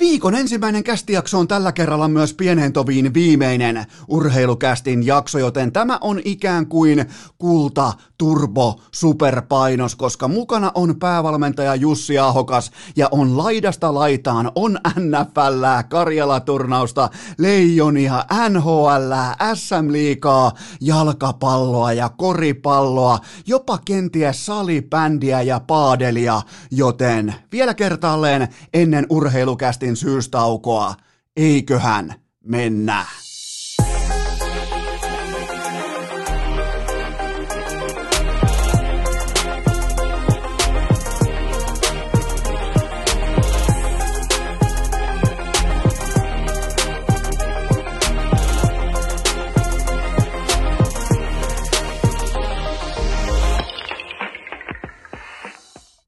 Viikon ensimmäinen kästijakso on tällä kerralla myös pienen toviin viimeinen urheilukästin jakso, joten tämä on ikään kuin kulta, turbo, superpainos, koska mukana on päävalmentaja Jussi Ahokas ja on laidasta laitaan, on NFL, Karjala-turnausta, Leijonia, NHL, SM-liikaa, jalkapalloa ja koripalloa, jopa kenties salibändiä ja paadelia, joten vielä kertaalleen ennen urheilukästin podcastin syystaukoa. Eiköhän mennä.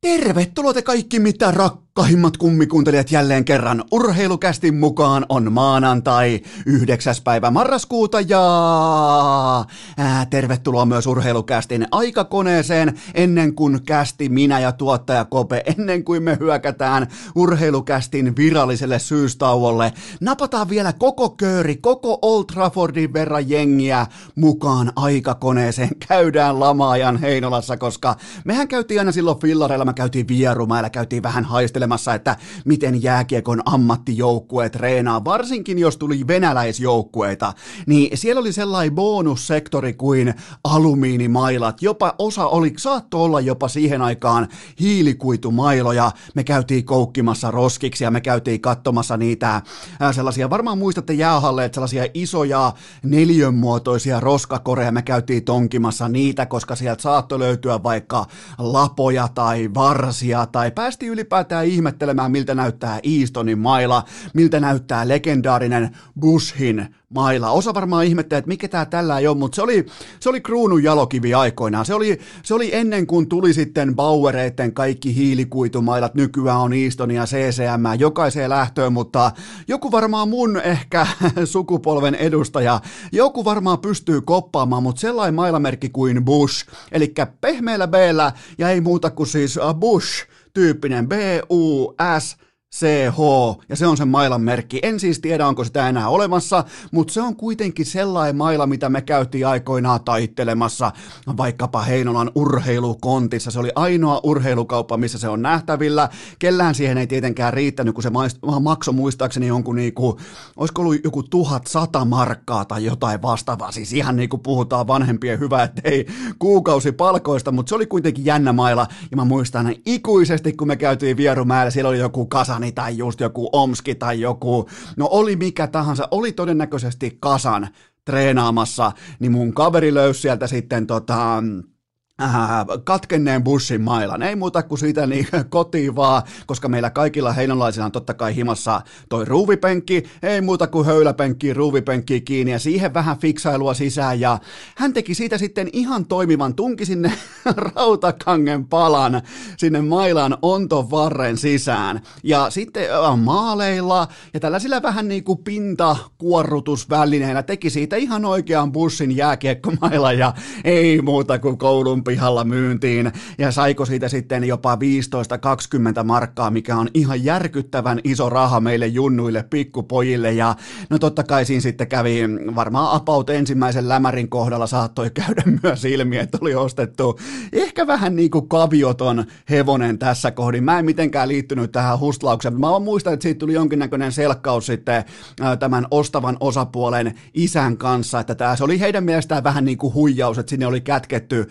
Tervetuloa te kaikki mitä rakkahimmat kummikuuntelijat jälleen kerran. Urheilukästin mukaan on maanantai 9. päivä marraskuuta ja ää, tervetuloa myös urheilukästin aikakoneeseen ennen kuin kästi minä ja tuottaja Kope, ennen kuin me hyökätään urheilukästin viralliselle syystauolle. Napataan vielä koko kööri, koko Old Traffordin verran jengiä mukaan aikakoneeseen. Käydään lamaajan Heinolassa, koska mehän käytiin aina silloin fillareilla, mä käytiin Vierumäellä, käytiin vähän haistelemassa, että miten jääkiekon ammattijoukkueet treenaa, varsinkin jos tuli venäläisjoukkueita, niin siellä oli sellainen bonussektori kuin alumiinimailat, jopa osa oli, saatto olla jopa siihen aikaan hiilikuitumailoja, me käytiin koukkimassa roskiksi ja me käytiin katsomassa niitä sellaisia, varmaan muistatte jäähalleet, sellaisia isoja neljönmuotoisia roskakoreja, me käytiin tonkimassa niitä, koska sieltä saattoi löytyä vaikka lapoja tai varsia tai päästi ylipäätään ihmettelemään, miltä näyttää Eastonin maila, miltä näyttää legendaarinen Bushin maila. Osa varmaan ihmettä, että mikä tämä tällä ei ole, mutta se oli, se oli kruunun jalokivi aikoinaan. Se oli, se oli ennen kuin tuli sitten Bauereiden kaikki hiilikuitumailat. Nykyään on Eastonia ja CCM jokaiseen lähtöön, mutta joku varmaan mun ehkä sukupolven edustaja, joku varmaan pystyy koppaamaan, mutta sellainen mailamerkki kuin Bush, eli pehmeällä b ja ei muuta kuin siis Bush, tyyppinen B-U-S, CH, ja se on sen mailan merkki. En siis tiedä, onko sitä enää olemassa, mutta se on kuitenkin sellainen maila, mitä me käytiin aikoinaan taittelemassa vaikkapa Heinolan urheilukontissa. Se oli ainoa urheilukauppa, missä se on nähtävillä. Kellään siihen ei tietenkään riittänyt, kun se maksoi muistaakseni jonkun niinku, olisiko ollut joku tuhat sata markkaa tai jotain vastaavaa. Siis ihan niin kuin puhutaan vanhempien hyvä, ettei kuukausipalkoista, mutta se oli kuitenkin jännä maila. Ja mä muistan ikuisesti, kun me käytiin Vierumäellä, siellä oli joku kasa Kazani tai just joku Omski tai joku, no oli mikä tahansa, oli todennäköisesti Kasan treenaamassa, niin mun kaveri löysi sieltä sitten tota, katkenneen bussin mailan. Ei muuta kuin siitä niin kotiin vaan, koska meillä kaikilla heinolaisilla on totta kai himassa toi ruuvipenkki, ei muuta kuin höyläpenkki, ruuvipenkki kiinni ja siihen vähän fiksailua sisään. Ja hän teki siitä sitten ihan toimivan, tunki sinne rautakangen palan sinne mailan onton varren sisään. Ja sitten äh, maaleilla ja tällaisilla vähän niin kuin pintakuorrutusvälineillä teki siitä ihan oikean bussin jääkiekkomailla ja ei muuta kuin koulun pihalla myyntiin ja saiko siitä sitten jopa 15-20 markkaa, mikä on ihan järkyttävän iso raha meille junnuille, pikkupojille ja no totta kai siinä sitten kävi varmaan apaut ensimmäisen lämärin kohdalla saattoi käydä myös ilmi, että oli ostettu ehkä vähän niin kuin kavioton hevonen tässä kohdin. Mä en mitenkään liittynyt tähän hustlaukseen, mä muistan, että siitä tuli jonkinnäköinen selkkaus sitten tämän ostavan osapuolen isän kanssa, että tämä se oli heidän mielestään vähän niin kuin huijaus, että sinne oli kätketty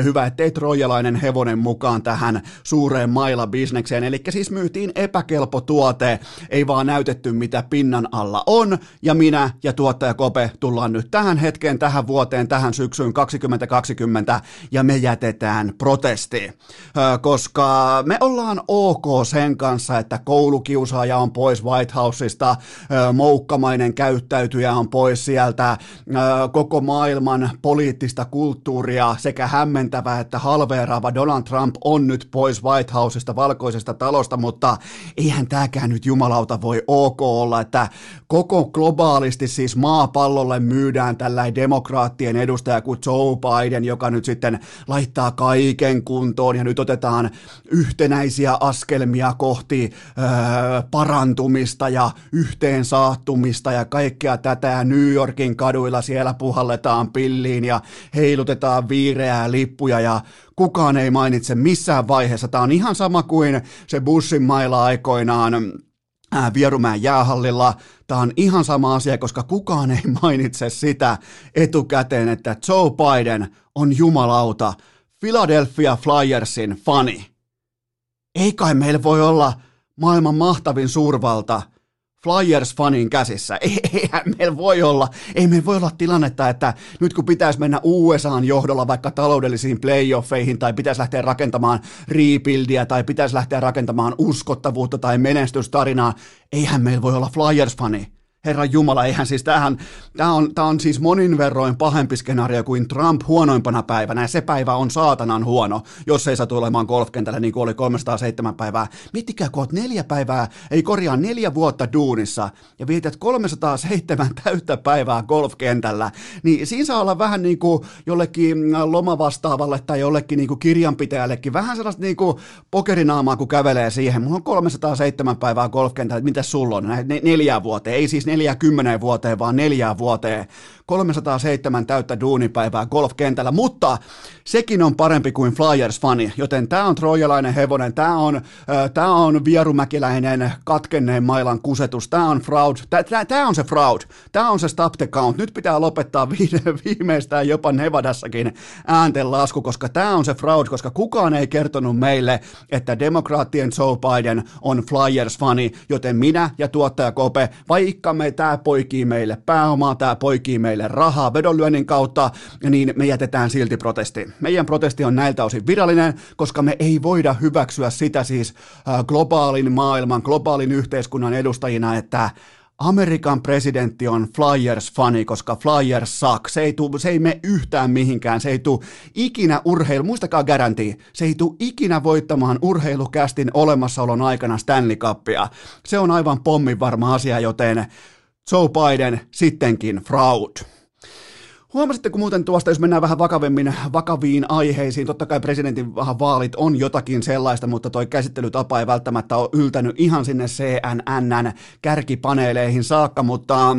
hyvä, ettei trojalainen hevonen mukaan tähän suureen maila-bisnekseen. Eli siis myytiin epäkelpo tuote, ei vaan näytetty mitä pinnan alla on, ja minä ja tuottaja Kope tullaan nyt tähän hetkeen, tähän vuoteen, tähän syksyyn 2020, ja me jätetään protesti. Koska me ollaan ok sen kanssa, että koulukiusaaja on pois White Houseista, moukkamainen käyttäytyjä on pois sieltä, koko maailman poliittista kulttuuria sekä hämmen hämmentävä, että halveeraava Donald Trump on nyt pois White Houseista, valkoisesta talosta, mutta eihän tämäkään nyt jumalauta voi ok olla, että koko globaalisti siis maapallolle myydään tällä demokraattien edustaja kuin Joe Biden, joka nyt sitten laittaa kaiken kuntoon ja nyt otetaan yhtenäisiä askelmia kohti öö, parantumista ja yhteen saattumista ja kaikkea tätä. Ja New Yorkin kaduilla siellä puhalletaan pilliin ja heilutetaan viireää lippuja ja kukaan ei mainitse missään vaiheessa. Tämä on ihan sama kuin se bussin mailla aikoinaan äh, Vierumäen jäähallilla. Tämä on ihan sama asia, koska kukaan ei mainitse sitä etukäteen, että Joe Biden on jumalauta Philadelphia Flyersin fani. Ei kai meillä voi olla maailman mahtavin suurvalta Flyers-fanin käsissä. Eihän meillä voi olla, ei meillä voi olla tilannetta, että nyt kun pitäisi mennä USAn johdolla vaikka taloudellisiin playoffeihin tai pitäisi lähteä rakentamaan rebuildia tai pitäisi lähteä rakentamaan uskottavuutta tai menestystarinaa, eihän meillä voi olla Flyers-fani. Herran Jumala, eihän siis tämähän, tämä on, tämä on siis monin verroin pahempi skenaario kuin Trump huonoimpana päivänä, ja se päivä on saatanan huono, jos ei satu olemaan golfkentällä niin kuin oli 307 päivää. Miettikää, kun neljä päivää, ei korjaa neljä vuotta duunissa, ja vietät 307 täyttä päivää golfkentällä, niin siinä saa olla vähän niin kuin jollekin lomavastaavalle tai jollekin niin kuin kirjanpitäjällekin, vähän sellaista niin kuin pokerinaamaa, kun kävelee siihen. Mulla on 307 päivää golfkentällä, mitä sulla on? Neljä vuoteen, ei siis 40 vuoteen, vaan neljään vuoteen. 307 täyttä duunipäivää golfkentällä, mutta sekin on parempi kuin Flyers-fani, joten tämä on trojalainen hevonen, tämä on, äh, on vierumäkiläinen katkenneen mailan kusetus, tämä on fraud, tämä on se fraud, tämä on se stop the count, nyt pitää lopettaa viimeistään jopa Nevadassakin äänten lasku, koska tämä on se fraud, koska kukaan ei kertonut meille, että demokraattien Joe Biden on Flyers-fani, joten minä ja tuottaja Kope, vaikka me tämä poikii meille pääomaa, tämä poikii meille meille rahaa vedonlyönnin kautta, niin me jätetään silti protesti. Meidän protesti on näiltä osin virallinen, koska me ei voida hyväksyä sitä siis äh, globaalin maailman, globaalin yhteiskunnan edustajina, että Amerikan presidentti on Flyers-fani, koska Flyers suck. Se ei, tuu, se ei mene yhtään mihinkään. Se ei tule ikinä urheilu, muistakaa garanti, se ei tule ikinä voittamaan urheilukästin olemassaolon aikana Stanley Cupia. Se on aivan pommin varma asia, joten Joe Biden sittenkin fraud. Huomasitteko muuten tuosta, jos mennään vähän vakavemmin vakaviin aiheisiin, totta kai presidentin vaalit on jotakin sellaista, mutta toi käsittelytapa ei välttämättä ole yltänyt ihan sinne CNNn kärkipaneeleihin saakka, mutta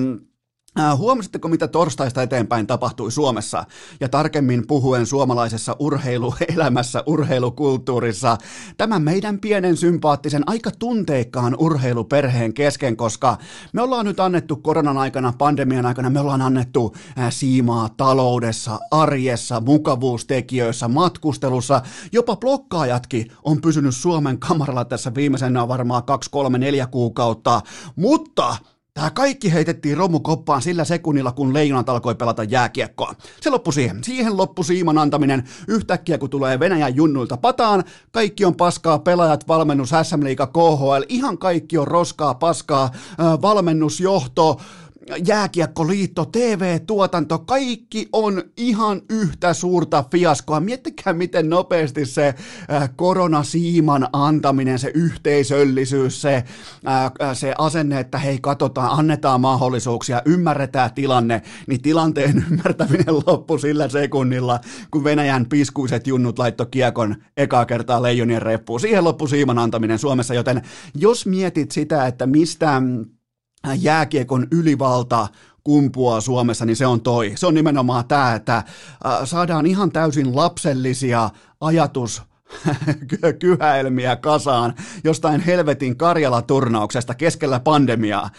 huomasitteko, mitä torstaista eteenpäin tapahtui Suomessa? Ja tarkemmin puhuen suomalaisessa urheiluelämässä, urheilukulttuurissa, tämän meidän pienen sympaattisen, aika tunteikkaan urheiluperheen kesken, koska me ollaan nyt annettu koronan aikana, pandemian aikana, me ollaan annettu siimaa taloudessa, arjessa, mukavuustekijöissä, matkustelussa, jopa blokkaajatkin on pysynyt Suomen kamaralla tässä viimeisenä varmaan 2, 3, 4 kuukautta, mutta Tämä kaikki heitettiin romukoppaan sillä sekunnilla, kun leijonat alkoi pelata jääkiekkoa. Se loppui siihen. Siihen loppui siiman antaminen. Yhtäkkiä, kun tulee Venäjän junnuilta pataan, kaikki on paskaa, pelaajat, valmennus, SM Liiga, KHL, ihan kaikki on roskaa, paskaa, valmennusjohto, jääkiekkoliitto, TV-tuotanto, kaikki on ihan yhtä suurta fiaskoa. Miettikää, miten nopeasti se äh, koronasiiman antaminen, se yhteisöllisyys, se, äh, äh, se asenne, että hei katsotaan, annetaan mahdollisuuksia, ymmärretään tilanne, niin tilanteen ymmärtäminen loppui sillä sekunnilla, kun Venäjän piskuiset junnut laittoi kiekon ekaa kertaa leijonien reppuun. Siihen loppui siiman antaminen Suomessa, joten jos mietit sitä, että mistä jääkiekon ylivalta kumpua Suomessa, niin se on toi. Se on nimenomaan tämä, että saadaan ihan täysin lapsellisia ajatus kyhäelmiä kasaan jostain helvetin Karjala-turnauksesta keskellä pandemiaa,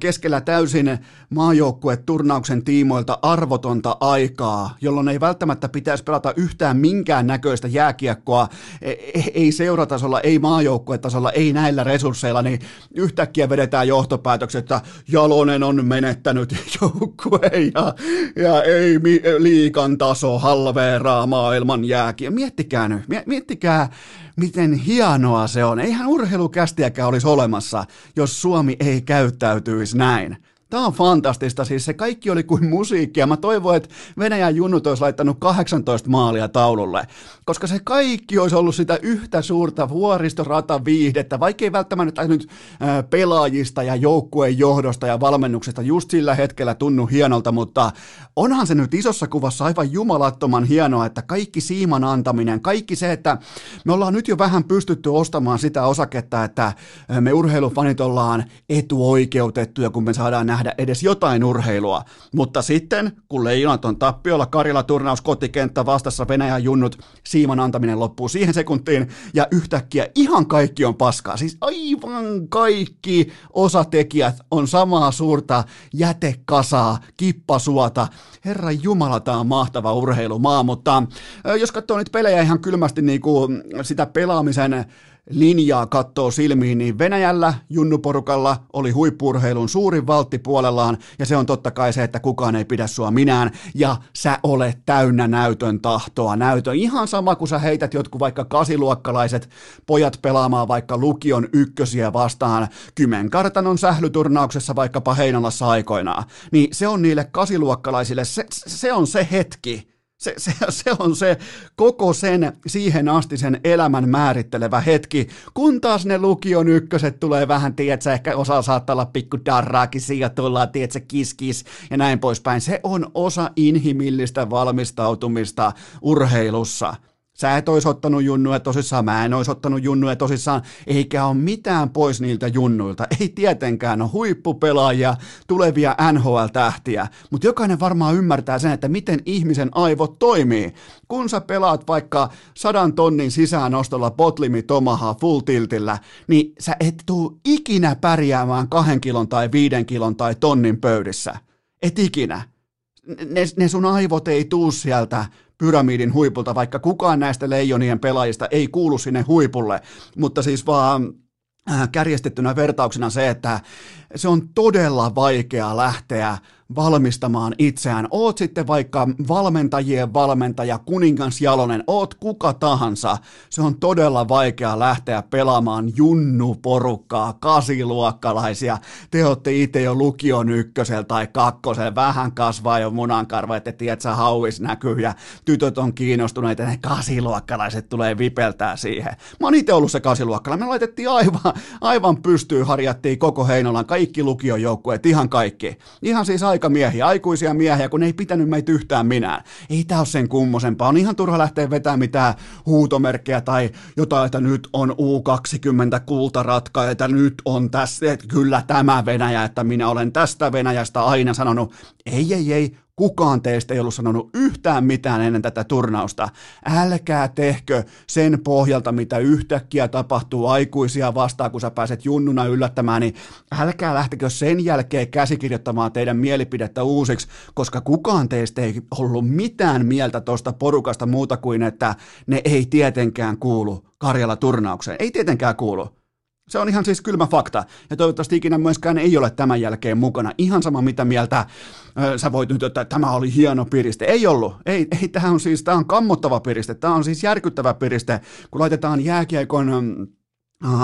keskellä täysin maajoukkueturnauksen tiimoilta arvotonta aikaa, jolloin ei välttämättä pitäisi pelata yhtään minkään näköistä jääkiekkoa, e, e, ei seuratasolla, ei maajoukkuetasolla, ei näillä resursseilla, niin yhtäkkiä vedetään johtopäätökset, että Jalonen on menettänyt joukkueen ja, ja ei liikan taso halveeraa maailman jääkiekkoa. Miettikää nyt, miettikää miettikää, miten hienoa se on. Eihän urheilukästiäkään olisi olemassa, jos Suomi ei käyttäytyisi näin. Tämä on fantastista, siis se kaikki oli kuin musiikkia. Mä toivon, että Venäjän junnut olisi laittanut 18 maalia taululle, koska se kaikki olisi ollut sitä yhtä suurta vuoristorata viihdettä, vaikkei välttämättä nyt pelaajista ja joukkueen johdosta ja valmennuksesta just sillä hetkellä tunnu hienolta, mutta onhan se nyt isossa kuvassa aivan jumalattoman hienoa, että kaikki siiman antaminen, kaikki se, että me ollaan nyt jo vähän pystytty ostamaan sitä osaketta, että me urheilufanit ollaan etuoikeutettuja, kun me saadaan nähdä edes jotain urheilua. Mutta sitten, kun Leijonat on tappiolla, Karjala turnaus kotikenttä vastassa Venäjän junnut, siiman antaminen loppuu siihen sekuntiin, ja yhtäkkiä ihan kaikki on paskaa. Siis aivan kaikki osatekijät on samaa suurta jätekasaa, kippasuota. Herra Jumala, tämä on mahtava urheilumaa, mutta jos katsoo nyt pelejä ihan kylmästi niin kuin sitä pelaamisen linjaa kattoo silmiin, niin Venäjällä junnuporukalla oli huippurheilun suurin valtti puolellaan, ja se on totta kai se, että kukaan ei pidä sua minään, ja sä olet täynnä näytön tahtoa, näytön. Ihan sama, kun sä heität jotkut vaikka kasiluokkalaiset pojat pelaamaan vaikka lukion ykkösiä vastaan. Kymenkartanon sählyturnauksessa vaikkapa Heinolassa aikoinaan, niin se on niille kasiluokkalaisille, se, se on se hetki, se, se, se on se koko sen siihen asti sen elämän määrittelevä hetki, kun taas ne lukion ykköset tulee vähän, tiedätkö, ehkä osa saattaa olla pikku darraakin, ja tullaan, tiedätkö, kiskis ja näin poispäin. Se on osa inhimillistä valmistautumista urheilussa. Sä et ois ottanut junnuja tosissaan, mä en ois ottanut junnuja tosissaan, eikä ole mitään pois niiltä junnuilta. Ei tietenkään ole huippupelaajia, tulevia NHL-tähtiä, mutta jokainen varmaan ymmärtää sen, että miten ihmisen aivot toimii. Kun sä pelaat vaikka sadan tonnin sisäänostolla botlimi tomaha full tiltillä, niin sä et tuu ikinä pärjäämään kahden kilon tai viiden kilon tai tonnin pöydissä. Et ikinä. Ne, ne sun aivot ei tuu sieltä pyramidin huipulta, vaikka kukaan näistä leijonien pelaajista ei kuulu sinne huipulle, mutta siis vaan äh, kärjestettynä vertauksena se, että se on todella vaikea lähteä valmistamaan itseään. Oot sitten vaikka valmentajien valmentaja, kuningas Jalonen, oot kuka tahansa. Se on todella vaikea lähteä pelaamaan junnuporukkaa, kasiluokkalaisia. Te ootte itse jo lukion ykkösellä tai kakkosella, vähän kasvaa jo munankarva, että tiedät sä hauis näkyy ja tytöt on kiinnostuneita, ne kasiluokkalaiset tulee vipeltää siihen. Mä oon itse ollut se kasiluokkalainen, me laitettiin aivan, aivan pystyyn, harjattiin koko Heinolan, kaikki lukiojoukkueet, ihan kaikki. Ihan siis aikamiehiä, aikuisia miehiä, kun ei pitänyt meitä yhtään minään. Ei tää ole sen kummosempaa. On ihan turha lähteä vetämään mitään huutomerkkejä tai jotain, että nyt on U20 kultaratka, että nyt on tässä, että kyllä tämä Venäjä, että minä olen tästä Venäjästä aina sanonut. Ei, ei, ei, Kukaan teistä ei ollut sanonut yhtään mitään ennen tätä turnausta. Älkää tehkö sen pohjalta, mitä yhtäkkiä tapahtuu aikuisia vastaan, kun sä pääset junnuna yllättämään, niin älkää lähtekö sen jälkeen käsikirjoittamaan teidän mielipidettä uusiksi, koska kukaan teistä ei ollut mitään mieltä tuosta porukasta muuta kuin, että ne ei tietenkään kuulu Karjala turnaukseen. Ei tietenkään kuulu. Se on ihan siis kylmä fakta, ja toivottavasti ikinä myöskään ei ole tämän jälkeen mukana. Ihan sama mitä mieltä ö, sä voit nyt, että tämä oli hieno piriste. Ei ollut. Ei, ei tämä on siis, tämä on kammottava piriste. Tämä on siis järkyttävä piriste, kun laitetaan jääkiekon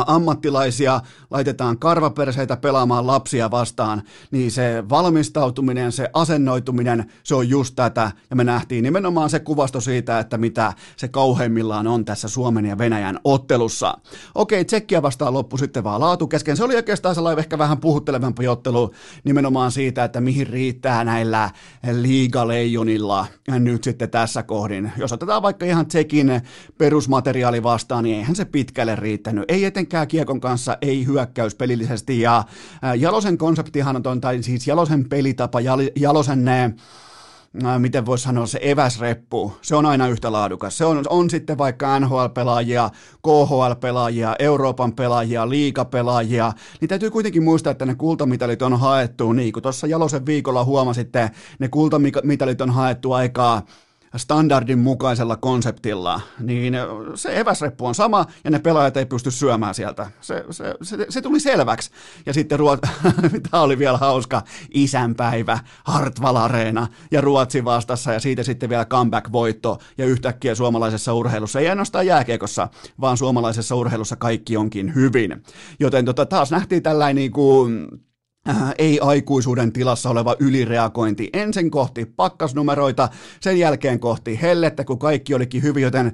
ammattilaisia, laitetaan karvaperseitä pelaamaan lapsia vastaan, niin se valmistautuminen, se asennoituminen, se on just tätä. Ja me nähtiin nimenomaan se kuvasto siitä, että mitä se kauheimmillaan on tässä Suomen ja Venäjän ottelussa. Okei, Tsekkiä vastaan loppu sitten vaan laatu kesken. Se oli oikeastaan sellainen ehkä vähän puhuttelevampi ottelu nimenomaan siitä, että mihin riittää näillä liigaleijonilla nyt sitten tässä kohdin. Jos otetaan vaikka ihan Tsekin perusmateriaali vastaan, niin eihän se pitkälle riittänyt. Ei etenkään kiekon kanssa, ei hyökkäys pelillisesti. Ja Jalosen konseptihan on, tai siis Jalosen pelitapa, Jalosen ne, miten voisi sanoa, se eväsreppu, se on aina yhtä laadukas. Se on, on sitten vaikka NHL-pelaajia, KHL-pelaajia, Euroopan pelaajia, liikapelaajia, niin täytyy kuitenkin muistaa, että ne kultamitalit on haettu, niin kuin tuossa Jalosen viikolla huomasitte, ne kultamitalit on haettu aikaa standardin mukaisella konseptilla, niin se eväsreppu on sama ja ne pelaajat ei pysty syömään sieltä. Se, se, se, se tuli selväksi. Ja sitten Ruot... tämä oli vielä hauska, isänpäivä, Hartwall ja Ruotsi vastassa ja siitä sitten vielä comeback-voitto ja yhtäkkiä suomalaisessa urheilussa, ei ainoastaan jääkiekossa, vaan suomalaisessa urheilussa kaikki onkin hyvin. Joten tota, taas nähtiin tällainen niin kuin äh, ei-aikuisuuden tilassa oleva ylireagointi. Ensin kohti pakkasnumeroita, sen jälkeen kohti hellettä, kun kaikki olikin hyvin, joten äh,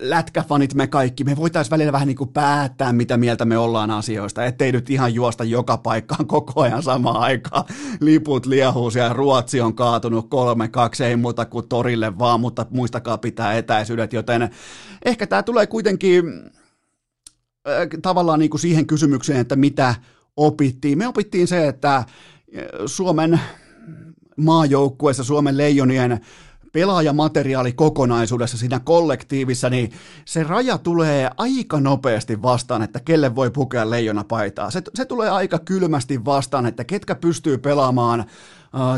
lätkäfanit me kaikki, me voitaisiin välillä vähän niin kuin päättää, mitä mieltä me ollaan asioista, ettei nyt ihan juosta joka paikkaan koko ajan samaan aikaan. Liput liehuu ja Ruotsi on kaatunut kolme, kaksi, ei muuta kuin torille vaan, mutta muistakaa pitää etäisyydet, joten ehkä tämä tulee kuitenkin äh, tavallaan niin kuin siihen kysymykseen, että mitä opittiin? Me opittiin se, että eh, Suomen maajoukkueessa, Suomen leijonien pelaajamateriaali kokonaisuudessa siinä kollektiivissa, niin se raja tulee aika nopeasti vastaan, että kelle voi pukea leijona paitaa. Se, se tulee aika kylmästi vastaan, että ketkä pystyy pelaamaan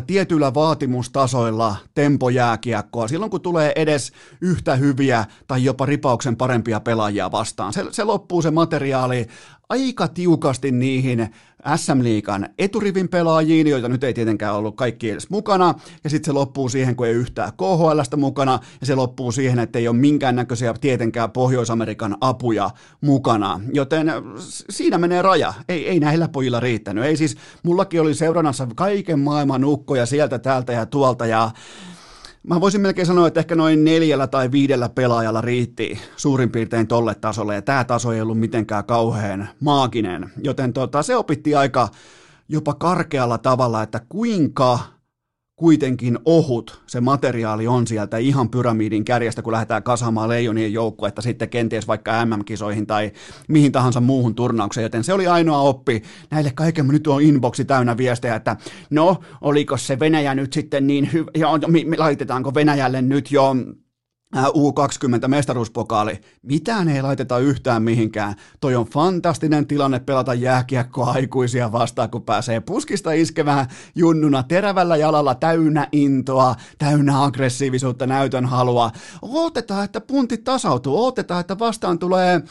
tietyillä vaatimustasoilla tempojääkiekkoa silloin, kun tulee edes yhtä hyviä tai jopa ripauksen parempia pelaajia vastaan. Se, se loppuu se materiaali aika tiukasti niihin SM-liikan eturivin pelaajiin, joita nyt ei tietenkään ollut kaikki edes mukana, ja sitten se loppuu siihen, kun ei yhtään KHLstä mukana, ja se loppuu siihen, että ei ole minkäännäköisiä tietenkään Pohjois-Amerikan apuja mukana, joten siinä menee raja, ei, ei näillä pojilla riittänyt, ei siis, mullakin oli seurannassa kaiken maailman ukkoja sieltä, täältä ja tuolta, ja Mä voisin melkein sanoa, että ehkä noin neljällä tai viidellä pelaajalla riitti suurin piirtein tolle tasolle, ja tämä taso ei ollut mitenkään kauhean maaginen, joten tota, se opitti aika jopa karkealla tavalla, että kuinka kuitenkin ohut se materiaali on sieltä ihan pyramidin kärjestä, kun lähdetään kasaamaan leijonien joukkuetta sitten kenties vaikka MM-kisoihin tai mihin tahansa muuhun turnaukseen, joten se oli ainoa oppi. Näille kaiken nyt on inboxi täynnä viestejä, että no, oliko se Venäjä nyt sitten niin hyvä, laitetaanko Venäjälle nyt jo U20 mestaruuspokaali. Mitään ei laiteta yhtään mihinkään. Toi on fantastinen tilanne pelata jääkiekkoa aikuisia vastaan, kun pääsee puskista iskemään junnuna terävällä jalalla täynnä intoa, täynnä aggressiivisuutta, näytön halua. Ootetaan, että punti tasautuu. Ootetaan, että vastaan tulee ö,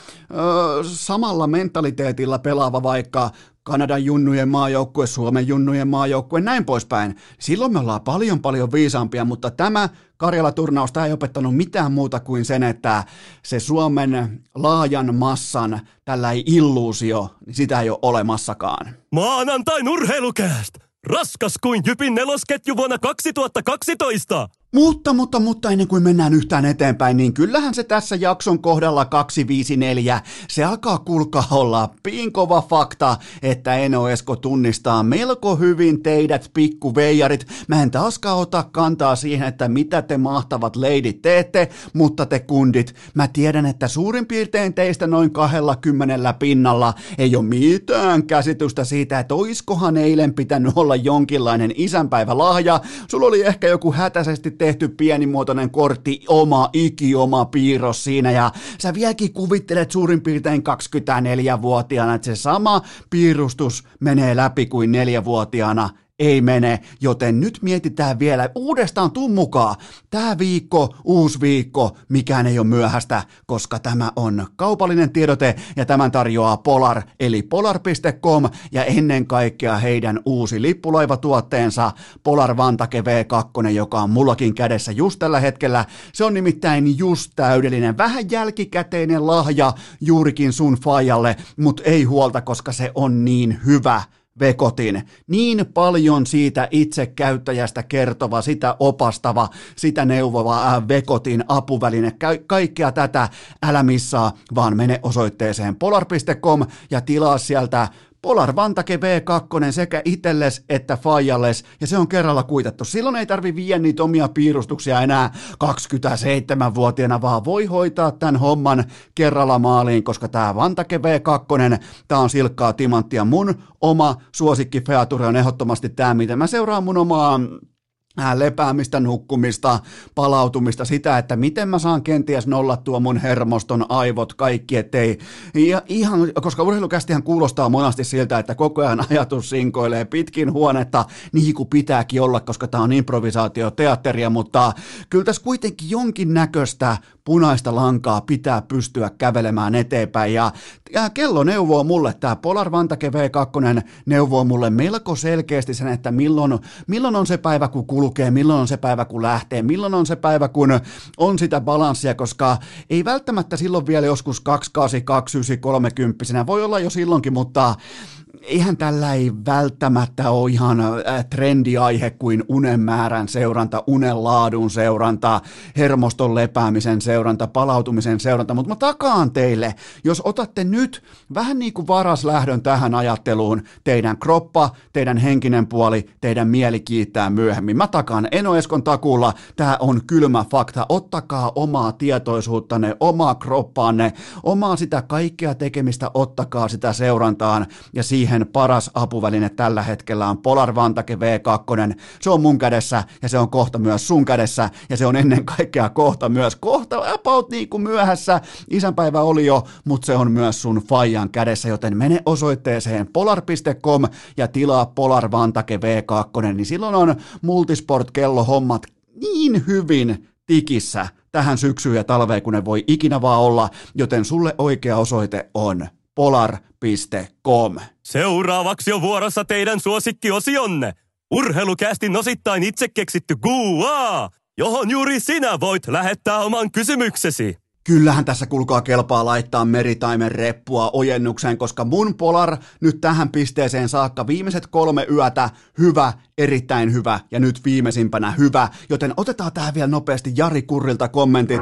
samalla mentaliteetilla pelaava vaikka Kanadan junnujen maajoukkue, Suomen junnujen maajoukkue, näin poispäin. Silloin me ollaan paljon paljon viisaampia, mutta tämä Karjala-turnaus, tämä ei opettanut mitään muuta kuin sen, että se Suomen laajan massan tällä ei illuusio, niin sitä ei ole olemassakaan. Maanantain urheilukääst! Raskas kuin Jypin nelosketju vuonna 2012! Mutta, mutta, mutta ennen kuin mennään yhtään eteenpäin, niin kyllähän se tässä jakson kohdalla 254, se alkaa kulkaa olla piinkova fakta, että Eno Esko tunnistaa melko hyvin teidät pikkuveijarit. Mä en taaskaan ota kantaa siihen, että mitä te mahtavat leidit teette, mutta te kundit, mä tiedän, että suurin piirtein teistä noin 20 pinnalla ei ole mitään käsitystä siitä, että oiskohan eilen pitänyt olla jonkinlainen isänpäivälahja. Sulla oli ehkä joku hätäisesti tehty pienimuotoinen kortti, oma iki, oma piirros siinä ja sä vieläkin kuvittelet suurin piirtein 24-vuotiaana, että se sama piirustus menee läpi kuin neljävuotiaana ei mene, joten nyt mietitään vielä uudestaan tuu mukaan. Tämä viikko, uusi viikko, mikään ei ole myöhäistä, koska tämä on kaupallinen tiedote ja tämän tarjoaa Polar eli polar.com ja ennen kaikkea heidän uusi lippulaivatuotteensa Polar Vantake V2, joka on mullakin kädessä just tällä hetkellä. Se on nimittäin just täydellinen, vähän jälkikäteinen lahja juurikin sun fajalle, mutta ei huolta, koska se on niin hyvä vekotin. Niin paljon siitä itse käyttäjästä kertova, sitä opastava, sitä neuvova äh, vekotin apuväline. Ka- kaikkea tätä älä missaa, vaan mene osoitteeseen polar.com ja tilaa sieltä Polar Vantake V2 sekä itelles että Fajalles, ja se on kerralla kuitattu. Silloin ei tarvi viedä niitä omia piirustuksia enää 27-vuotiaana, vaan voi hoitaa tämän homman kerralla maaliin, koska tämä Vantake V2, tämä on silkkaa timanttia. Mun oma suosikki Feature on ehdottomasti tämä, mitä mä seuraan mun omaa lepäämistä, nukkumista, palautumista, sitä, että miten mä saan kenties nollattua mun hermoston aivot, kaikki, ettei ihan, koska urheilukästihän kuulostaa monasti siltä, että koko ajan ajatus sinkoilee pitkin huonetta, niin kuin pitääkin olla, koska tämä on improvisaatioteatteria, mutta kyllä tässä kuitenkin jonkin näköistä punaista lankaa pitää pystyä kävelemään eteenpäin. Ja, ja kello neuvoo mulle, tämä Polar Vantake V2 neuvoo mulle melko selkeästi sen, että milloin, milloin on se päivä, kun kulkee, milloin on se päivä, kun lähtee, milloin on se päivä, kun on sitä balanssia, koska ei välttämättä silloin vielä joskus 28, 29, 30, voi olla jo silloinkin, mutta eihän tällä ei välttämättä ole ihan äh, trendiaihe kuin unen määrän seuranta, unen laadun seuranta, hermoston lepäämisen seuranta, palautumisen seuranta, mutta mä takaan teille, jos otatte nyt vähän niin kuin varas lähdön tähän ajatteluun, teidän kroppa, teidän henkinen puoli, teidän mieli kiittää myöhemmin. Mä takaan Eno Eskon takuulla, tämä on kylmä fakta, ottakaa omaa tietoisuuttanne, omaa kroppaanne, omaa sitä kaikkea tekemistä, ottakaa sitä seurantaan. Ja siihen paras apuväline tällä hetkellä on Polar Vantake V2. Se on mun kädessä ja se on kohta myös sun kädessä ja se on ennen kaikkea kohta myös kohta about niin kuin myöhässä. Isänpäivä oli jo, mutta se on myös sun Fajan kädessä, joten mene osoitteeseen polar.com ja tilaa Polar Vantake V2, niin silloin on multisport-kello hommat niin hyvin tikissä tähän syksyyn ja talveen, kun ne voi ikinä vaan olla, joten sulle oikea osoite on polar.com. Seuraavaksi on vuorossa teidän suosikkiosionne. Urheilukästin osittain itse keksitty Gua, johon juuri sinä voit lähettää oman kysymyksesi. Kyllähän tässä kulkaa kelpaa laittaa meritaimen reppua ojennukseen, koska mun Polar nyt tähän pisteeseen saakka viimeiset kolme yötä hyvä, erittäin hyvä ja nyt viimeisimpänä hyvä, joten otetaan tähän vielä nopeasti Jari Kurrilta kommentit.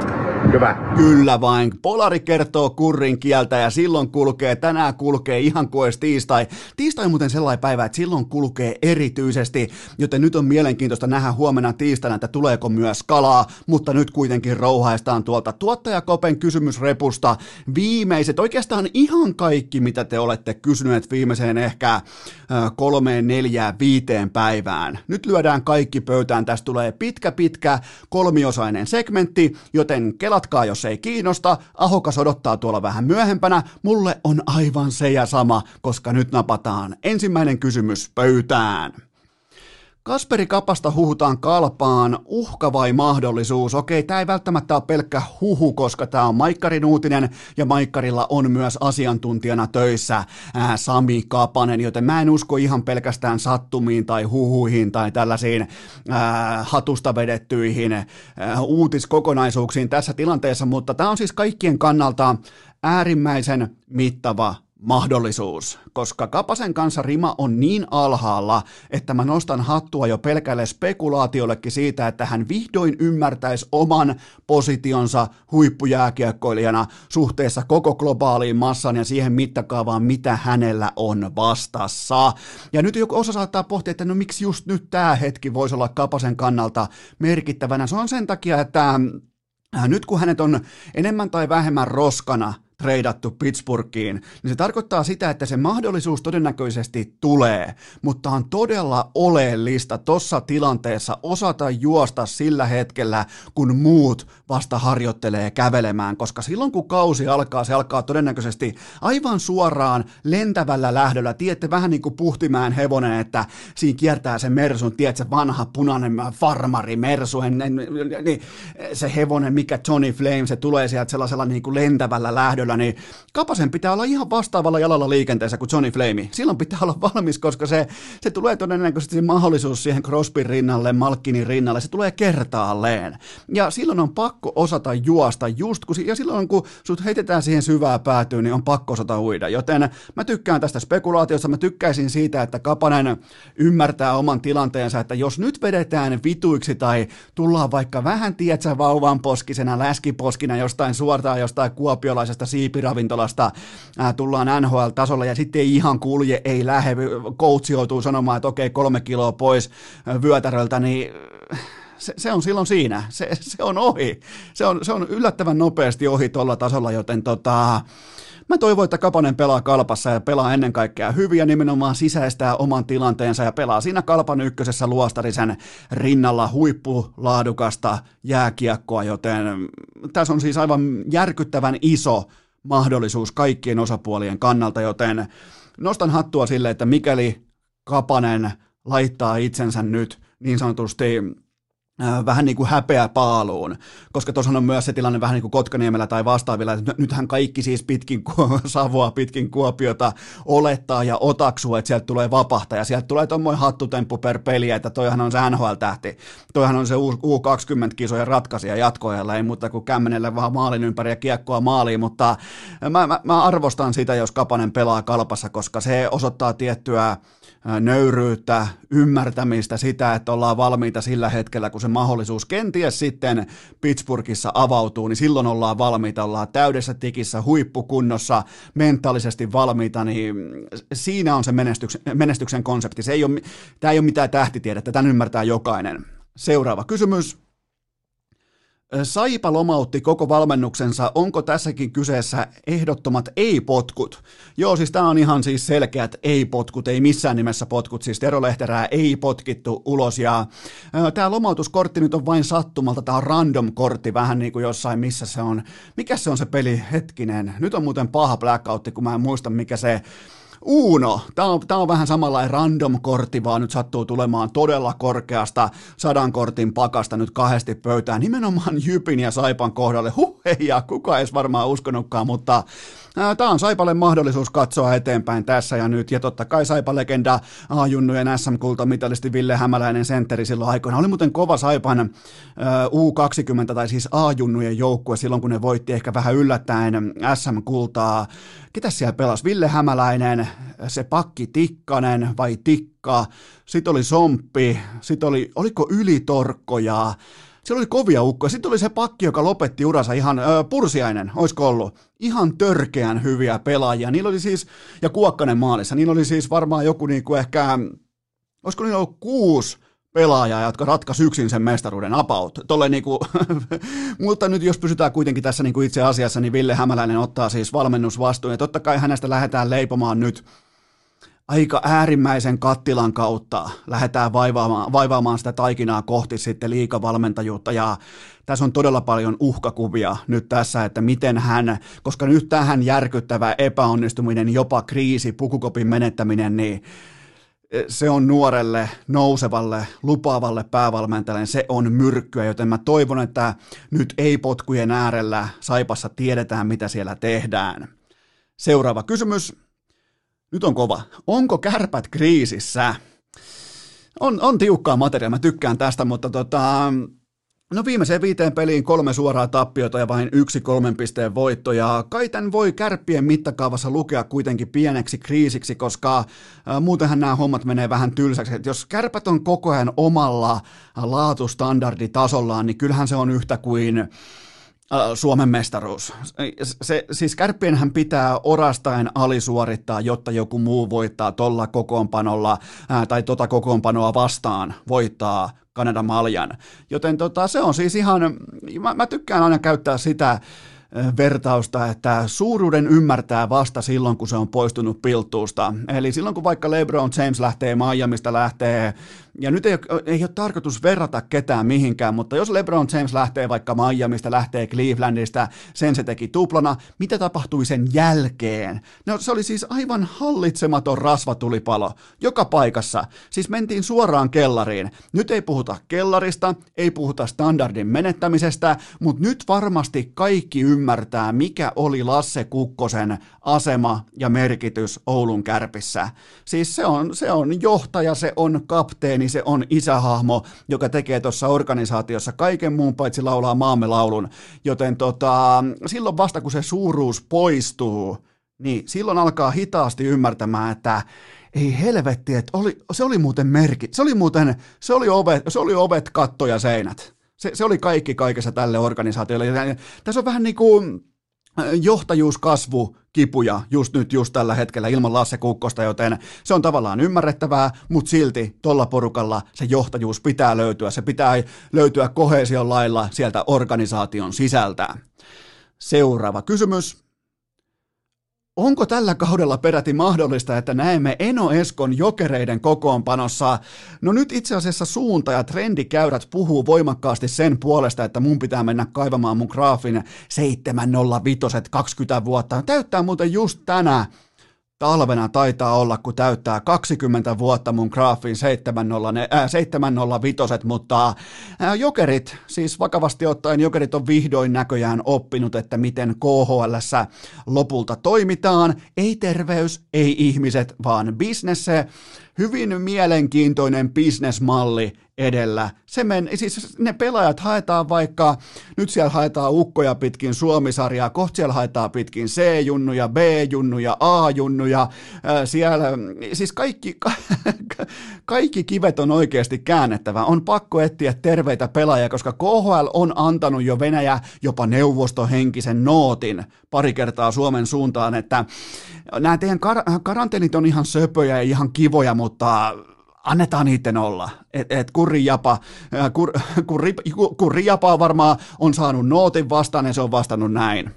Hyvä. Kyllä vain. Polari kertoo kurrin kieltä ja silloin kulkee, tänään kulkee ihan kuin tiistai. Tiistai on muuten sellainen päivä, että silloin kulkee erityisesti, joten nyt on mielenkiintoista nähdä huomenna tiistaina, että tuleeko myös kalaa, mutta nyt kuitenkin rouhaistaan tuolta tuottajakopen kysymysrepusta viimeiset, oikeastaan ihan kaikki, mitä te olette kysyneet viimeiseen ehkä kolmeen, neljään, viiteen päivään. Nyt lyödään kaikki pöytään, tästä tulee pitkä, pitkä kolmiosainen segmentti, joten kelatkaa, jos ei kiinnosta. Ahokas odottaa tuolla vähän myöhempänä. Mulle on aivan se ja sama, koska nyt napataan ensimmäinen kysymys pöytään. Kasperi Kapasta huhutaan kalpaan, uhka vai mahdollisuus? Okei, tämä ei välttämättä ole pelkkä huhu, koska tämä on Maikkarin uutinen ja Maikkarilla on myös asiantuntijana töissä ää, Sami Kapanen, joten mä en usko ihan pelkästään sattumiin tai huhuihin tai tällaisiin ää, hatusta vedettyihin ää, uutiskokonaisuuksiin tässä tilanteessa, mutta tämä on siis kaikkien kannalta äärimmäisen mittava mahdollisuus, koska Kapasen kanssa rima on niin alhaalla, että mä nostan hattua jo pelkälle spekulaatiollekin siitä, että hän vihdoin ymmärtäisi oman positionsa huippujääkiekkoilijana suhteessa koko globaaliin massan ja siihen mittakaavaan, mitä hänellä on vastassa. Ja nyt joku osa saattaa pohtia, että no miksi just nyt tämä hetki voisi olla Kapasen kannalta merkittävänä. Se on sen takia, että äh, nyt kun hänet on enemmän tai vähemmän roskana – treidattu Pittsburghiin, niin se tarkoittaa sitä, että se mahdollisuus todennäköisesti tulee, mutta on todella oleellista tuossa tilanteessa osata juosta sillä hetkellä, kun muut vasta harjoittelee kävelemään, koska silloin kun kausi alkaa, se alkaa todennäköisesti aivan suoraan lentävällä lähdöllä, tiedätte vähän niin kuin puhtimään hevonen, että siinä kiertää se Mersun, tiedätkö, vanha punainen farmari Mersu, niin se hevonen, mikä Johnny Flame, se tulee sieltä sellaisella niin kuin lentävällä lähdöllä, yöllä, niin Kapasen pitää olla ihan vastaavalla jalalla liikenteessä kuin Johnny Flame. Silloin pitää olla valmis, koska se, se tulee todennäköisesti se mahdollisuus siihen Crosbyn rinnalle, Malkkinin rinnalle, se tulee kertaalleen. Ja silloin on pakko osata juosta just kun, ja silloin kun sut heitetään siihen syvää päätyyn, niin on pakko osata uida. Joten mä tykkään tästä spekulaatiosta, mä tykkäisin siitä, että Kapanen ymmärtää oman tilanteensa, että jos nyt vedetään vituiksi tai tullaan vaikka vähän, tietsä, vauvan poskisena, läskiposkina jostain suortaan jostain kuopiolaisesta siipiravintolasta ää, tullaan NHL-tasolla ja sitten ei ihan kulje, ei lähde, coach joutuu sanomaan, että okei, kolme kiloa pois vyötäröltä, niin se, se on silloin siinä, se, se on ohi. Se on, se on yllättävän nopeasti ohi tuolla tasolla, joten tota, Mä toivon, että Kapanen pelaa kalpassa ja pelaa ennen kaikkea hyviä, nimenomaan sisäistää oman tilanteensa ja pelaa siinä kalpan ykkösessä luostarisen rinnalla huippulaadukasta jääkiekkoa, joten tässä on siis aivan järkyttävän iso mahdollisuus kaikkien osapuolien kannalta, joten nostan hattua sille, että mikäli Kapanen laittaa itsensä nyt niin sanotusti vähän niin kuin häpeä paaluun, koska tuossa on myös se tilanne vähän niin kuin Kotkaniemellä tai vastaavilla, että nythän kaikki siis pitkin Savoa, pitkin Kuopiota olettaa ja otaksuu, että sieltä tulee vapahta ja sieltä tulee tuommoinen hattutemppu per peli, että toihan on se NHL-tähti, toihan on se U20-kisojen ratkaisija jatkoajalla, ei muuta kuin kämmenelle vaan maalin ympäri ja kiekkoa maaliin, mutta mä, mä, mä arvostan sitä, jos Kapanen pelaa kalpassa, koska se osoittaa tiettyä nöyryyttä, ymmärtämistä, sitä, että ollaan valmiita sillä hetkellä, kun se mahdollisuus kenties sitten Pittsburghissa avautuu, niin silloin ollaan valmiita, ollaan täydessä tikissä, huippukunnossa, mentaalisesti valmiita, niin siinä on se menestyksen, menestyksen konsepti. Se ei ole, tämä ei ole mitään tähtitiedettä, tämän ymmärtää jokainen. Seuraava kysymys. Saipa lomautti koko valmennuksensa. Onko tässäkin kyseessä ehdottomat ei-potkut? Joo, siis tämä on ihan siis selkeät ei-potkut, ei missään nimessä potkut. Siis Tero Lehterää ei potkittu ulos. Ja tämä lomautuskortti nyt on vain sattumalta. Tämä on random-kortti, vähän niin kuin jossain, missä se on. Mikä se on se peli? Hetkinen. Nyt on muuten paha blackoutti, kun mä en muista, mikä se Uno, tämä on, tämä on vähän samanlainen random-kortti, vaan nyt sattuu tulemaan todella korkeasta sadan kortin pakasta nyt kahdesti pöytään, nimenomaan Jypin ja Saipan kohdalle. Huh, hei, ja kuka edes varmaan uskonutkaan, mutta Tämä on Saipalle mahdollisuus katsoa eteenpäin tässä ja nyt, ja totta kai Saipa-legenda A-junnujen SM-kultamitalisti Ville Hämäläinen sentteri silloin aikoina. Oli muuten kova Saipan U20 tai siis A-junnujen joukkue silloin, kun ne voitti ehkä vähän yllättäen SM-kultaa. Ketä siellä pelasi? Ville Hämäläinen, se pakki Tikkanen vai Tikka, sitten oli Somppi, sitten oli, oliko Ylitorkkoja, siellä oli kovia ukkoja. Sitten oli se pakki, joka lopetti uransa ihan, ö, Pursiainen, olisiko ollut, ihan törkeän hyviä pelaajia. Niillä oli siis, ja Kuokkanen maalissa, niillä oli siis varmaan joku niinku ehkä, olisiko niillä ollut kuusi pelaajaa, jotka ratkaisi yksin sen mestaruuden apaut. Tolle niinku, mutta nyt jos pysytään kuitenkin tässä niinku itse asiassa, niin Ville Hämäläinen ottaa siis valmennusvastuun, ja totta kai hänestä lähdetään leipomaan nyt aika äärimmäisen kattilan kautta lähdetään vaivaamaan, vaivaamaan sitä taikinaa kohti sitten liikavalmentajuutta ja tässä on todella paljon uhkakuvia nyt tässä, että miten hän, koska nyt tähän järkyttävä epäonnistuminen, jopa kriisi, pukukopin menettäminen, niin se on nuorelle, nousevalle, lupaavalle päävalmentajalle, se on myrkkyä, joten mä toivon, että nyt ei potkujen äärellä Saipassa tiedetään, mitä siellä tehdään. Seuraava kysymys. Nyt on kova. Onko kärpät kriisissä? On, on tiukkaa materiaalia, mä tykkään tästä, mutta tota, No viimeiseen viiteen peliin kolme suoraa tappiota ja vain yksi kolmen pisteen voitto, ja kai tämän voi kärppien mittakavassa lukea kuitenkin pieneksi kriisiksi, koska muutenhan nämä hommat menee vähän tylsäksi. Et jos kärpät on koko ajan omalla laatustandarditasollaan, niin kyllähän se on yhtä kuin Suomen mestaruus. Se, siis kärppienhän pitää orastaen alisuorittaa, jotta joku muu voittaa tolla kokoonpanolla ää, tai tota kokoonpanoa vastaan voittaa Kanadan maljan. Joten tota, se on siis ihan, mä, mä tykkään aina käyttää sitä, vertausta, että suuruuden ymmärtää vasta silloin, kun se on poistunut pilttuusta. Eli silloin, kun vaikka LeBron James lähtee Miamista, lähtee ja nyt ei ole, ei ole tarkoitus verrata ketään mihinkään, mutta jos LeBron James lähtee vaikka Miamista, lähtee Clevelandista, sen se teki tuplana, mitä tapahtui sen jälkeen? No se oli siis aivan hallitsematon rasvatulipalo, joka paikassa. Siis mentiin suoraan kellariin. Nyt ei puhuta kellarista, ei puhuta standardin menettämisestä, mutta nyt varmasti kaikki ymmärtää, mikä oli Lasse Kukkosen asema ja merkitys Oulun kärpissä. Siis se on, se on johtaja, se on kapteeni, niin se on isähahmo, joka tekee tuossa organisaatiossa kaiken muun paitsi laulaa maamme laulun. Joten tota, silloin vasta kun se suuruus poistuu, niin silloin alkaa hitaasti ymmärtämään, että ei helvetti, että oli, se oli muuten merkit, se oli muuten, se oli ovet, se oli ovet katto ja seinät. Se, se oli kaikki kaikessa tälle organisaatiolle. Ja tässä on vähän niin kuin johtajuuskasvu kipuja just nyt, just tällä hetkellä ilman Lasse Kukkosta, joten se on tavallaan ymmärrettävää, mutta silti tuolla porukalla se johtajuus pitää löytyä. Se pitää löytyä kohesion lailla sieltä organisaation sisältä. Seuraava kysymys. Onko tällä kaudella peräti mahdollista, että näemme Eno Eskon jokereiden kokoonpanossa? No nyt itse asiassa suunta ja trendikäyrät puhuu voimakkaasti sen puolesta, että mun pitää mennä kaivamaan mun graafin 705 20 vuotta. Täyttää muuten just tänään talvena taitaa olla, kun täyttää 20 vuotta mun graafin 705, äh, mutta äh, jokerit, siis vakavasti ottaen jokerit on vihdoin näköjään oppinut, että miten KHL lopulta toimitaan. Ei terveys, ei ihmiset, vaan bisnes. Hyvin mielenkiintoinen bisnesmalli edellä. Se men, siis ne pelaajat haetaan vaikka, nyt siellä haetaan ukkoja pitkin Suomisarjaa, kohta siellä haetaan pitkin C-junnuja, B-junnuja, A-junnuja, siellä, siis kaikki, kaikki kivet on oikeasti käännettävä. On pakko etsiä terveitä pelaajia, koska KHL on antanut jo Venäjä jopa neuvostohenkisen nootin pari kertaa Suomen suuntaan, että nämä teidän kar- karanteenit on ihan söpöjä ja ihan kivoja, mutta annetaan niiden olla. Et, et Kurri Japa, kur, kurri, kurri Japa varmaan on saanut nootin vastaan ja se on vastannut näin.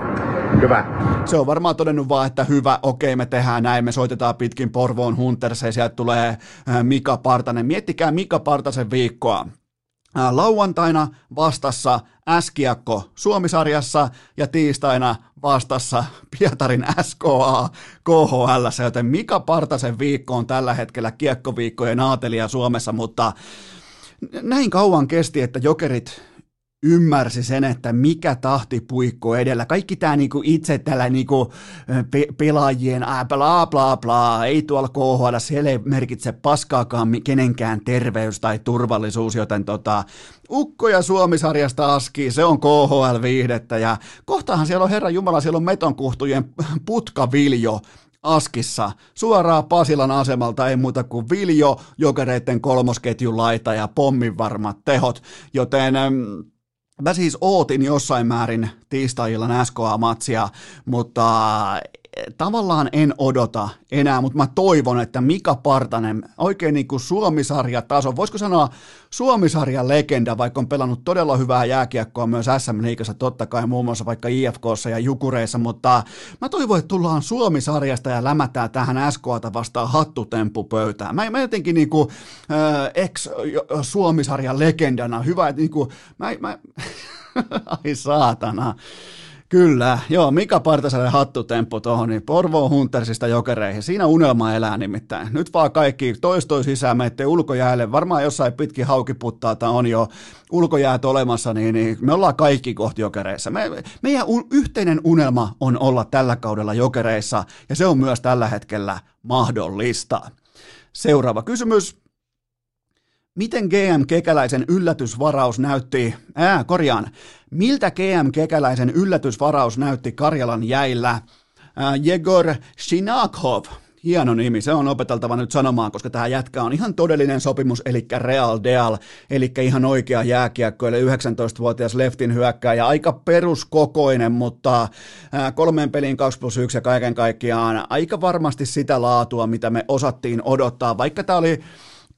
Hyvä. Se on varmaan todennut vaan, että hyvä, okei me tehdään näin, me soitetaan pitkin Porvoon Hunters ja sieltä tulee Mika Partanen. Miettikää Mika Partasen viikkoa. Lauantaina vastassa Äskiakko Suomisarjassa ja tiistaina vastassa Pietarin SKA KHL, joten Mika Partasen viikko on tällä hetkellä kiekkoviikkojen aatelija Suomessa, mutta näin kauan kesti, että jokerit ymmärsi sen, että mikä tahti puikko edellä. Kaikki tämä niinku itse tällä niinku pe- pelaajien ää, bla bla bla, ei tuolla KHL, siellä ei merkitse paskaakaan kenenkään terveys tai turvallisuus, joten tota, Ukko ja Suomisarjasta aski, se on KHL-viihdettä ja kohtahan siellä on Herra Jumala, siellä on metonkuhtujen putkaviljo Askissa. Suoraan Pasilan asemalta ei muuta kuin Viljo, jokereiden kolmosketjun laita ja pommin varmat tehot, joten Mä siis ootin jossain määrin tiistai-illan SKA-matsia, mutta tavallaan en odota enää, mutta mä toivon, että Mika Partanen, oikein niin kuin Suomisarja-taso, voisiko sanoa Suomisarjan legenda, vaikka on pelannut todella hyvää jääkiekkoa myös SM-liigassa, totta kai muun muassa vaikka IFKssa ja Jukureissa, mutta mä toivon, että tullaan Suomisarjasta ja lämätään tähän SKAta vastaan hattutempupöytään. Mä, mä jotenkin niin kuin, äh, ex-Suomisarjan legendana, hyvä, että niin kuin, mä, mä ai saatana. Kyllä, joo, Mika Partasalle hattutemppu tuohon, niin Porvo Huntersista jokereihin. Siinä unelma elää nimittäin. Nyt vaan kaikki toistoi sisään, menette ulkojäälle. Varmaan jossain pitkin haukiputtaata on jo ulkojäät olemassa, niin, niin me ollaan kaikki kohti jokereissa. Me, meidän un, yhteinen unelma on olla tällä kaudella jokereissa, ja se on myös tällä hetkellä mahdollista. Seuraava kysymys. Miten GM Kekäläisen yllätysvaraus näytti, ää, korjaan, miltä GM Kekäläisen yllätysvaraus näytti Karjalan jäillä? Ää, Jegor Shinakhov, hieno nimi, se on opeteltava nyt sanomaan, koska tämä jätkä on ihan todellinen sopimus, eli Real Deal, eli ihan oikea jääkiekko, eli 19-vuotias leftin hyökkääjä, aika peruskokoinen, mutta kolmeen peliin 2 plus 1 ja kaiken kaikkiaan aika varmasti sitä laatua, mitä me osattiin odottaa, vaikka tämä oli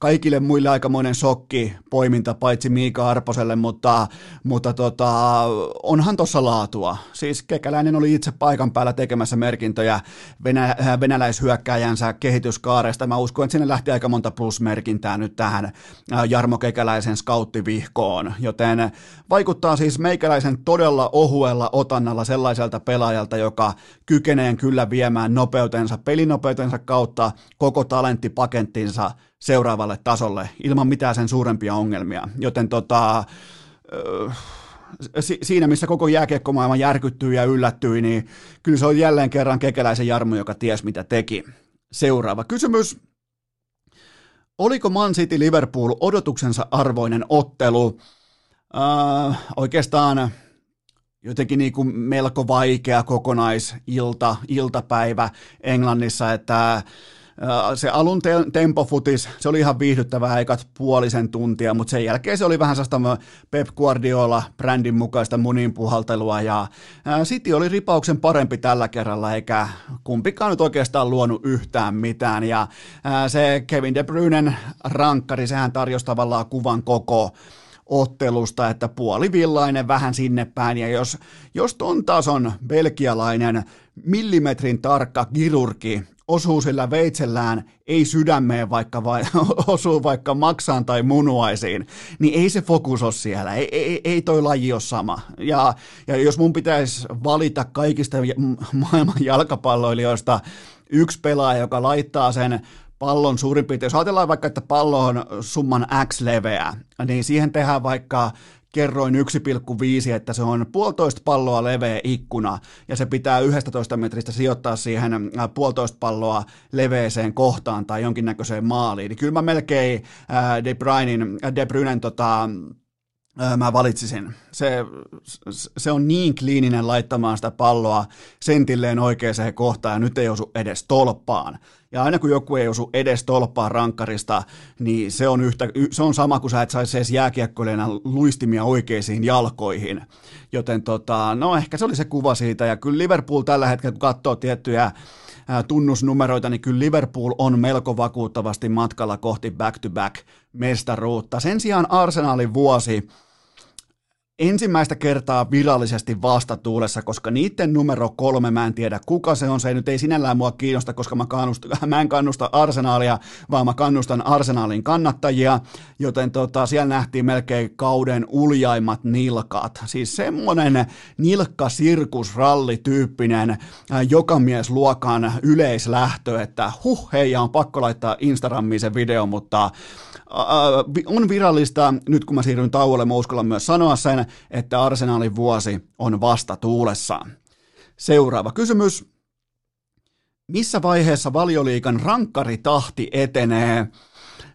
kaikille muille aikamoinen shokki poiminta, paitsi Miika Arposelle, mutta, mutta tota, onhan tuossa laatua. Siis Kekäläinen oli itse paikan päällä tekemässä merkintöjä venä, äh, venäläishyökkääjänsä kehityskaaresta. Mä uskon, että sinne lähti aika monta plusmerkintää nyt tähän äh, Jarmo Kekäläisen skauttivihkoon, joten vaikuttaa siis meikäläisen todella ohuella otannalla sellaiselta pelaajalta, joka kykenee kyllä viemään nopeutensa, pelinopeutensa kautta koko talenttipakettinsa seuraavalle tasolle ilman mitään sen suurempia ongelmia. Joten tota, siinä, missä koko jääkiekkomaailma järkyttyi ja yllättyi, niin kyllä se on jälleen kerran kekeläisen Jarmo, joka ties mitä teki. Seuraava kysymys. Oliko Man City Liverpool odotuksensa arvoinen ottelu? Äh, oikeastaan jotenkin niin kuin melko vaikea kokonaisilta, iltapäivä Englannissa, että se alun te- tempofutis, se oli ihan viihdyttävää ekat puolisen tuntia, mutta sen jälkeen se oli vähän sellaista Pep Guardiola brändin mukaista munin puhaltelua ja City oli ripauksen parempi tällä kerralla eikä kumpikaan nyt oikeastaan luonut yhtään mitään. Ja se Kevin De Bruynen rankkari, sehän tarjosi tavallaan kuvan koko ottelusta, että puolivillainen vähän sinne päin, ja jos, jos ton tason belgialainen millimetrin tarkka kirurgi osuu sillä veitsellään, ei sydämeen vaikka vai, osuu vaikka maksaan tai munuaisiin, niin ei se fokus ole siellä, ei, ei, ei toi laji ole sama. Ja, ja jos mun pitäisi valita kaikista maailman jalkapalloilijoista yksi pelaaja, joka laittaa sen pallon suurin piirtein, jos ajatellaan vaikka, että pallo on summan X leveä, niin siihen tehdään vaikka kerroin 1,5, että se on puolitoista palloa leveä ikkuna ja se pitää 11 metristä sijoittaa siihen äh, puolitoista palloa leveeseen kohtaan tai jonkinnäköiseen maaliin. Niin kyllä mä melkein äh, De, Bruynen, äh, De Bruynen tota, mä valitsisin. Se, se on niin kliininen laittamaan sitä palloa sentilleen oikeaan kohtaan ja nyt ei osu edes tolppaan. Ja aina kun joku ei osu edes tolppaan rankkarista, niin se on, yhtä, se on sama kuin sä et saisi edes jääkiekkoilijana luistimia oikeisiin jalkoihin. Joten tota, no ehkä se oli se kuva siitä. Ja kyllä Liverpool tällä hetkellä, kun katsoo tiettyjä tunnusnumeroita, niin kyllä Liverpool on melko vakuuttavasti matkalla kohti back-to-back mestaruutta. Sen sijaan Arsenalin vuosi ensimmäistä kertaa virallisesti vastatuulessa, koska niiden numero kolme, mä en tiedä kuka se on, se ei nyt ei sinällään mua kiinnosta, koska mä, kannusta, mä en kannusta arsenaalia, vaan mä kannustan arsenaalin kannattajia, joten tota, siellä nähtiin melkein kauden uljaimmat nilkat, siis semmonen nilkkasirkusralli-tyyppinen äh, jokamiesluokan yleislähtö, että huh hei, on pakko laittaa Instagramiin se video, mutta on virallista, nyt kun mä siirryn tauolle, mä uskallan myös sanoa sen, että Arsenalin vuosi on vasta tuulessaan. Seuraava kysymys. Missä vaiheessa valioliikan rankkaritahti etenee?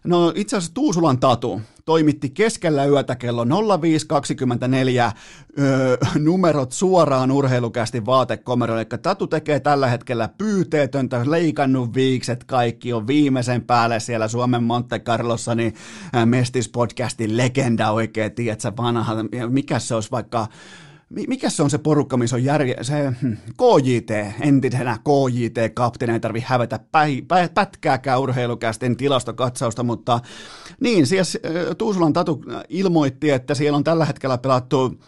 No itse asiassa Tuusulan Tatu toimitti keskellä yötä kello 0524 öö, numerot suoraan urheilukästi vaatekomerolle. Eli Tatu tekee tällä hetkellä pyyteetöntä, leikannut viikset, kaikki on viimeisen päälle siellä Suomen Monte Carlossa, niin Mestis-podcastin legenda oikein, tiedätkö, vanha, mikä se olisi vaikka mikä se on se porukka, missä on järje, se hmm, KJT, entisenä KJT-kapteeni, ei tarvi hävetä päi, pä, pätkääkään urheilukästen tilastokatsausta, mutta niin, siis Tuusulan Tatu ilmoitti, että siellä on tällä hetkellä pelattu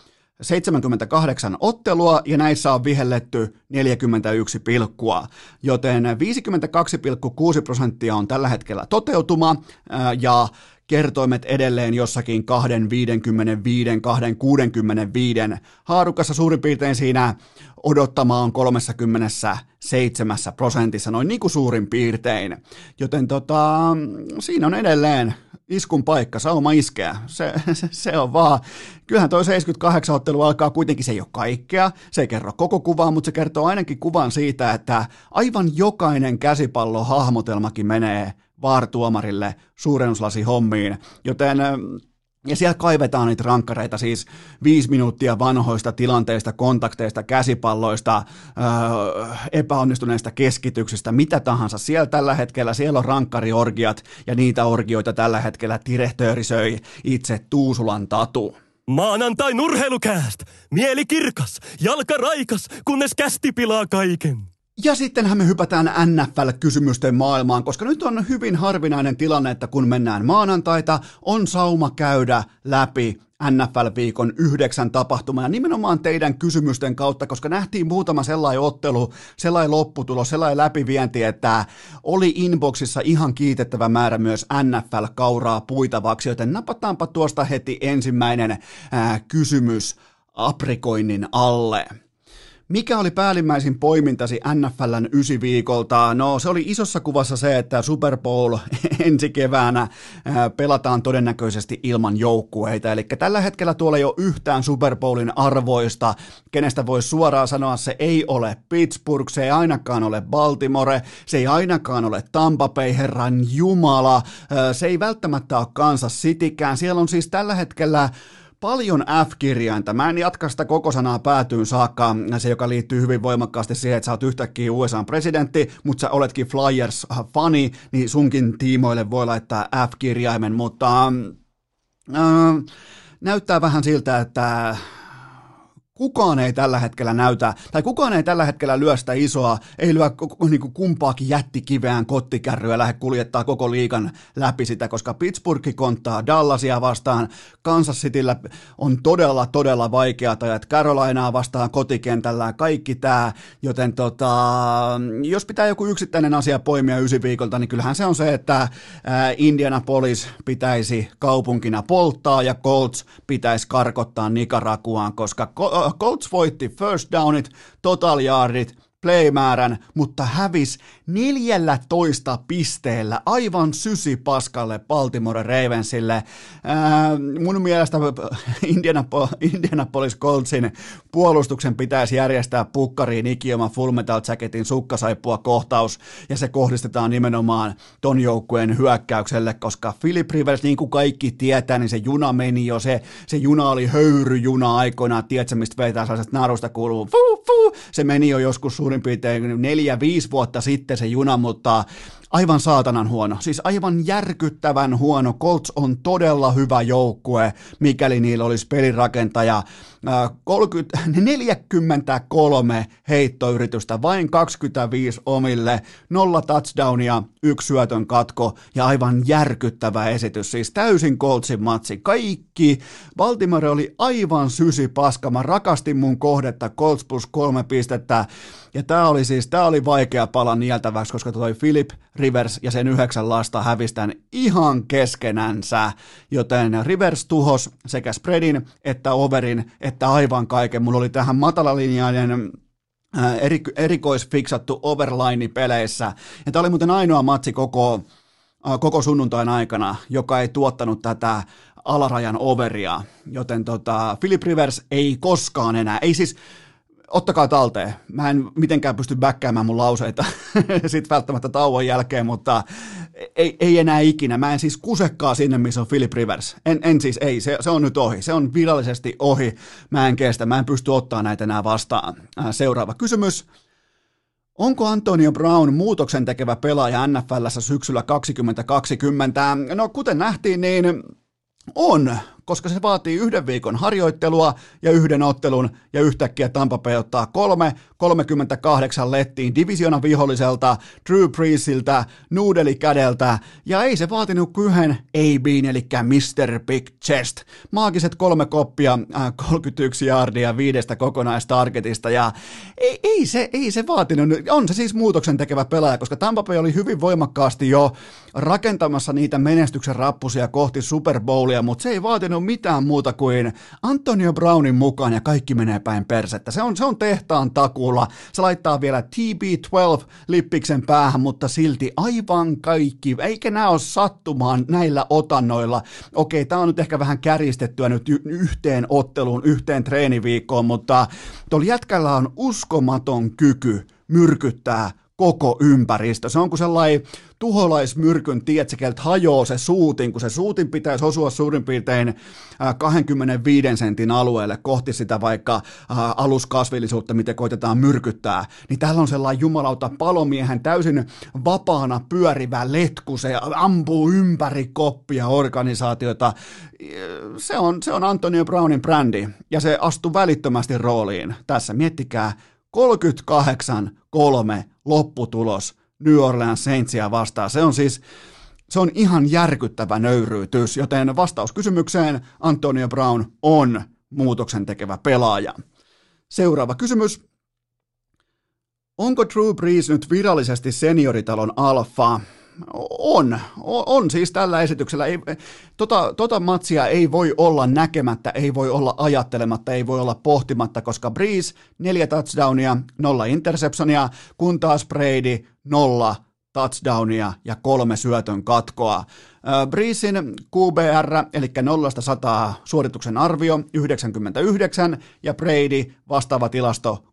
78 ottelua ja näissä on vihelletty 41 pilkkua, joten 52,6 prosenttia on tällä hetkellä toteutuma ja kertoimet edelleen jossakin 255, 265 haarukassa suurin piirtein siinä odottamaan on 37 prosentissa, noin niin kuin suurin piirtein. Joten tota, siinä on edelleen iskun paikka, sauma iskeä. Se, se, se on vaan, kyllähän toi 78 ottelu alkaa kuitenkin, se ei ole kaikkea, se ei kerro koko kuvaa, mutta se kertoo ainakin kuvan siitä, että aivan jokainen käsipallohahmotelmakin menee vaartuomarille suurennuslasi hommiin, joten ja siellä kaivetaan niitä rankkareita, siis viisi minuuttia vanhoista tilanteista, kontakteista, käsipalloista, öö, epäonnistuneista keskityksistä, mitä tahansa. Siellä tällä hetkellä, siellä on rankkariorgiat ja niitä orgioita tällä hetkellä direhtööri söi itse Tuusulan tatu. Maanantai nurheilukääst! Mieli kirkas, jalka raikas, kunnes kästi pilaa kaiken. Ja sittenhän me hypätään NFL-kysymysten maailmaan, koska nyt on hyvin harvinainen tilanne, että kun mennään maanantaita, on sauma käydä läpi NFL-viikon yhdeksän tapahtumaa nimenomaan teidän kysymysten kautta, koska nähtiin muutama sellainen ottelu, sellainen lopputulos, sellainen läpivienti, että oli inboxissa ihan kiitettävä määrä myös NFL-kauraa puitavaksi, joten napataanpa tuosta heti ensimmäinen ää, kysymys aprikoinnin alle. Mikä oli päällimmäisin poimintasi NFLn ysiviikolta? No se oli isossa kuvassa se, että Super Bowl ensi keväänä pelataan todennäköisesti ilman joukkueita. Eli tällä hetkellä tuolla ei ole yhtään Super Bowlin arvoista, kenestä voisi suoraan sanoa, se ei ole Pittsburgh, se ei ainakaan ole Baltimore, se ei ainakaan ole Tampa Bay, herran jumala, se ei välttämättä ole Kansas Citykään. Siellä on siis tällä hetkellä paljon F-kirjainta. Mä en jatka sitä koko sanaa päätyyn saakka, se joka liittyy hyvin voimakkaasti siihen, että sä oot yhtäkkiä USA-presidentti, mutta sä oletkin Flyers-fani, niin sunkin tiimoille voi laittaa F-kirjaimen, mutta äh, näyttää vähän siltä, että kukaan ei tällä hetkellä näytä, tai kukaan ei tällä hetkellä lyö sitä isoa, ei lyö niin kuin kumpaakin jättikiveään kottikärryä lähde kuljettaa koko liikan läpi sitä, koska Pittsburgh konttaa Dallasia vastaan, Kansas Cityllä on todella, todella vaikeat ajat, Carolinaa vastaan kotikentällä, kaikki tämä, joten tota, jos pitää joku yksittäinen asia poimia ysi viikolta, niin kyllähän se on se, että Indianapolis pitäisi kaupunkina polttaa ja Colts pitäisi karkottaa Nicaraguaan, koska Colts voitti first downit, total yardit, playmäärän, mutta hävis 14 pisteellä aivan sysi paskalle Baltimore Ravensille. Ää, mun mielestä Indianapolis Coltsin puolustuksen pitäisi järjestää pukkariin ikioma Full Metal Jacketin sukkasaippua kohtaus, ja se kohdistetaan nimenomaan ton joukkueen hyökkäykselle, koska Philip Rivers, niin kuin kaikki tietää, niin se juna meni jo, se, se juna oli höyryjuna aikoinaan, tiedätkö mistä vetää sellaisesta narusta kuuluu, fuu, fuu, se meni jo joskus suurin piirtein neljä, viisi vuotta sitten se juna, mutta aivan saatanan huono, siis aivan järkyttävän huono. Colts on todella hyvä joukkue, mikäli niillä olisi pelirakentaja. 30, 43 heittoyritystä, vain 25 omille, nolla touchdownia, yksi syötön katko ja aivan järkyttävä esitys, siis täysin Coltsin matsi. Kaikki, Baltimore oli aivan sysi paska, mä rakastin mun kohdetta, Colts plus kolme pistettä, ja tämä oli siis, tämä oli vaikea pala nieltäväksi, koska toi Philip Rivers ja sen yhdeksän lasta hävistään ihan keskenänsä, joten Rivers tuhos sekä spreadin että overin että aivan kaiken. Mulla oli tähän matalalinjainen äh, eri, erikoisfiksattu overline peleissä. Ja tämä oli muuten ainoa matsi koko, äh, koko sunnuntain aikana, joka ei tuottanut tätä alarajan overia, joten tota, Philip Rivers ei koskaan enää, ei siis, ottakaa talteen. Mä en mitenkään pysty bäkkäämään mun lauseita sit välttämättä tauon jälkeen, mutta ei, ei enää ikinä. Mä en siis kusekkaa sinne, missä on Philip Rivers. En, en siis, ei, se, se on nyt ohi. Se on virallisesti ohi. Mä en kestä, mä en pysty ottaa näitä enää vastaan. Äh, seuraava kysymys. Onko Antonio Brown muutoksen tekevä pelaaja NFLssä syksyllä 2020? No kuten nähtiin, niin on koska se vaatii yhden viikon harjoittelua ja yhden ottelun, ja yhtäkkiä Tampa Bay ottaa kolme, 38 lettiin divisiona viholliselta, Drew Breesiltä, Noodeli kädeltä, ja ei se vaatinut yhden ABin, eli Mr. Big Chest. Maagiset kolme koppia, äh, 31 jardia viidestä kokonaistargetista, ja ei, ei, se, ei se vaatinut, on se siis muutoksen tekevä pelaaja, koska Tampa Bay oli hyvin voimakkaasti jo rakentamassa niitä menestyksen rappusia kohti Super Bowlia, mutta se ei vaatinut ole mitään muuta kuin Antonio Brownin mukaan ja kaikki menee päin persettä. Se on, se on tehtaan takulla. Se laittaa vielä TB12 lippiksen päähän, mutta silti aivan kaikki, eikä nämä ole sattumaan näillä otannoilla. Okei, tämä on nyt ehkä vähän kärjistettyä nyt yhteen otteluun, yhteen treeniviikkoon, mutta tuolla jätkällä on uskomaton kyky myrkyttää koko ympäristö. Se on kuin sellainen tuholaismyrkyn, että hajoaa se suutin, kun se suutin pitäisi osua suurin piirtein 25 sentin alueelle kohti sitä vaikka aluskasvillisuutta, mitä koitetaan myrkyttää, niin täällä on sellainen jumalauta palomiehen täysin vapaana pyörivä letku, se ampuu ympäri koppia organisaatiota. Se on, se on Antonio Brownin brändi, ja se astuu välittömästi rooliin tässä. Miettikää, 38 kolme lopputulos New Orleans Saintsia vastaan. Se on siis, se on ihan järkyttävä nöyryytys, joten vastaus kysymykseen Antonio Brown on muutoksen tekevä pelaaja. Seuraava kysymys. Onko Drew Brees nyt virallisesti senioritalon alfa? On, on siis tällä esityksellä. Ei, tota, tota matsia ei voi olla näkemättä, ei voi olla ajattelematta, ei voi olla pohtimatta, koska Breeze neljä touchdownia, nolla interceptionia, kun taas Brady nolla touchdownia ja kolme syötön katkoa. Breesin QBR, eli 0-100 suorituksen arvio 99 ja Brady vastaava tilasto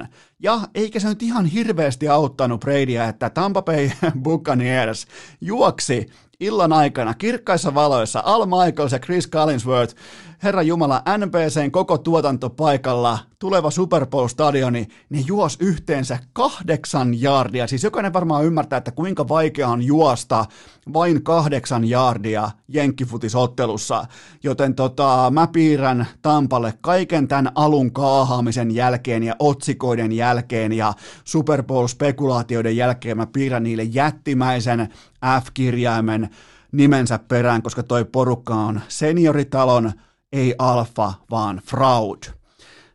3,8. Ja eikä se nyt ihan hirveästi auttanut Bradyä, että Tampa Bay Buccaneers juoksi illan aikana kirkkaissa valoissa Al Michaels ja Chris Collinsworth Herra Jumala, NBCn koko tuotantopaikalla, tuleva Super Bowl-stadioni, ne juos yhteensä kahdeksan jaardia. Siis jokainen varmaan ymmärtää, että kuinka vaikea on juosta vain kahdeksan jaardia jenkkifutisottelussa. Joten tota, mä piirrän Tampalle kaiken tämän alun kaahaamisen jälkeen ja otsikoiden jälkeen ja Super Bowl-spekulaatioiden jälkeen mä piirrän niille jättimäisen F-kirjaimen nimensä perään, koska toi porukka on senioritalon ei alfa, vaan fraud.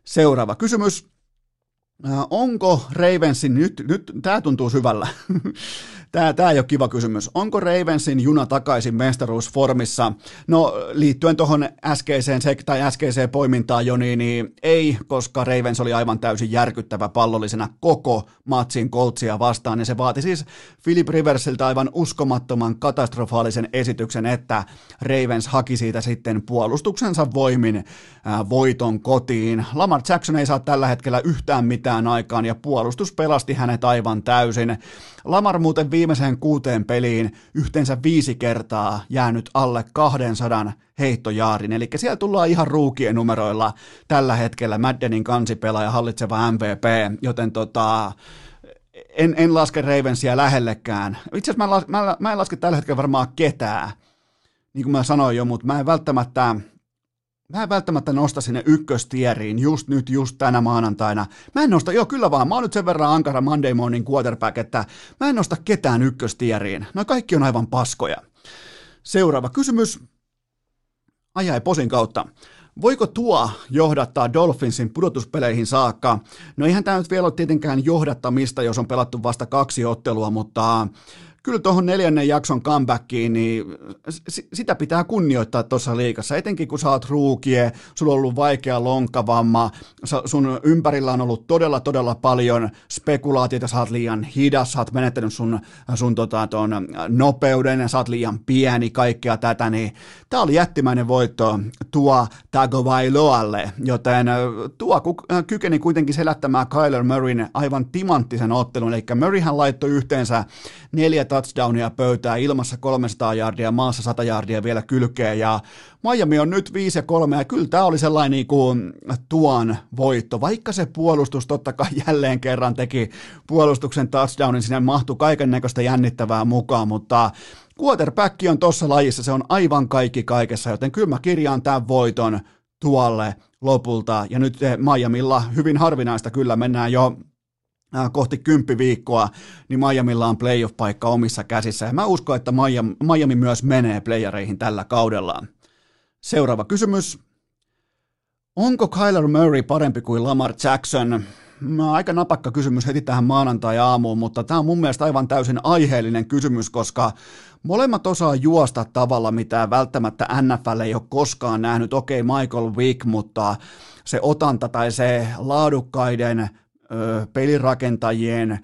Seuraava kysymys. Äh, onko Ravensin, nyt, nyt tämä tuntuu syvällä, Tämä, tämä ei ole kiva kysymys. Onko Ravensin juna takaisin mestaruusformissa? No liittyen tuohon äskeiseen, tai äskeiseen poimintaan Joni, niin ei, koska Ravens oli aivan täysin järkyttävä pallollisena koko matsin koltsia vastaan, ja se vaati siis Philip Riversiltä aivan uskomattoman katastrofaalisen esityksen, että Ravens haki siitä sitten puolustuksensa voimin ää, voiton kotiin. Lamar Jackson ei saa tällä hetkellä yhtään mitään aikaan, ja puolustus pelasti hänet aivan täysin. Lamar muuten viimeiseen kuuteen peliin yhteensä viisi kertaa jäänyt alle 200 heittojaarin, eli siellä tullaan ihan ruukien numeroilla tällä hetkellä Maddenin kansipelaaja hallitseva MVP, joten tota, en, en laske Ravensia lähellekään. Itse asiassa mä, mä, mä en laske tällä hetkellä varmaan ketään, niin kuin mä sanoin jo, mutta mä en välttämättä mä en välttämättä nosta sinne ykköstieriin just nyt, just tänä maanantaina. Mä en nosta, joo kyllä vaan, mä oon nyt sen verran ankara Monday morning quarterback, että mä en nosta ketään ykköstieriin. No kaikki on aivan paskoja. Seuraava kysymys. Ajai posin kautta. Voiko tuo johdattaa Dolphinsin pudotuspeleihin saakka? No eihän tämä nyt vielä ole tietenkään johdattamista, jos on pelattu vasta kaksi ottelua, mutta kyllä tuohon neljännen jakson comebackiin, niin sitä pitää kunnioittaa tuossa liikassa, etenkin kun sä oot ruukie, sulla on ollut vaikea lonkkavamma, sun ympärillä on ollut todella, todella paljon spekulaatioita, sä oot liian hidas, sä oot menettänyt sun, sun tota, ton nopeuden, sä oot liian pieni, kaikkea tätä, niin tää oli jättimäinen voitto tuo Tagovailoalle, joten tuo kykeni kuitenkin selättämään Kyler Murrayn aivan timanttisen ottelun, eli Murrayhän laittoi yhteensä neljä touchdownia pöytää, ilmassa 300 jardia, maassa 100 jardia vielä kylkeen ja Miami on nyt 5 ja 3 ja kyllä tämä oli sellainen niin kuin tuon voitto, vaikka se puolustus totta kai jälleen kerran teki puolustuksen touchdownin, sinne mahtui kaiken näköistä jännittävää mukaan, mutta quarterback on tuossa lajissa, se on aivan kaikki kaikessa, joten kyllä mä kirjaan tämän voiton tuolle lopulta. Ja nyt Miamilla hyvin harvinaista kyllä mennään jo Äh, kohti viikkoa, niin Miamilla on playoff-paikka omissa käsissä. Ja mä uskon, että Miami, myös menee playereihin tällä kaudellaan. Seuraava kysymys. Onko Kyler Murray parempi kuin Lamar Jackson? Aika napakka kysymys heti tähän maanantai-aamuun, mutta tämä on mun mielestä aivan täysin aiheellinen kysymys, koska molemmat osaa juosta tavalla, mitä välttämättä NFL ei ole koskaan nähnyt. Okei, Michael Vick, mutta se otanta tai se laadukkaiden pelirakentajien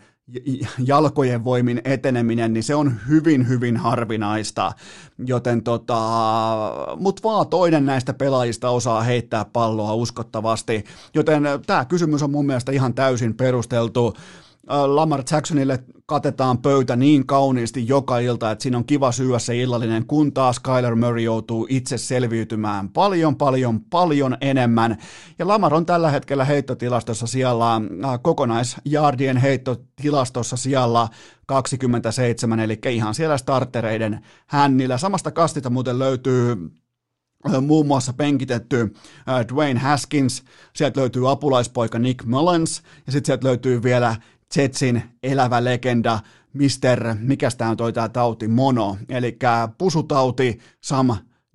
jalkojen voimin eteneminen, niin se on hyvin, hyvin harvinaista, joten tota, mut vaan toinen näistä pelaajista osaa heittää palloa uskottavasti, joten tämä kysymys on mun mielestä ihan täysin perusteltu. Lamar Jacksonille katetaan pöytä niin kauniisti joka ilta, että siinä on kiva syödä se illallinen, kun taas Kyler Murray joutuu itse selviytymään paljon, paljon, paljon enemmän. Ja Lamar on tällä hetkellä heittotilastossa siellä, äh, kokonaisjardien heittotilastossa siellä 27, eli ihan siellä startereiden hännillä. Samasta kastita muuten löytyy äh, muun muassa penkitetty äh, Dwayne Haskins, sieltä löytyy apulaispoika Nick Mullens, ja sitten sieltä löytyy vielä Jetsin elävä legenda, Mister, mikä tämä on toi tää tauti, mono, eli pusutauti Sam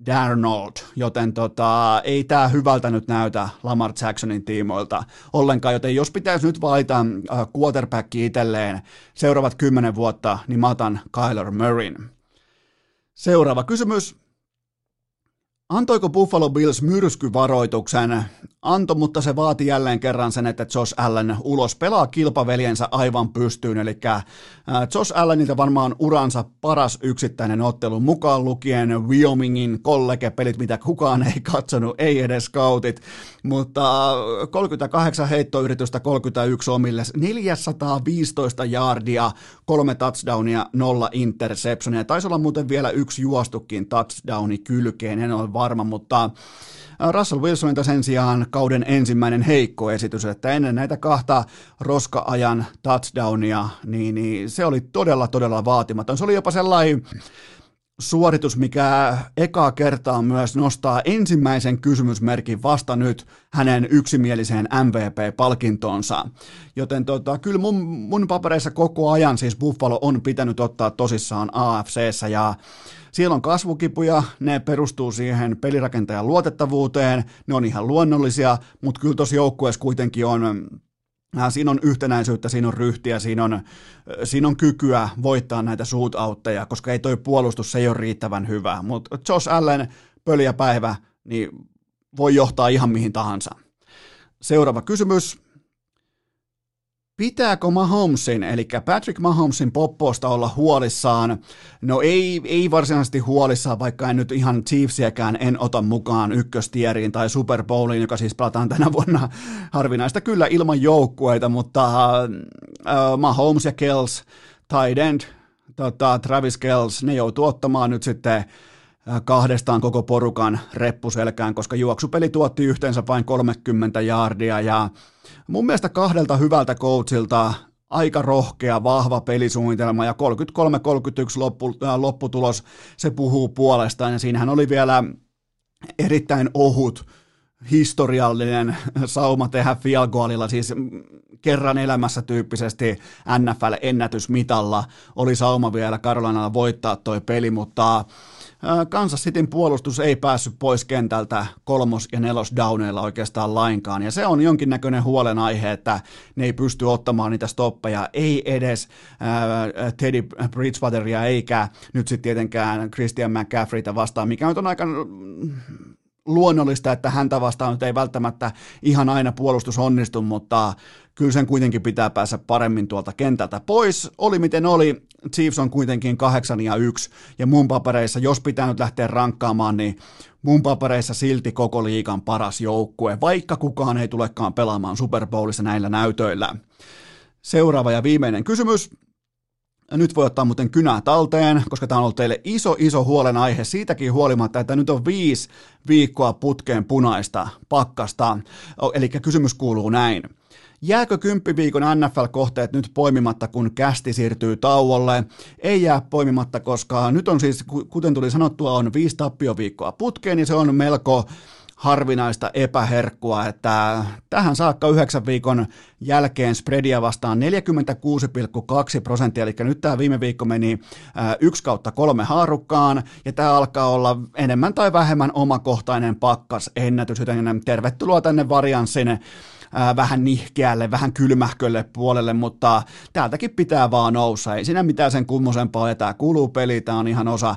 Darnold, joten tota, ei tämä hyvältä nyt näytä Lamar Jacksonin tiimoilta ollenkaan, joten jos pitäisi nyt valita äh, quarterback itselleen seuraavat kymmenen vuotta, niin mä otan Kyler Murrayn. Seuraava kysymys. Antoiko Buffalo Bills myrskyvaroituksen? Antoi, mutta se vaati jälleen kerran sen, että Josh Allen ulos pelaa kilpaveljensä aivan pystyyn, eli Josh Allenilta varmaan uransa paras yksittäinen ottelu mukaan lukien Wyomingin kollegepelit, mitä kukaan ei katsonut, ei edes scoutit, mutta 38 heittoyritystä, 31 omille, 415 yardia, kolme touchdownia, nolla interceptionia, taisi olla muuten vielä yksi juostukin touchdowni kylkeen, en ole varma, mutta Russell Wilsonilta sen sijaan kauden ensimmäinen heikko esitys, että ennen näitä kahta roska-ajan touchdownia, niin, niin se oli todella, todella vaatimaton. Se oli jopa sellainen suoritus, mikä eka kertaa myös nostaa ensimmäisen kysymysmerkin vasta nyt hänen yksimieliseen MVP-palkintonsa. Joten tota, kyllä mun, mun papereissa koko ajan siis Buffalo on pitänyt ottaa tosissaan AFCssä ja siellä on kasvukipuja, ne perustuu siihen pelirakentajan luotettavuuteen, ne on ihan luonnollisia, mutta kyllä tuossa joukkueessa kuitenkin on äh, Siinä on yhtenäisyyttä, siinä on ryhtiä, siinä on, äh, siinä on kykyä voittaa näitä shootoutteja, koska ei toi puolustus, se ei ole riittävän hyvä. Mutta Josh Allen, pöliä päivä, niin voi johtaa ihan mihin tahansa. Seuraava kysymys. Pitääkö Mahomesin, eli Patrick Mahomesin popposta olla huolissaan? No ei, ei varsinaisesti huolissaan, vaikka en nyt ihan Chiefsiäkään en ota mukaan ykköstieriin tai Super Bowliin, joka siis pelataan tänä vuonna harvinaista kyllä ilman joukkueita, mutta uh, Mahomes ja Kells, tight end, tota, Travis Kells, ne joutuu ottamaan nyt sitten kahdestaan koko porukan reppuselkään, koska juoksupeli tuotti yhteensä vain 30 jaardia ja mun mielestä kahdelta hyvältä coachilta aika rohkea, vahva pelisuunnitelma ja 33-31 loppu, äh, lopputulos, se puhuu puolestaan ja siinähän oli vielä erittäin ohut historiallinen sauma tehdä field goalilla, siis kerran elämässä tyyppisesti NFL-ennätysmitalla oli sauma vielä Carolinalla voittaa toi peli, mutta Kansas Cityn puolustus ei päässyt pois kentältä kolmos- ja nelosdowneilla oikeastaan lainkaan, ja se on jonkinnäköinen huolenaihe, että ne ei pysty ottamaan niitä stoppeja, ei edes äh, Teddy Bridgewateria eikä nyt sitten tietenkään Christian McCaffreytä vastaan, mikä nyt on aika luonnollista, että häntä vastaan nyt ei välttämättä ihan aina puolustus onnistu, mutta kyllä sen kuitenkin pitää päästä paremmin tuolta kentältä pois. Oli miten oli, Chiefs on kuitenkin 8 ja 1, ja mun papereissa, jos pitää nyt lähteä rankkaamaan, niin mun papereissa silti koko liikan paras joukkue, vaikka kukaan ei tulekaan pelaamaan Super Bowlissa näillä näytöillä. Seuraava ja viimeinen kysymys. Nyt voi ottaa muuten kynää talteen, koska tämä on ollut teille iso, iso huolenaihe siitäkin huolimatta, että nyt on viisi viikkoa putkeen punaista pakkasta. Eli kysymys kuuluu näin. Jääkö kymppiviikon NFL-kohteet nyt poimimatta, kun kästi siirtyy tauolle? Ei jää poimimatta, koska nyt on siis, kuten tuli sanottua, on viisi tappioviikkoa putkeen, niin se on melko harvinaista epäherkkua, että tähän saakka yhdeksän viikon jälkeen spreadia vastaan 46,2 prosenttia, eli nyt tämä viime viikko meni yksi kautta kolme haarukkaan, ja tämä alkaa olla enemmän tai vähemmän omakohtainen pakkas ennätys, joten tervetuloa tänne varianssin vähän nihkeälle, vähän kylmähkölle puolelle, mutta täältäkin pitää vaan nousta. Ei siinä mitään sen kummosempaa, ja tämä kuuluu peli, tämä on ihan osa,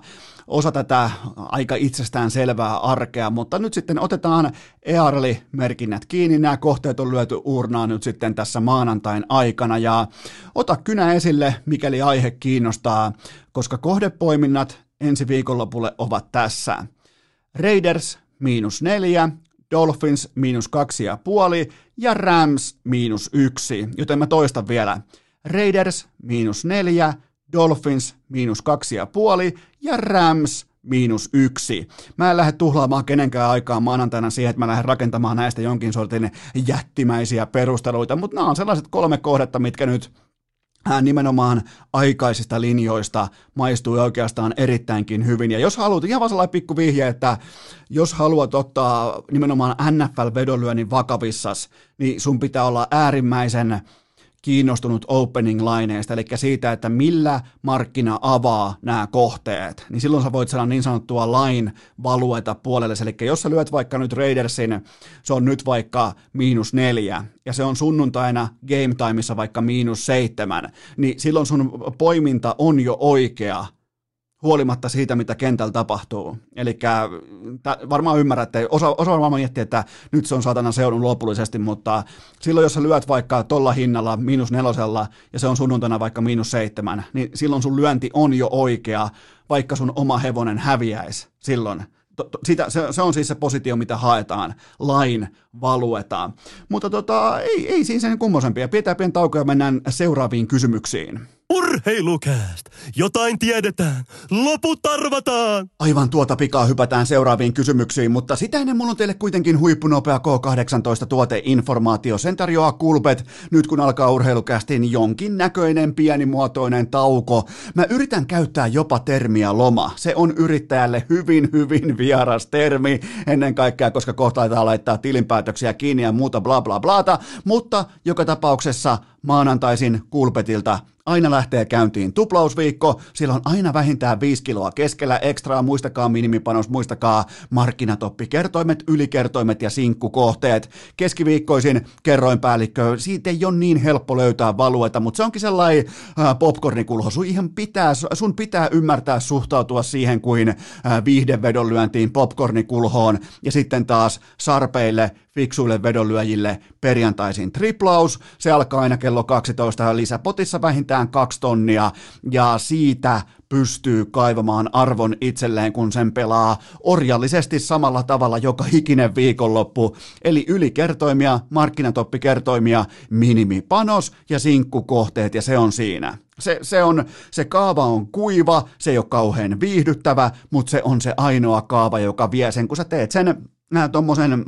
osa tätä aika itsestään selvää arkea, mutta nyt sitten otetaan EARLI-merkinnät kiinni, nämä kohteet on lyöty urnaan nyt sitten tässä maanantain aikana, ja ota kynä esille, mikäli aihe kiinnostaa, koska kohdepoiminnat ensi viikonlopulle ovat tässä. Raiders miinus neljä, Dolphins miinus kaksi ja puoli ja Rams miinus yksi. Joten mä toistan vielä. Raiders miinus neljä, Dolphins miinus kaksi ja puoli ja Rams miinus yksi. Mä en lähde tuhlaamaan kenenkään aikaa maanantaina siihen, että mä lähden rakentamaan näistä jonkin sortin jättimäisiä perusteluita, mutta nämä on sellaiset kolme kohdetta, mitkä nyt nimenomaan aikaisista linjoista maistui oikeastaan erittäinkin hyvin. Ja jos haluat, ihan vaan sellainen pikku vihje, että jos haluat ottaa nimenomaan NFL-vedonlyönnin vakavissas, niin sun pitää olla äärimmäisen kiinnostunut opening-laineista, eli siitä, että millä markkina avaa nämä kohteet, niin silloin sä voit saada niin sanottua line valueta puolelle, eli jos sä lyöt vaikka nyt Raidersin, se on nyt vaikka miinus neljä, ja se on sunnuntaina game timeissa vaikka miinus seitsemän, niin silloin sun poiminta on jo oikea, huolimatta siitä, mitä kentällä tapahtuu. Eli varmaan ymmärrätte, osa, osa varmaan miettii, että nyt se on satana seudun lopullisesti, mutta silloin jos sä lyöt vaikka tolla hinnalla miinus nelosella ja se on sunnuntaina vaikka miinus seitsemän, niin silloin sun lyönti on jo oikea, vaikka sun oma hevonen häviäisi silloin to, to, sitä, se, se on siis se positio, mitä haetaan, lain valuetaan. Mutta tota, ei, ei siinä sen kummosempia. Pidetään pieni tauko ja mennään seuraaviin kysymyksiin. Urheilukääst! Jotain tiedetään, loput arvataan! Aivan tuota pikaa hypätään seuraaviin kysymyksiin, mutta sitä ennen mulla on teille kuitenkin huippunopea K18 tuoteinformaatio. Sen tarjoaa Kulpet nyt kun alkaa urheilukästin jonkin näköinen pienimuotoinen tauko. Mä yritän käyttää jopa termiä loma. Se on yrittäjälle hyvin, hyvin vieras termi ennen kaikkea, koska kohta laittaa tilinpäätöksiä kiinni ja muuta bla bla blaata, mutta joka tapauksessa maanantaisin Kulpetilta. Aina lähtee käyntiin tuplausviikko, siellä on aina vähintään 5 kiloa keskellä ekstraa, muistakaa minimipanos, muistakaa markkinatoppikertoimet, ylikertoimet ja sinkkukohteet. Keskiviikkoisin kerroinpäällikkö, siitä ei ole niin helppo löytää valueta, mutta se onkin sellainen äh, popcornikulho, sun, ihan pitää, sun pitää ymmärtää suhtautua siihen kuin äh, viihdevedonlyöntiin popcornikulhoon. Ja sitten taas sarpeille fiksuille vedonlyöjille perjantaisin triplaus. Se alkaa aina kello 12 lisäpotissa vähintään kaksi tonnia ja siitä pystyy kaivamaan arvon itselleen, kun sen pelaa orjallisesti samalla tavalla joka ikinen viikonloppu. Eli ylikertoimia, markkinatoppikertoimia, minimipanos ja sinkkukohteet ja se on siinä. Se, se, on, se kaava on kuiva, se ei ole kauhean viihdyttävä, mutta se on se ainoa kaava, joka vie sen, kun sä teet sen äh, tuommoisen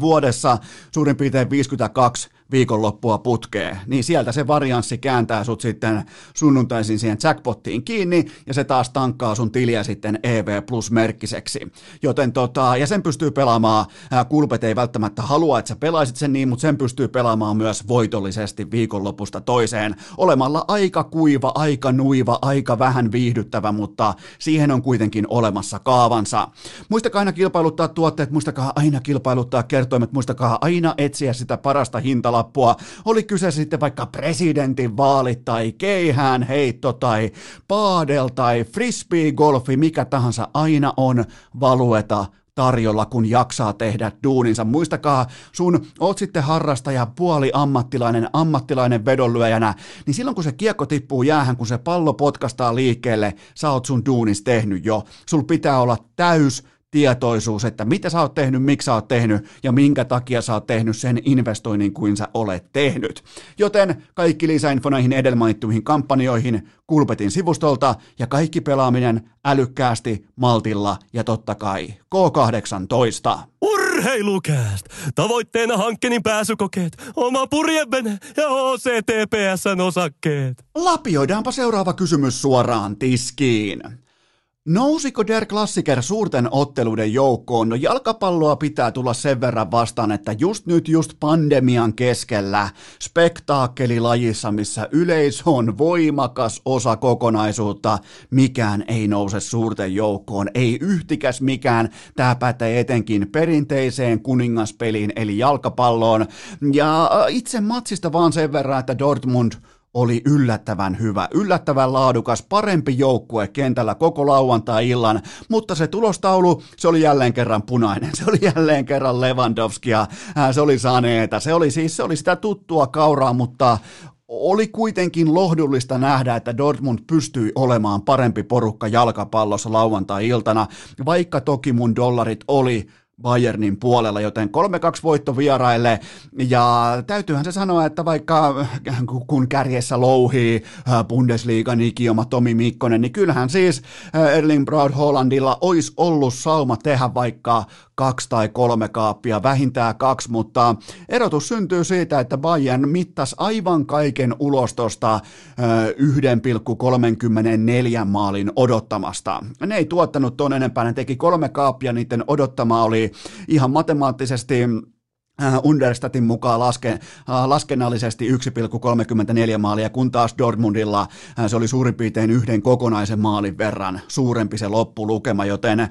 vuodessa suurin piirtein 52 viikonloppua putkeen, niin sieltä se varianssi kääntää sut sitten sunnuntaisin siihen jackpottiin kiinni, ja se taas tankkaa sun tiliä sitten EV plus merkkiseksi. Joten tota, ja sen pystyy pelaamaan, kulpet ei välttämättä halua, että sä pelaisit sen niin, mutta sen pystyy pelaamaan myös voitollisesti viikonlopusta toiseen, olemalla aika kuiva, aika nuiva, aika vähän viihdyttävä, mutta siihen on kuitenkin olemassa kaavansa. Muistakaa aina kilpailuttaa tuotteet, muistakaa aina kilpailuttaa kertoimet, muistakaa aina etsiä sitä parasta hintalaa, hintalappua. Oli kyse sitten vaikka presidentin vaalit tai keihään heitto tai paadel tai frisbee-golfi, mikä tahansa aina on valueta tarjolla, kun jaksaa tehdä duuninsa. Muistakaa, sun oot sitten harrastaja, puoli ammattilainen, ammattilainen vedonlyöjänä, niin silloin kun se kiekko tippuu jäähän, kun se pallo potkastaa liikkeelle, sä oot sun duunis tehnyt jo. Sul pitää olla täys tietoisuus, että mitä sä oot tehnyt, miksi sä oot tehnyt ja minkä takia sä oot tehnyt sen investoinnin kuin sä olet tehnyt. Joten kaikki lisäinfo näihin edellä mainittuihin kampanjoihin Kulpetin sivustolta ja kaikki pelaaminen älykkäästi, maltilla ja totta kai K18. Urheilukääst! Tavoitteena hankkeen pääsykokeet, oma purjevene ja OCTPSn osakkeet. Lapioidaanpa seuraava kysymys suoraan tiskiin. Nousiko Der Klassiker suurten otteluiden joukkoon? No jalkapalloa pitää tulla sen verran vastaan, että just nyt just pandemian keskellä spektaakkelilajissa, missä yleisö on voimakas osa kokonaisuutta, mikään ei nouse suurten joukkoon, ei yhtikäs mikään. Tämä pätee etenkin perinteiseen kuningaspeliin eli jalkapalloon. Ja itse matsista vaan sen verran, että Dortmund – oli yllättävän hyvä, yllättävän laadukas, parempi joukkue kentällä koko lauantai-illan, mutta se tulostaulu, se oli jälleen kerran punainen, se oli jälleen kerran Lewandowskia, se oli Saneeta, se oli siis se oli sitä tuttua kauraa, mutta oli kuitenkin lohdullista nähdä, että Dortmund pystyi olemaan parempi porukka jalkapallossa lauantai-iltana, vaikka toki mun dollarit oli Bayernin puolella, joten 3-2 voitto vieraille. Ja täytyyhän se sanoa, että vaikka kun kärjessä louhii äh, Bundesliigan ikioma Tomi Mikkonen, niin kyllähän siis äh, Erling Braut Hollandilla olisi ollut sauma tehdä vaikka kaksi tai kolme kaappia, vähintään kaksi, mutta erotus syntyy siitä, että Bayern mittas aivan kaiken ulos tuosta 1,34 maalin odottamasta. Ne ei tuottanut ton enempää, ne teki kolme kaappia, niiden odottama oli ihan matemaattisesti Understatin mukaan laske, äh, laskennallisesti 1,34 maalia, kun taas Dortmundilla äh, se oli suurin piirtein yhden kokonaisen maalin verran suurempi se loppulukema, joten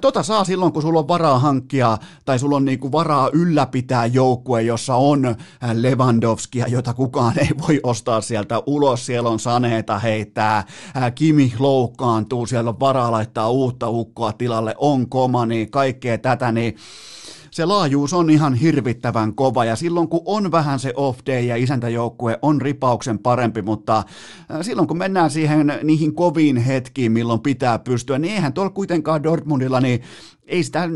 tota saa silloin, kun sulla on varaa hankkia tai sulla on niinku varaa ylläpitää joukkue, jossa on Lewandowskia, jota kukaan ei voi ostaa sieltä ulos, siellä on saneeta heittää, Kimi loukkaantuu, siellä on varaa laittaa uutta ukkoa tilalle, on komani, kaikkea tätä, niin se laajuus on ihan hirvittävän kova. Ja silloin kun on vähän se off day ja isäntäjoukkue on ripauksen parempi, mutta äh, silloin kun mennään siihen niihin koviin hetkiin, milloin pitää pystyä, niin eihän tuolla kuitenkaan Dortmundilla, niin ei sitä,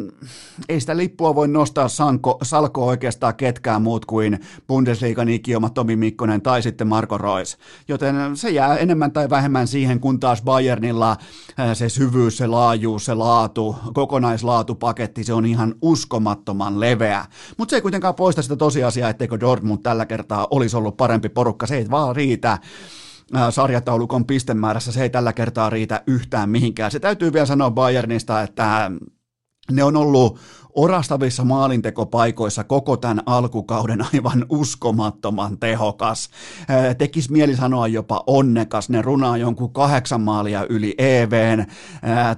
ei sitä lippua voi nostaa sanko, salkoa oikeastaan ketkään muut kuin Bundesliigan ikioma Tomi Mikkonen tai sitten Marko Rois. Joten se jää enemmän tai vähemmän siihen, kun taas Bayernilla äh, se syvyys, se laajuus, se laatu, kokonaislaatupaketti, se on ihan uskomattoman leveä. Mutta se ei kuitenkaan poista sitä tosiasiaa, etteikö Dortmund tällä kertaa olisi ollut parempi porukka. Se ei vaan riitä äh, sarjataulukon pistemäärässä, se ei tällä kertaa riitä yhtään mihinkään. Se täytyy vielä sanoa Bayernista, että ne on ollut orastavissa maalintekopaikoissa koko tämän alkukauden aivan uskomattoman tehokas. Tekis mieli sanoa jopa onnekas, ne runaa jonkun kahdeksan maalia yli EVn.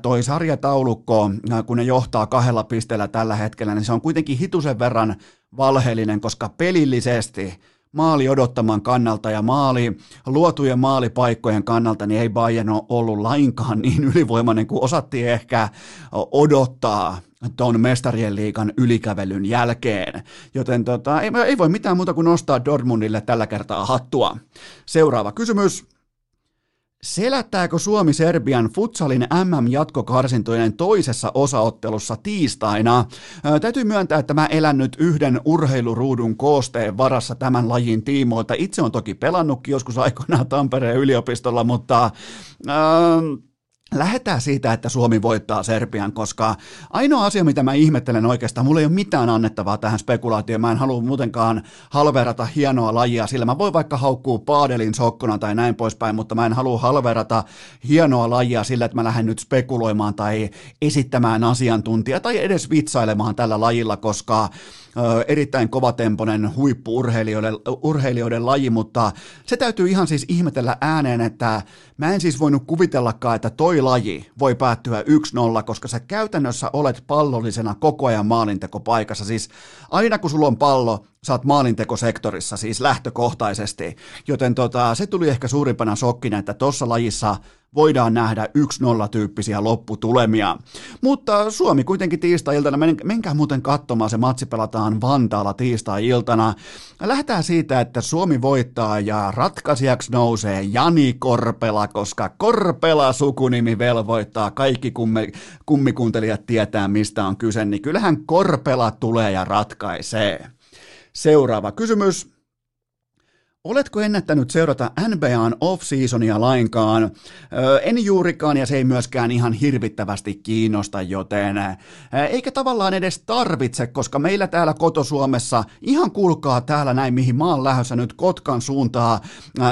Toi sarjataulukko, kun ne johtaa kahdella pisteellä tällä hetkellä, niin se on kuitenkin hitusen verran valheellinen, koska pelillisesti maali odottaman kannalta ja maali, luotujen maalipaikkojen kannalta, niin ei Bayern ole ollut lainkaan niin ylivoimainen kuin osattiin ehkä odottaa tuon mestarien liikan ylikävelyn jälkeen. Joten tota, ei, ei voi mitään muuta kuin nostaa Dortmundille tällä kertaa hattua. Seuraava kysymys. Selättääkö Suomi Serbian futsalin MM-jatkokarsintojen toisessa osaottelussa tiistaina? Ää, täytyy myöntää, että mä elän nyt yhden urheiluruudun koosteen varassa tämän lajin tiimoilta. Itse on toki pelannutkin joskus aikoinaan Tampereen yliopistolla, mutta... Ää, Lähetään siitä, että Suomi voittaa Serbian, koska ainoa asia, mitä mä ihmettelen oikeastaan, mulla ei ole mitään annettavaa tähän spekulaatioon. Mä en halua muutenkaan halverata hienoa lajia, sillä mä voin vaikka haukkua paadelin sokkona tai näin poispäin, mutta mä en halua halverata hienoa lajia sillä, että mä lähden nyt spekuloimaan tai esittämään asiantuntijaa tai edes vitsailemaan tällä lajilla, koska erittäin kovatempoinen huippuurheilijoiden urheilijoiden laji, mutta se täytyy ihan siis ihmetellä ääneen, että mä en siis voinut kuvitellakaan, että toi laji voi päättyä 1-0, koska sä käytännössä olet pallollisena koko ajan maalintekopaikassa. Siis aina kun sulla on pallo, sä oot maalintekosektorissa siis lähtökohtaisesti, joten tota, se tuli ehkä suurimpana shokkina, että tuossa lajissa voidaan nähdä 1-0-tyyppisiä lopputulemia. Mutta Suomi kuitenkin tiistai-iltana, men, menkää muuten katsomaan, se matsi pelataan Vantaalla tiistai-iltana. Lähdetään siitä, että Suomi voittaa ja ratkaisijaksi nousee Jani Korpela, koska Korpela sukunimi velvoittaa, kaikki kumme, kummikuuntelijat tietää mistä on kyse, niin kyllähän Korpela tulee ja ratkaisee. Seuraava kysymys. Oletko ennättänyt seurata NBAn off-seasonia lainkaan? Öö, en juurikaan ja se ei myöskään ihan hirvittävästi kiinnosta, joten eikä tavallaan edes tarvitse, koska meillä täällä kotosuomessa ihan kulkaa täällä näin, mihin oon lähdössä nyt Kotkan suuntaa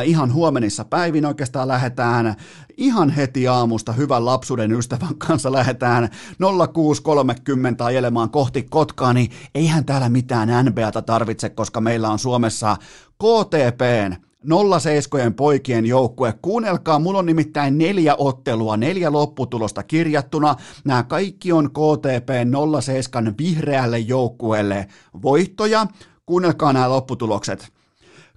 ihan huomenissa päivin oikeastaan lähdetään ihan heti aamusta hyvän lapsuuden ystävän kanssa lähdetään 06.30 ajelemaan kohti Kotkaa, niin eihän täällä mitään NBAta tarvitse, koska meillä on Suomessa KTPn 07 poikien joukkue. Kuunnelkaa, mulla on nimittäin neljä ottelua, neljä lopputulosta kirjattuna. Nämä kaikki on KTP 07 vihreälle joukkueelle voittoja. Kuunnelkaa nämä lopputulokset.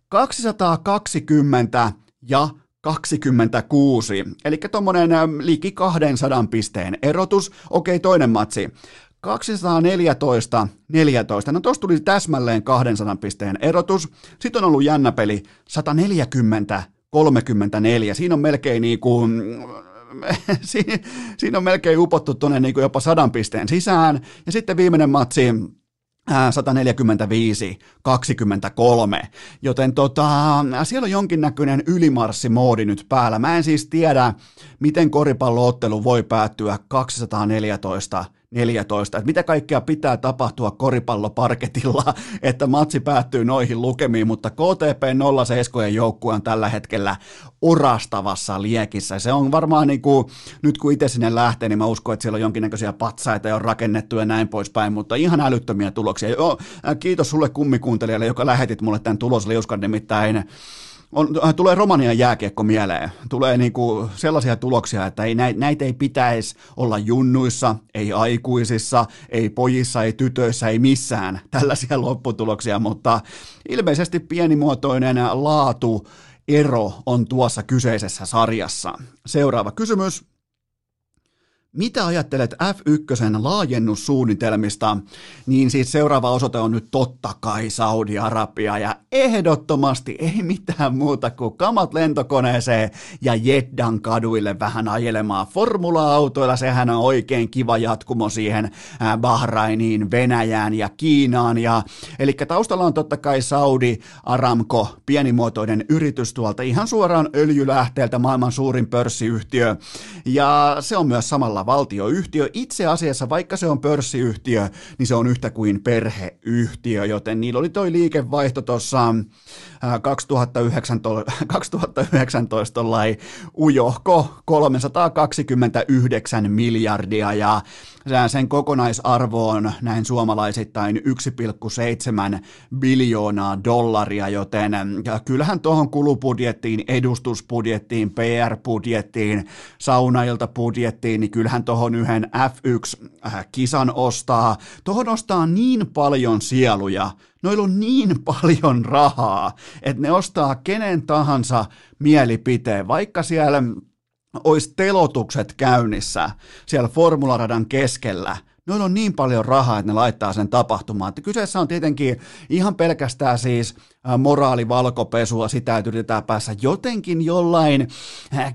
220 ja 26, eli tuommoinen liki 200 pisteen erotus. Okei, toinen matsi. 214, 14. No tuossa tuli täsmälleen 200 pisteen erotus. Sitten on ollut jännä peli 140, 34. Siinä on melkein niin kuin siinä on melkein upottu tuonne niin jopa sadan pisteen sisään. Ja sitten viimeinen matsi, 145, 23, joten tota, siellä on jonkinnäköinen ylimarssimoodi nyt päällä. Mä en siis tiedä, miten koripalloottelu voi päättyä 214 14. Että mitä kaikkea pitää tapahtua koripalloparketilla, että matsi päättyy noihin lukemiin, mutta KTP 07 joukkue on tällä hetkellä orastavassa liekissä. Se on varmaan niin kuin, nyt kun itse sinne lähtee, niin mä uskon, että siellä on jonkinnäköisiä patsaita on rakennettu ja näin poispäin, mutta ihan älyttömiä tuloksia. Joo, kiitos sulle kummikuuntelijalle, joka lähetit mulle tämän tulosliuskan, nimittäin on, äh, tulee Romanian jääkiekko mieleen. Tulee niinku sellaisia tuloksia, että ei, näitä ei pitäisi olla junnuissa, ei aikuisissa, ei pojissa, ei tytöissä, ei missään tällaisia lopputuloksia, mutta ilmeisesti pienimuotoinen laatu ero on tuossa kyseisessä sarjassa. Seuraava kysymys. Mitä ajattelet F1 laajennussuunnitelmista? Niin siis seuraava osoite on nyt totta kai Saudi-Arabia ja ehdottomasti ei mitään muuta kuin kamat lentokoneeseen ja Jeddan kaduille vähän ajelemaan formula-autoilla. Sehän on oikein kiva jatkumo siihen Bahrainiin, Venäjään ja Kiinaan. Ja, eli taustalla on totta kai Saudi Aramco, pienimuotoinen yritys tuolta ihan suoraan öljylähteeltä, maailman suurin pörssiyhtiö. Ja se on myös samalla valtioyhtiö. Itse asiassa, vaikka se on pörssiyhtiö, niin se on yhtä kuin perheyhtiö, joten niillä oli toi liikevaihto tuossa 2019, 2019 ujohko 329 miljardia ja sen kokonaisarvo on näin suomalaisittain 1,7 biljoonaa dollaria, joten kyllähän tuohon kulubudjettiin, edustusbudjettiin, PR-budjettiin, saunailta-budjettiin, niin kyllähän tuohon yhden F1-kisan ostaa. Tuohon ostaa niin paljon sieluja, noilla on niin paljon rahaa, että ne ostaa kenen tahansa mielipiteen, vaikka siellä olisi telotukset käynnissä siellä formularadan keskellä, noilla on niin paljon rahaa, että ne laittaa sen tapahtumaan. Että kyseessä on tietenkin ihan pelkästään siis moraalivalkopesua, sitä, että yritetään päässä jotenkin jollain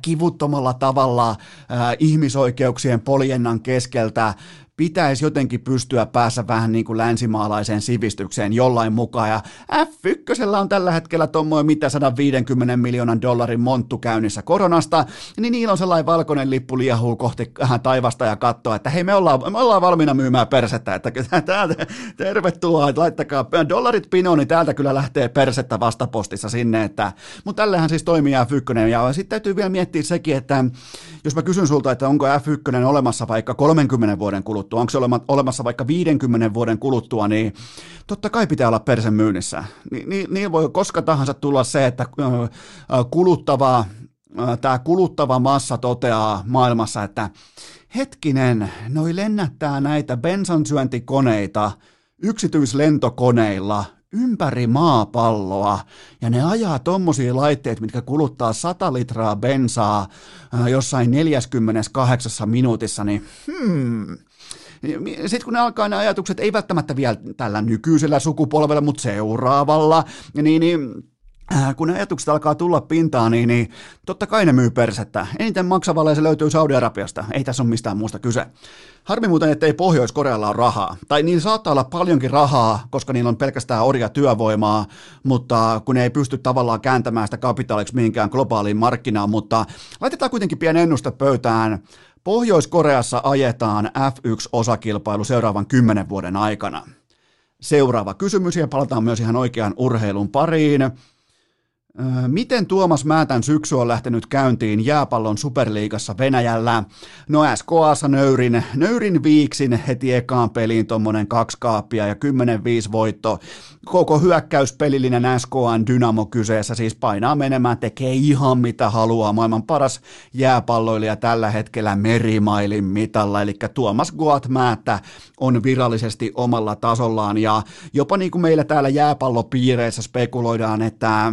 kivuttomalla tavalla ihmisoikeuksien poljennan keskeltä pitäisi jotenkin pystyä päässä vähän niin kuin länsimaalaiseen sivistykseen jollain mukaan. Ja F1 on tällä hetkellä tuommoinen mitä 150 miljoonan dollarin monttu käynnissä koronasta, niin niillä on sellainen valkoinen lippu liahuu kohti taivasta ja katsoa, että hei me ollaan, me ollaan valmiina myymään persettä, että täältä, tervetuloa, että laittakaa dollarit pinoon, niin täältä kyllä lähtee persettä vastapostissa sinne, että, mutta tällähän siis toimii F1, ja sitten täytyy vielä miettiä sekin, että jos mä kysyn sulta, että onko F1 olemassa vaikka 30 vuoden kuluttua, kuluttua, onko se olemassa vaikka 50 vuoden kuluttua, niin totta kai pitää olla persen myynnissä. Ni, niin, niin voi koska tahansa tulla se, että kuluttava, tämä kuluttava massa toteaa maailmassa, että hetkinen, noi lennättää näitä bensansyöntikoneita yksityislentokoneilla ympäri maapalloa ja ne ajaa tommosia laitteet, mitkä kuluttaa 100 litraa bensaa jossain 48 minuutissa, niin hmm, sitten kun ne alkaa ne ajatukset, ei välttämättä vielä tällä nykyisellä sukupolvella, mutta seuraavalla, niin, niin äh, kun ne ajatukset alkaa tulla pintaan, niin, niin totta kai ne myy persettä. Eniten maksavalle se löytyy Saudi-Arabiasta. Ei tässä ole mistään muusta kyse. Harmi muuten, että ei Pohjois-Korealla ole rahaa. Tai niillä saattaa olla paljonkin rahaa, koska niillä on pelkästään orja työvoimaa, mutta kun ei pysty tavallaan kääntämään sitä kapitaaliksi mihinkään globaaliin markkinaan, mutta laitetaan kuitenkin pieni ennuste pöytään. Pohjois-Koreassa ajetaan F1-osakilpailu seuraavan kymmenen vuoden aikana. Seuraava kysymys ja palataan myös ihan oikean urheilun pariin. Miten Tuomas Määtän syksy on lähtenyt käyntiin jääpallon superliigassa Venäjällä? No SKAssa nöyrin, nöyrin viiksin heti ekaan peliin tuommoinen kaksi kaappia ja 10-5 voitto. Koko hyökkäyspelillinen SKAn Dynamo kyseessä siis painaa menemään, tekee ihan mitä haluaa. Maailman paras jääpalloilija tällä hetkellä merimailin mitalla, eli Tuomas Goat Määttä on virallisesti omalla tasollaan ja jopa niin kuin meillä täällä jääpallopiireissä spekuloidaan, että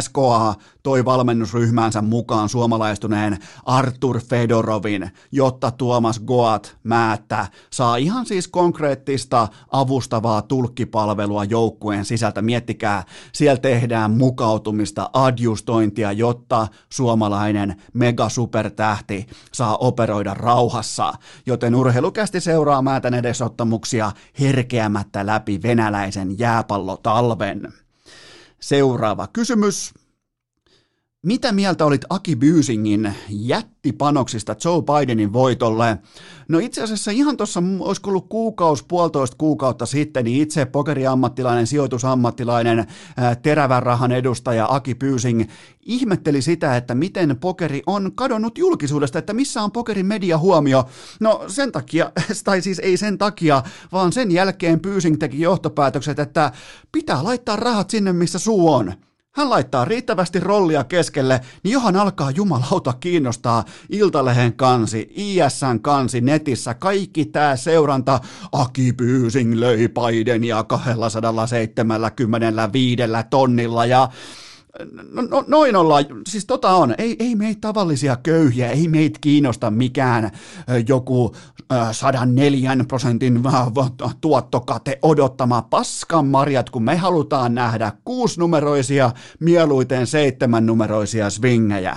SKA toi valmennusryhmäänsä mukaan suomalaistuneen Artur Fedorovin, jotta Tuomas Goat Määttä saa ihan siis konkreettista avustavaa tulkkipalvelua joukkueen sisältä. Miettikää, siellä tehdään mukautumista, adjustointia, jotta suomalainen megasupertähti saa operoida rauhassa. Joten urheilukästi seuraa Määtän edesottamuksia herkeämättä läpi venäläisen jääpallotalven. Seuraava kysymys. Mitä mieltä olit Aki Byysingin jättipanoksista Joe Bidenin voitolle? No itse asiassa ihan tuossa, olisiko ollut kuukausi, puolitoista kuukautta sitten, niin itse pokeriammattilainen, sijoitusammattilainen, terävän rahan edustaja Aki Byysing ihmetteli sitä, että miten pokeri on kadonnut julkisuudesta, että missä on pokerin media huomio. No sen takia, tai siis ei sen takia, vaan sen jälkeen Byysing teki johtopäätökset, että pitää laittaa rahat sinne, missä suu on. Hän laittaa riittävästi rollia keskelle, niin johan alkaa jumalauta kiinnostaa Iltalehen kansi, ISN kansi netissä, kaikki tämä seuranta. Aki Pyysing löi Bidenia 275 tonnilla ja No, no, noin ollaan, siis tota on, ei, ei meitä tavallisia köyhiä, ei meitä kiinnosta mikään joku 104 prosentin tuottokate odottama paskan marjat, kun me halutaan nähdä kuusinumeroisia, mieluiten seitsemännumeroisia swingejä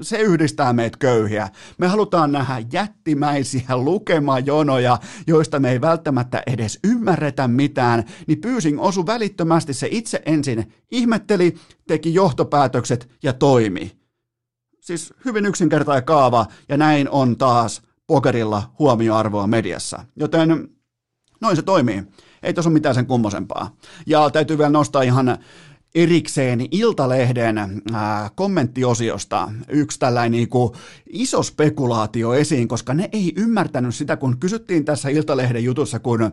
se yhdistää meitä köyhiä. Me halutaan nähdä jättimäisiä lukemajonoja, joista me ei välttämättä edes ymmärretä mitään, niin pyysin osu välittömästi se itse ensin ihmetteli, teki johtopäätökset ja toimi. Siis hyvin yksinkertainen kaava, ja näin on taas pokerilla huomioarvoa mediassa. Joten noin se toimii. Ei tuossa ole mitään sen kummosempaa. Ja täytyy vielä nostaa ihan erikseen Iltalehden äh, kommenttiosiosta. Yksi tällainen niin kuin iso spekulaatio esiin, koska ne ei ymmärtänyt sitä, kun kysyttiin tässä Iltalehden jutussa, kun äh,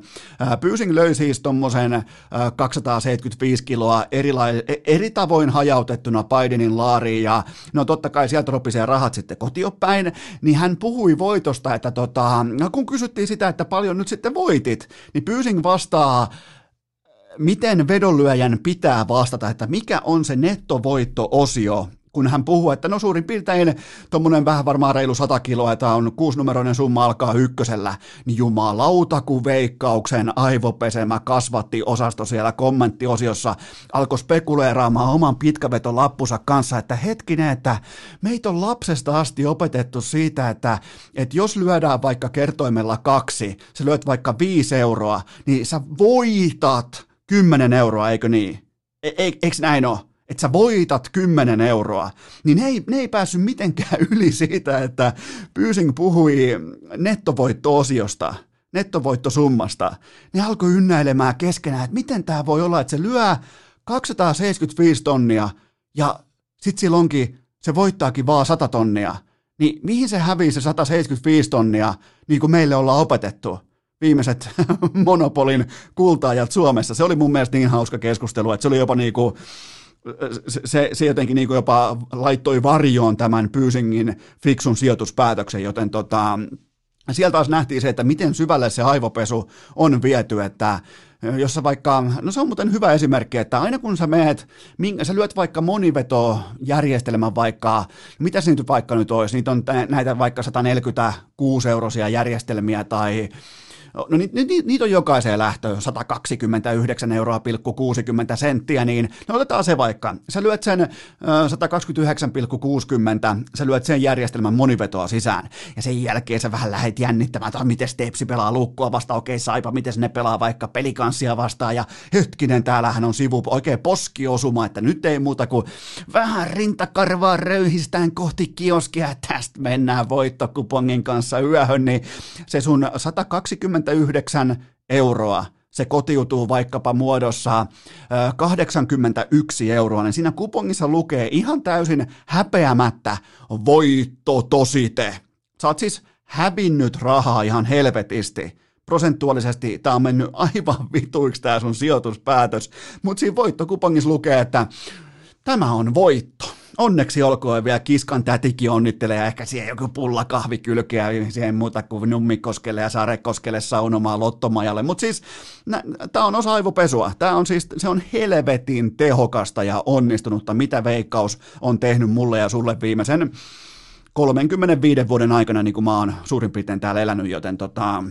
Pyysing löi siis tuommoisen äh, 275 kiloa erilai- e, eri tavoin hajautettuna Bidenin laariin, ja no totta kai sieltä ropisee rahat sitten kotiopäin, niin hän puhui voitosta, että tota, no kun kysyttiin sitä, että paljon nyt sitten voitit, niin Pyysing vastaa, miten vedonlyöjän pitää vastata, että mikä on se nettovoitto-osio, kun hän puhuu, että no suurin piirtein tuommoinen vähän varmaan reilu 100 kiloa, että on kuusinumeroinen summa alkaa ykkösellä, niin jumalauta, kun veikkauksen aivopesemä kasvatti osasto siellä kommenttiosiossa alkoi spekuleeraamaan oman pitkäveton lappunsa kanssa, että hetkinen, että meitä on lapsesta asti opetettu siitä, että, että jos lyödään vaikka kertoimella kaksi, sä lyöt vaikka viisi euroa, niin sä voitat 10 euroa, eikö niin? E- e- eikö näin ole? Että sä voitat 10 euroa, niin ne ei, ne ei päässyt mitenkään yli siitä, että Pyysing puhui nettovoitto-osiosta, nettovoittosummasta. Ne alkoi ynnäilemään keskenään, että miten tämä voi olla, että se lyö 275 tonnia ja sitten sillä onkin, se voittaakin vaan 100 tonnia. Niin mihin se hävii se 175 tonnia, niin kuin meille ollaan opetettu? Viimeiset monopolin kultaajat Suomessa. Se oli mun mielestä niin hauska keskustelu, että se oli jopa niinku, se, se jotenkin niinku jopa laittoi varjoon tämän Pyysingin fiksun sijoituspäätöksen, joten tota, sieltä taas nähtiin se, että miten syvälle se aivopesu on viety, että jossa vaikka, no se on muuten hyvä esimerkki, että aina kun sä meet, sä lyöt vaikka monivetojärjestelmän vaikka, mitä se nyt vaikka nyt olisi, niitä on näitä vaikka 146 eurosia järjestelmiä tai no ni, ni, niitä on jokaiseen lähtöön 129 euroa 60 senttiä, niin no otetaan se vaikka. Sä lyöt sen 129,60, sä lyöt sen järjestelmän monivetoa sisään, ja sen jälkeen sä vähän lähet jännittämään, että miten Stepsi pelaa lukkua vastaan, okei Saipa, miten ne pelaa vaikka pelikanssia vastaan, ja hetkinen, täällähän on sivu, oikein poskiosuma, että nyt ei muuta kuin vähän rintakarvaa röyhistään kohti kioskia, tästä mennään voittokupongin kanssa yöhön, niin se sun 120 29 euroa se kotiutuu vaikkapa muodossa 81 euroa, niin siinä kupongissa lukee ihan täysin häpeämättä voitto tosite. Oot siis hävinnyt rahaa ihan helvetisti. Prosentuaalisesti tämä on mennyt aivan vituiksi tämä sun sijoituspäätös, mutta siinä voittokupongissa lukee, että tämä on voitto onneksi olkoon vielä kiskan tätikin onnittelee ja ehkä siihen joku pulla kahvi kylkeä siihen muuta kuin Nummikoskelle ja Sarekoskelle saunomaan lottomajalle. Mutta siis tämä on osa aivopesua. Tämä on siis, se on helvetin tehokasta ja onnistunutta, mitä Veikkaus on tehnyt mulle ja sulle viimeisen 35 vuoden aikana, niin kuin mä oon suurin piirtein täällä elänyt, joten tota,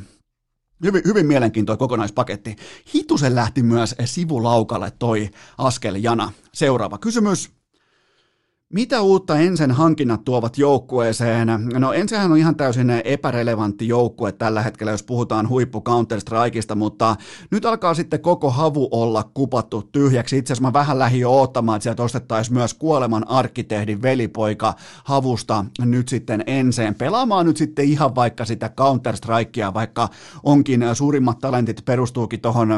Hyvin, hyvin mielenkiintoinen kokonaispaketti. Hitusen lähti myös sivulaukalle toi askel Jana. Seuraava kysymys. Mitä uutta ensin hankinnat tuovat joukkueeseen? No ensinhän on ihan täysin epärelevantti joukkue tällä hetkellä, jos puhutaan huippu Counter-Strikeista, mutta nyt alkaa sitten koko havu olla kupattu tyhjäksi. Itse asiassa mä vähän lähdin jo odottamaan, että sieltä ostettaisiin myös kuoleman arkkitehdin velipoika havusta nyt sitten ensin pelaamaan nyt sitten ihan vaikka sitä Counter-Strikea, vaikka onkin suurimmat talentit perustuukin tuohon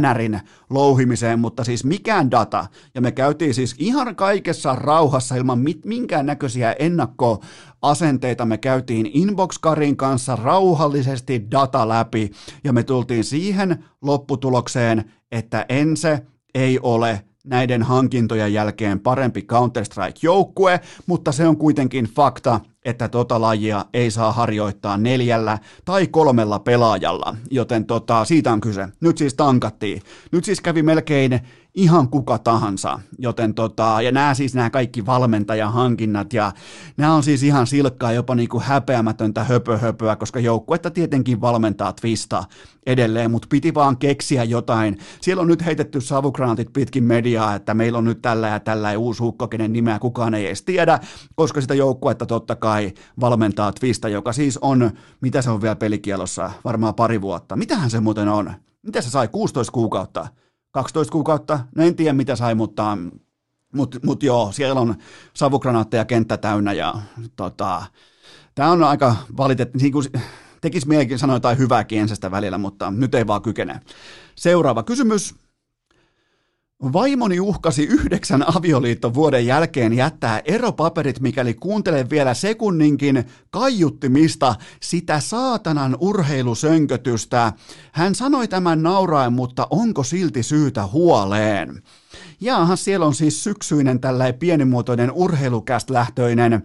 NRin louhimiseen, mutta siis mikään data. Ja me käytiin siis ihan kaikessa rauhassa kanssa ilman mit, minkään näköisiä ennakkoasenteita. Me käytiin Inboxkarin kanssa rauhallisesti data läpi ja me tultiin siihen lopputulokseen, että Ense ei ole näiden hankintojen jälkeen parempi Counter-Strike-joukkue, mutta se on kuitenkin fakta, että tota lajia ei saa harjoittaa neljällä tai kolmella pelaajalla, joten tota, siitä on kyse. Nyt siis tankattiin. Nyt siis kävi melkein ihan kuka tahansa, joten tota, ja nämä siis nämä kaikki valmentajahankinnat ja nämä on siis ihan silkkaa jopa niin kuin häpeämätöntä höpöhöpöä, koska joukkuetta tietenkin valmentaa Twista edelleen, mutta piti vaan keksiä jotain. Siellä on nyt heitetty savukranaatit pitkin mediaa, että meillä on nyt tällä ja tällä ja uusi hukko, kenen nimeä kukaan ei edes tiedä, koska sitä joukkuetta totta kai valmentaa Twista, joka siis on, mitä se on vielä pelikielossa, varmaan pari vuotta. Mitähän se muuten on? Mitä se sai? 16 kuukautta? 12 kuukautta, no en tiedä mitä sai, mutta, mutta, mutta joo, siellä on savukranaatteja kenttä täynnä ja tota, tämä on aika valitettavasti, niin tekisi mielenkiin sanoa jotain hyvää kiensestä välillä, mutta nyt ei vaan kykene. Seuraava kysymys. Vaimoni uhkasi yhdeksän avioliiton vuoden jälkeen jättää eropaperit, mikäli kuuntelen vielä sekunninkin kaiuttimista sitä saatanan urheilusönkötystä. Hän sanoi tämän nauraen, mutta onko silti syytä huoleen? Jaahan, siellä on siis syksyinen tällainen pienimuotoinen urheilukäst-lähtöinen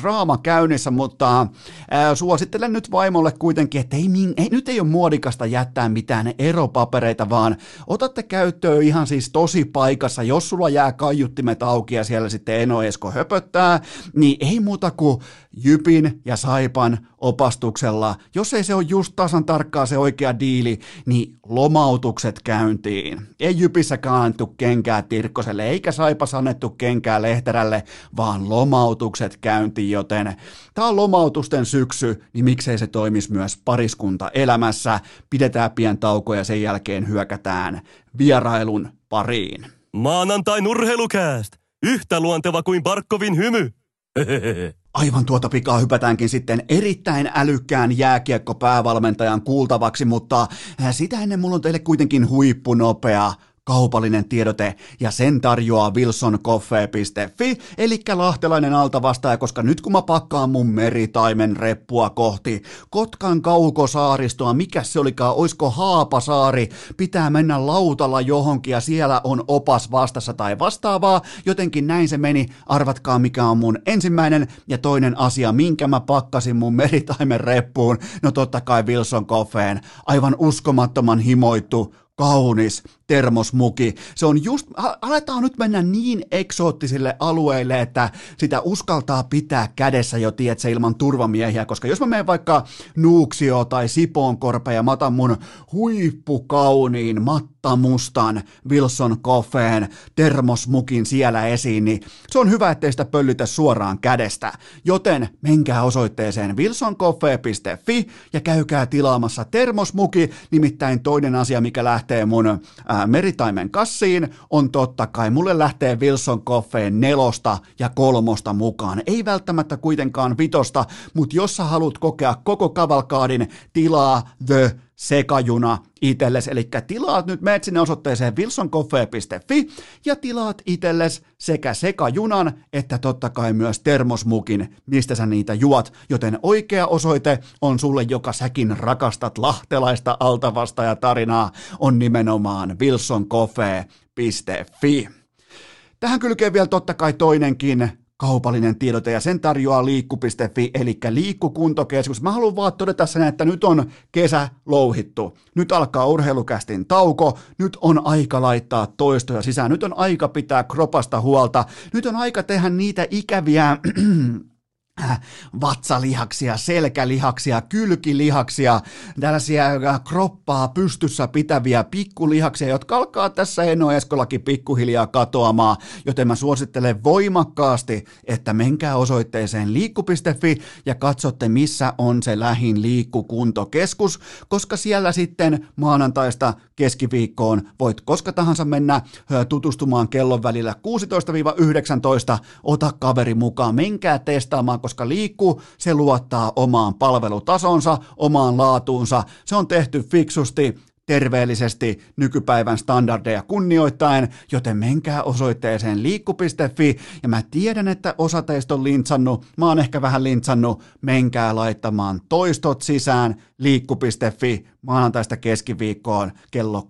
draama käynnissä, mutta ää, suosittelen nyt vaimolle kuitenkin, että ei, ei, nyt ei ole muodikasta jättää mitään eropapereita, vaan otatte käyttöön ihan siis tosi paikassa, jos sulla jää kaiuttimet auki ja siellä sitten Eno Esko höpöttää, niin ei muuta kuin Jypin ja Saipan opastuksella, jos ei se ole just tasan tarkkaa se oikea diili, niin lomautukset käyntiin. Ei Jypissäkään annettu kenkää Tirkkoselle, eikä Saipas annettu kenkää Lehterälle, vaan lomautukset käyntiin, joten tämä on lomautusten syksy, niin miksei se toimisi myös pariskunta elämässä. Pidetään pien tauko ja sen jälkeen hyökätään vierailun pariin. Maanantain urheilukääst! Yhtä luonteva kuin Barkovin hymy! Aivan tuota pikaa hypätäänkin sitten erittäin älykkään jääkiekko-päävalmentajan kuultavaksi, mutta äh, sitä ennen mulla on teille kuitenkin huippunopea kaupallinen tiedote ja sen tarjoaa wilsoncoffee.fi, eli lahtelainen altavastaaja, koska nyt kun mä pakkaan mun meritaimen reppua kohti Kotkan kaukosaaristoa, mikä se olikaan, oisko Haapasaari, pitää mennä lautalla johonkin ja siellä on opas vastassa tai vastaavaa, jotenkin näin se meni, arvatkaa mikä on mun ensimmäinen ja toinen asia, minkä mä pakkasin mun meritaimen reppuun, no totta kai Wilson Coffeen, aivan uskomattoman himoittu kaunis termosmuki. Se on just, aletaan nyt mennä niin eksoottisille alueille, että sitä uskaltaa pitää kädessä jo, tiedätkö, ilman turvamiehiä, koska jos mä menen vaikka Nuuksio tai Sipoonkorpe ja mä otan mun huippukauniin mattamustan Wilson Coffeen termosmukin siellä esiin, niin se on hyvä, ettei sitä pöllytä suoraan kädestä. Joten menkää osoitteeseen wilsoncoffee.fi ja käykää tilaamassa termosmuki, nimittäin toinen asia, mikä lähtee mun meritaimen kassiin, on totta kai, mulle lähtee Wilson Coffeen nelosta ja kolmosta mukaan. Ei välttämättä kuitenkaan vitosta, mutta jos sä haluat kokea koko kavalkaadin, tilaa The sekajuna itsellesi, eli tilaat nyt, meet sinne osoitteeseen wilsoncoffee.fi ja tilaat itsellesi sekä sekajunan että totta kai myös termosmukin, mistä sä niitä juot, joten oikea osoite on sulle, joka säkin rakastat lahtelaista altavasta ja tarinaa, on nimenomaan wilsoncoffee.fi. Tähän kylkee vielä totta kai toinenkin kaupallinen tiedote ja sen tarjoaa liikku.fi eli liikkukuntokeskus. Mä haluan vaan todeta sen, että nyt on kesä louhittu. Nyt alkaa urheilukästin tauko, nyt on aika laittaa toistoja sisään, nyt on aika pitää kropasta huolta, nyt on aika tehdä niitä ikäviä vatsalihaksia, selkälihaksia, kylkilihaksia, tällaisia äh, kroppaa pystyssä pitäviä pikkulihaksia, jotka alkaa tässä Eno Eskolakin pikkuhiljaa katoamaan, joten mä suosittelen voimakkaasti, että menkää osoitteeseen liikku.fi ja katsotte, missä on se lähin liikkukuntokeskus, koska siellä sitten maanantaista keskiviikkoon voit koska tahansa mennä äh, tutustumaan kellon välillä 16-19, ota kaveri mukaan, menkää testaamaan, koska liikkuu, se luottaa omaan palvelutasonsa, omaan laatuunsa. Se on tehty fiksusti, terveellisesti nykypäivän standardeja kunnioittaen, joten menkää osoitteeseen liikku.fi ja mä tiedän, että osa teistä on lintsannut, mä oon ehkä vähän lintsannut, menkää laittamaan toistot sisään liikku.fi maanantaista keskiviikkoon kello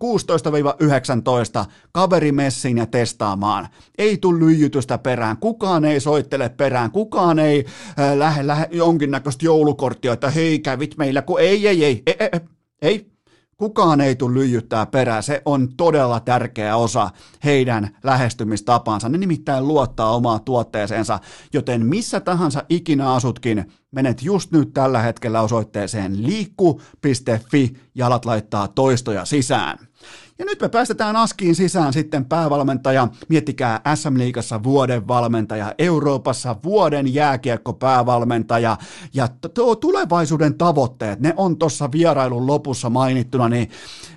16-19 kaverimessiin ja testaamaan. Ei tule lyijytystä perään, kukaan ei soittele perään, kukaan ei äh, lähde, lähde jonkinnäköistä joulukorttia, että hei kävit meillä, kun ei, ei, ei, ei, ei, ei Kukaan ei tule lyijyttää perään, se on todella tärkeä osa heidän lähestymistapansa. Ne nimittäin luottaa omaa tuotteeseensa, joten missä tahansa ikinä asutkin, menet just nyt tällä hetkellä osoitteeseen liikku.fi, jalat laittaa toistoja sisään. Ja nyt me päästetään Askiin sisään sitten päävalmentaja. Miettikää SM-liigassa vuoden valmentaja, Euroopassa vuoden jääkiekko päävalmentaja ja tuo tulevaisuuden tavoitteet, ne on tuossa vierailun lopussa mainittuna, niin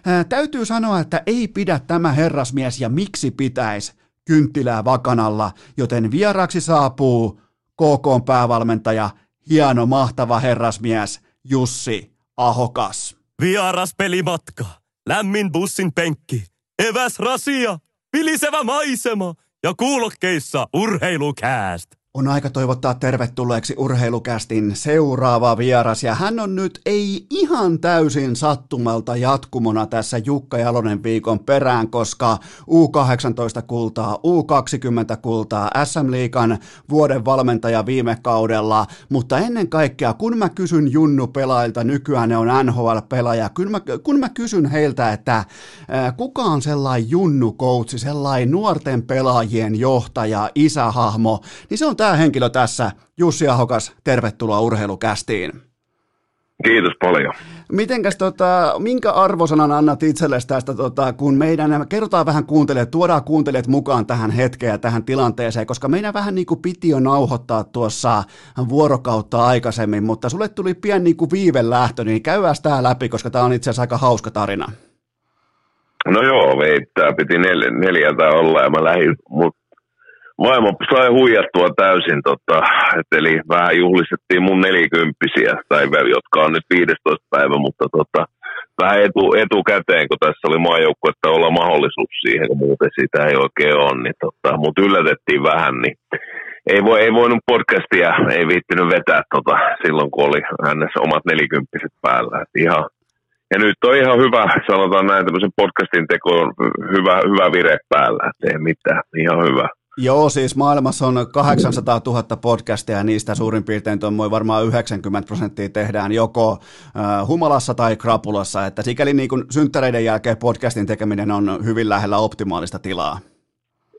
ää, täytyy sanoa, että ei pidä tämä herrasmies ja miksi pitäisi kynttilää vakanalla, joten vieraaksi saapuu KK päävalmentaja, hieno mahtava herrasmies Jussi Ahokas. Vieras pelimatka lämmin bussin penkki, eväs rasia, vilisevä maisema ja kuulokkeissa urheilukääst. On aika toivottaa tervetulleeksi urheilukästin seuraava vieras ja hän on nyt ei ihan täysin sattumalta jatkumona tässä Jukka Jalonen viikon perään, koska U18 kultaa, U20 kultaa, SM Liikan vuoden valmentaja viime kaudella, mutta ennen kaikkea kun mä kysyn Junnu pelaajilta, nykyään ne on NHL-pelaaja, kun mä, kun mä kysyn heiltä, että ää, kuka on sellainen Junnu koutsi, sellainen nuorten pelaajien johtaja, isähahmo, niin se on tämä henkilö tässä. Jussi Ahokas, tervetuloa urheilukästiin. Kiitos paljon. Mitenkäs, tota, minkä arvosanan annat itsellesi tästä, tota, kun meidän, kerrotaan vähän kuuntelijat, tuodaan kuuntelijat mukaan tähän hetkeen ja tähän tilanteeseen, koska meidän vähän niin kuin piti jo nauhoittaa tuossa vuorokautta aikaisemmin, mutta sulle tuli pieni niin kuin viivelähtö, niin käydään tämä läpi, koska tämä on itse asiassa aika hauska tarina. No joo, ei, tämä piti nel, neljältä olla ja mä lähdin, mutta vaimo sai huijattua täysin, tota, et eli vähän juhlistettiin mun nelikymppisiä, tai jotka on nyt 15 päivä, mutta tota, vähän etu, etukäteen, kun tässä oli maajoukku, että olla mahdollisuus siihen, kun muuten sitä ei oikein ole, niin tota, mut yllätettiin vähän, niin ei, voi, ei voinut podcastia, ei viittinyt vetää tota, silloin, kun oli hänessä omat nelikymppiset päällä. Et ihan, ja nyt on ihan hyvä, sanotaan näin, tämmöisen podcastin teko on hyvä, hyvä vire päällä, ei mitään, ihan hyvä. Joo, siis maailmassa on 800 000 podcastia ja niistä suurin piirtein tuon varmaan 90 prosenttia tehdään joko äh, humalassa tai krapulassa, että sikäli niin kuin synttäreiden jälkeen podcastin tekeminen on hyvin lähellä optimaalista tilaa.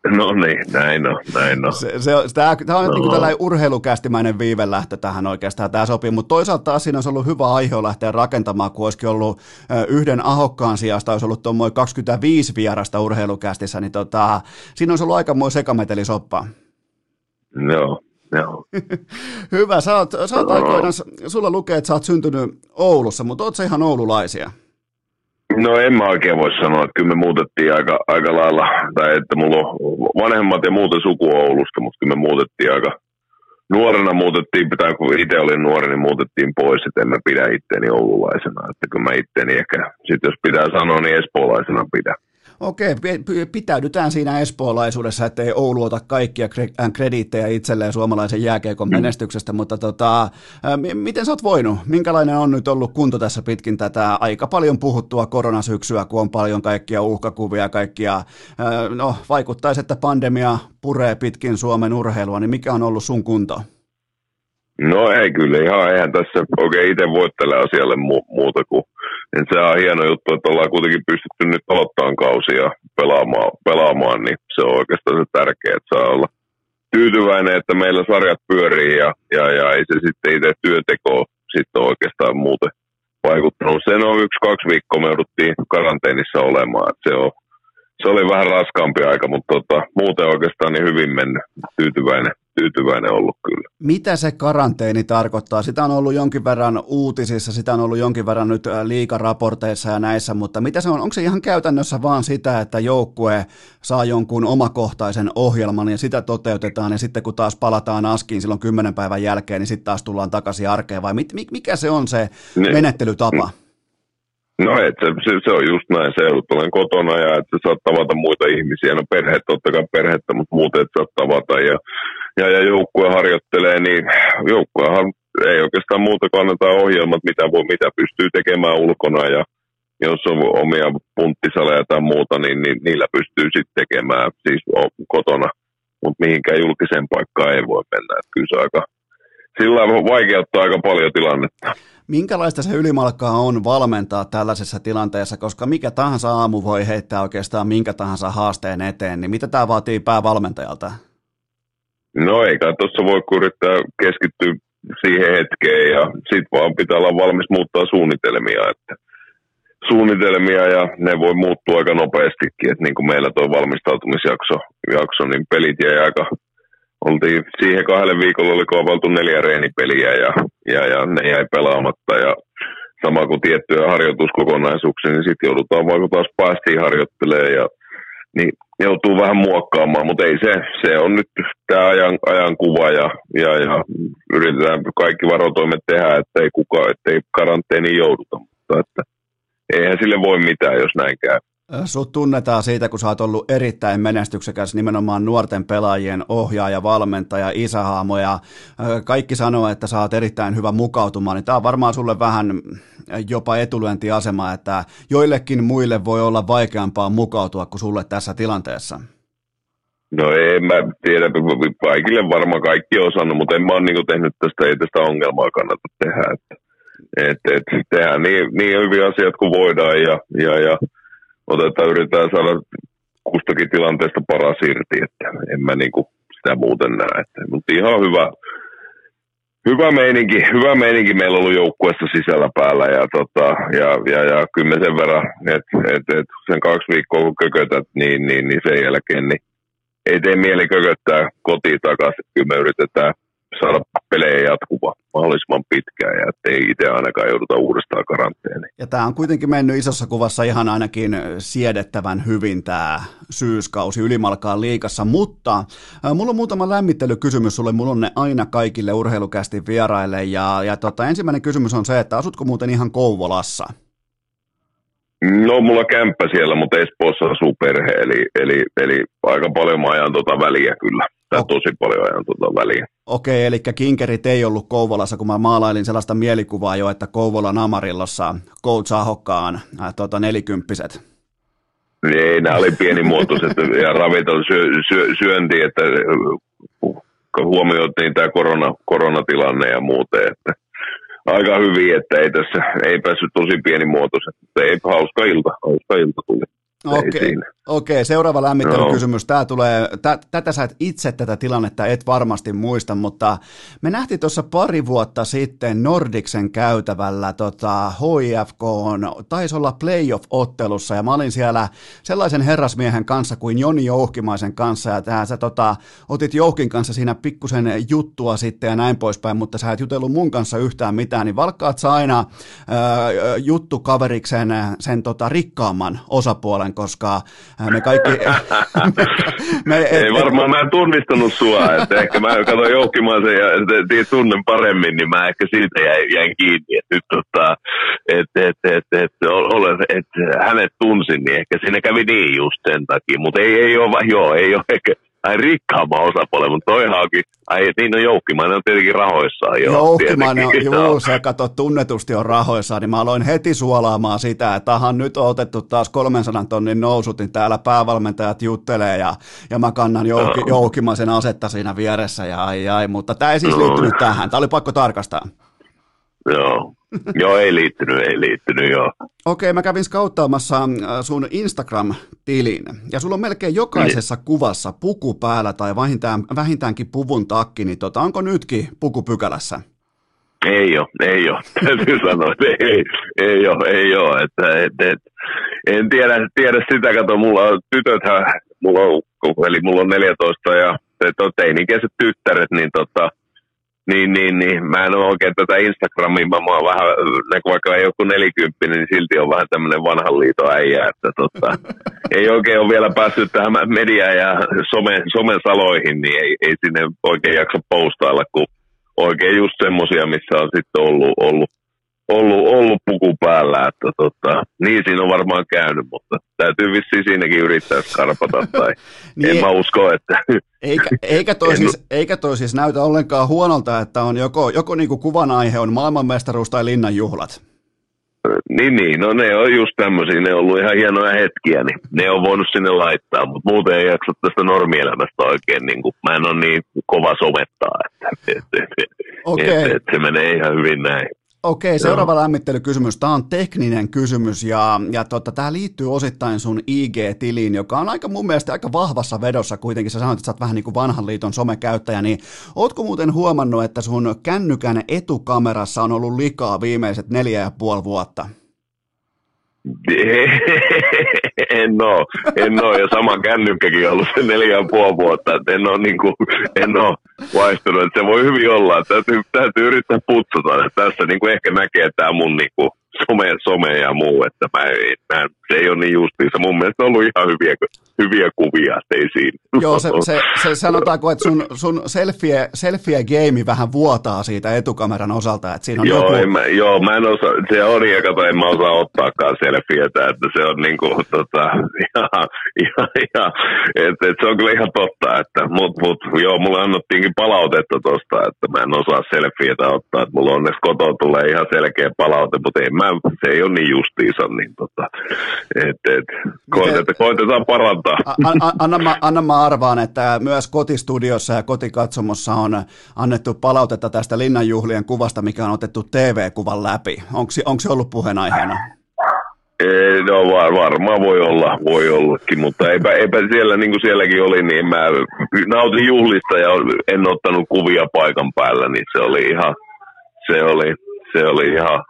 No niin, näin on, näin on. Se, se, tämä, tämä on no. niin tällainen urheilukästimäinen viivelähtö tähän oikeastaan, tämä sopii, mutta toisaalta taas siinä olisi ollut hyvä aihe lähteä rakentamaan, kun olisikin ollut yhden ahokkaan sijasta, olisi ollut tuommoinen 25 vierasta urheilukästissä, niin tota, siinä olisi ollut aikamoinen sekametelisoppa. Joo, Joo. Hyvä, sä oot, sä oot no. aikoinaan, sulla lukee, että sä oot syntynyt Oulussa, mutta oot sä ihan oululaisia? No en mä oikein voi sanoa, että kyllä me muutettiin aika, aika lailla, tai että mulla on vanhemmat ja muuten suku Oulusta, mutta kyllä me muutettiin aika, nuorena. Muutettiin, tai kun itse olin nuori, niin muutettiin pois, että en mä pidä itteeni oululaisena, että kyllä mä itteeni ehkä, sit jos pitää sanoa, niin espoolaisena pidä. Okei, pitäydytään siinä espoolaisuudessa, ettei Oulu ota kaikkia äh, krediittejä itselleen suomalaisen jääkeikon mm. menestyksestä, mutta tota, äh, miten sä oot voinut? Minkälainen on nyt ollut kunto tässä pitkin tätä aika paljon puhuttua koronasyksyä, kun on paljon kaikkia uhkakuvia, kaikkia, äh, no vaikuttaisi, että pandemia puree pitkin Suomen urheilua, niin mikä on ollut sun kunto? No ei kyllä, ihan eihän tässä oikein itse voittele asialle mu- muuta kuin niin se on hieno juttu, että ollaan kuitenkin pystytty nyt aloittamaan kausia pelaamaan, pelaamaan, niin se on oikeastaan se tärkeä, että saa olla tyytyväinen, että meillä sarjat pyörii ja, ja, ja ei se sitten itse työteko sitten oikeastaan muuten vaikuttanut. Sen on yksi, kaksi viikkoa me jouduttiin karanteenissa olemaan. Se, on, se oli vähän raskaampi aika, mutta tota, muuten oikeastaan niin hyvin mennyt. Tyytyväinen, tyytyväinen ollut kyllä. Mitä se karanteeni tarkoittaa? Sitä on ollut jonkin verran uutisissa, sitä on ollut jonkin verran nyt äh, liikaraporteissa ja näissä, mutta mitä se on? Onko se ihan käytännössä vaan sitä, että joukkue saa jonkun omakohtaisen ohjelman ja sitä toteutetaan ja sitten kun taas palataan askiin silloin kymmenen päivän jälkeen, niin sitten taas tullaan takaisin arkeen vai mikä se on se ne. menettelytapa? No et se, se, on just näin, se olen kotona ja että saat tavata muita ihmisiä, no perhe totta kai perhettä, mutta muuten et saat tavata ja ja, ja joukkue harjoittelee, niin joukkuehan ei oikeastaan muuta kannata ohjelmat, mitä, voi, mitä pystyy tekemään ulkona ja jos on omia punttisaleja tai muuta, niin, niin niillä pystyy sitten tekemään siis kotona, mutta mihinkään julkiseen paikkaan ei voi mennä. Et kyllä se aika, sillä vaikeuttaa aika paljon tilannetta. Minkälaista se ylimalkaa on valmentaa tällaisessa tilanteessa, koska mikä tahansa aamu voi heittää oikeastaan minkä tahansa haasteen eteen, niin mitä tämä vaatii päävalmentajalta? No eikä tuossa voi yrittää keskittyä siihen hetkeen ja sitten vaan pitää olla valmis muuttaa suunnitelmia. Että suunnitelmia ja ne voi muuttua aika nopeastikin. Että niin kuin meillä tuo valmistautumisjakso, jakso, niin pelit jäi aika, oltiin siihen kahdelle viikolla oli kovaltu neljä reenipeliä ja, ja, ja, ne jäi pelaamatta ja sama kuin tiettyjä harjoituskokonaisuuksia, niin sitten joudutaan vaikka taas päästiin harjoittelemaan ja niin joutuu vähän muokkaamaan, mutta ei se, se on nyt tämä ajan, ajan kuva ja, ja, ja, yritetään kaikki varotoimet tehdä, ettei kukaan, ettei karanteeniin jouduta, mutta että eihän sille voi mitään, jos näin käy. Sut tunnetaan siitä, kun sä oot ollut erittäin menestyksekäs nimenomaan nuorten pelaajien ohjaaja, valmentaja, isähaamo ja kaikki sanoo, että sä oot erittäin hyvä mukautumaan, niin tää on varmaan sulle vähän jopa etulyöntiasema, että joillekin muille voi olla vaikeampaa mukautua kuin sulle tässä tilanteessa. No en mä tiedä, kaikille varmaan kaikki on osannut, mutta en mä ole niin tehnyt tästä, ei tästä ongelmaa kannata tehdä. Että, et, et, tehdään niin, niin hyviä asiat kuin voidaan ja, ja, ja otetaan, yritetään saada kustakin tilanteesta paras irti, että en mä niinku sitä muuten näe. Että, mutta ihan hyvä, hyvä meininki, hyvä meininki meillä on ollut joukkueessa sisällä päällä ja, tota, ja, ja, ja kyllä sen verran, että et, et sen kaksi viikkoa kun kökötät, niin, niin, niin sen jälkeen niin ei tee mieli kököttää kotiin takaisin. Kyllä me yritetään saada pelejä jatkuva mahdollisimman pitkään ja ettei itse ainakaan jouduta uudestaan karanteeniin. Ja tämä on kuitenkin mennyt isossa kuvassa ihan ainakin siedettävän hyvin tämä syyskausi ylimalkaan liikassa, mutta mulla on muutama lämmittelykysymys sulle, mulla on ne aina kaikille urheilukästi vieraille ja, ja tota, ensimmäinen kysymys on se, että asutko muuten ihan Kouvolassa? No, mulla kämppä siellä, mutta Espoossa asuu perhe, eli, eli, eli aika paljon mä ajan tuota väliä kyllä. Tää tosi paljon ajan tuota väliä. Okei, eli kinkerit ei ollut Kouvolassa, kun mä maalailin sellaista mielikuvaa jo, että Kouvolan Amarillossa Coach Ahokkaan äh, tota, nelikymppiset. Ei, nämä oli pienimuotoiset ja ravintola syö, syö, syönti, että uh, huomioitiin tämä korona, koronatilanne ja muuten, että aika hyvin, että ei tässä, ei päässyt tosi pienimuotoiset, mutta ei hauska ilta, hauska ilta tuli. Okei, okei, seuraava lämmittelykysymys. Tämä tulee, tä, tätä sä et itse tätä tilannetta et varmasti muista, mutta me nähtiin tuossa pari vuotta sitten Nordiksen käytävällä tota, HIFK on, taisi olla playoff-ottelussa ja mä olin siellä sellaisen herrasmiehen kanssa kuin Joni Jouhkimaisen kanssa ja tähän sä tota, otit Jouhkin kanssa siinä pikkusen juttua sitten ja näin poispäin, mutta sä et jutellut mun kanssa yhtään mitään, niin valkkaat sä aina äh, juttukaverikseen sen tota, rikkaamman osapuolen tämän, koska äh, me kaikki... me, et, Ei varmaan, mä en tunnistanut sua, että ehkä mä katsoin Joukkimaisen ja tunnen paremmin, niin mä ehkä siitä jäin, jäin kiinni, että nyt tota, että et, et, et, olen, et, hänet tunsin, niin ehkä siinä kävi niin just sen takia, mutta ei, ei ole, joo, ei ole ehkä, ai rikkaamman osapuolen, mutta toi hauki, ai niin on Joukkimainen on tietenkin rahoissaan. Jo, Joukkimainen on, juu, se kato tunnetusti on rahoissaan, niin mä aloin heti suolaamaan sitä, että tahan nyt on otettu taas 300 tonnin nousut, niin täällä päävalmentajat juttelee ja, ja mä kannan Joukki, no. Joukkimaisen asetta siinä vieressä ja ai ai, mutta tämä ei siis liittynyt no. tähän, tämä oli pakko tarkastaa. Joo, joo, ei liittynyt, ei liittynyt, joo. Okei, mä kävin skauttaamassa äh, sun Instagram-tilin, ja sulla on melkein jokaisessa niin. kuvassa puku päällä tai vähintään, vähintäänkin puvun takki, niin tota, onko nytkin puku pykälässä? Ei ole, ei ole. Täytyy sanoa, että ei, ei ole, ei ole. Että, et, et, en tiedä, tiedä sitä, kato, mulla on tytöthän, mulla on, eli mulla on 14 ja teinikäiset tyttäret, niin tota, niin, niin, niin, mä en ole oikein tätä Instagramia, mä, mä vähän, vaikka ei joku nelikymppinen, niin silti on vähän tämmöinen vanhan liiton äijä, että tota, ei oikein ole vielä päässyt tähän mediaan ja some, somen saloihin, niin ei, ei sinne oikein jaksa postailla, kun oikein just semmosia, missä on sitten ollut, ollut ollut, ollut puku päällä, että tota, niin siinä on varmaan käynyt, mutta täytyy vissiin siinäkin yrittää skarpata, tai niin en mä usko, että... Eikä, eikä, toi siis, eikä toi siis näytä ollenkaan huonolta, että on joko, joko niinku kuvan aihe on maailmanmestaruus tai linnanjuhlat. Niin, niin, no ne on just tämmöisiä, ne on ollut ihan hienoja hetkiä, niin ne on voinut sinne laittaa, mutta muuten ei jaksa tästä normielämästä oikein, niin kuin, mä en ole niin kova somettaa, että, että, että, okay. että, että se menee ihan hyvin näin. Okei, seuraava Joo. lämmittelykysymys. Tämä on tekninen kysymys ja, ja tota, tämä liittyy osittain sun IG-tiliin, joka on aika mun mielestä aika vahvassa vedossa kuitenkin. Sä sanoit, että sä oot vähän niin kuin vanhan liiton somekäyttäjä, niin ootko muuten huomannut, että sun kännykän etukamerassa on ollut likaa viimeiset neljä ja puoli vuotta? en oo, en oo, ja sama kännykkäkin on ollut se neljä ja puoli vuotta, että en oo, niin kuin, en oo vaihtunut, että se voi hyvin olla, että täytyy, täytyy yrittää putsata, että tässä niin kuin ehkä näkee tämä mun niin kuin, some, some ja muu, että mä, mä, se ei ole niin justiinsa. Mun mielestä on ollut ihan hyviä, hyviä kuvia, ei siinä. Joo, se, se, se sanotaanko, että sun, sun selfie, selfie game vähän vuotaa siitä etukameran osalta, että siinä on joo, joku... En mä, joo, mä en osaa, se on ja kato, en mä osaa ottaakaan selfietä, että se on tota, ihan, ihan, ihan että, että, se on kyllä ihan totta, että, mut, mut, joo, mulle annettiinkin palautetta tosta, että mä en osaa selfietä ottaa, että mulla onneksi kotoa tulee ihan selkeä palaute, mutta ei mä se ei ole niin justiinsa, niin tota, et, et, koitetaan, koitetaan parantaa. A, a, anna, mä, anna mä arvaan, että myös kotistudiossa ja kotikatsomossa on annettu palautetta tästä Linnanjuhlien kuvasta, mikä on otettu TV-kuvan läpi. Onko se ollut puheenaiheena? Ei, no var, varmaan voi olla, voi ollakin, mutta eipä, eipä siellä, niin kuin sielläkin oli, niin mä nautin juhlista ja en ottanut kuvia paikan päällä, niin se oli ihan, se oli, se oli ihan,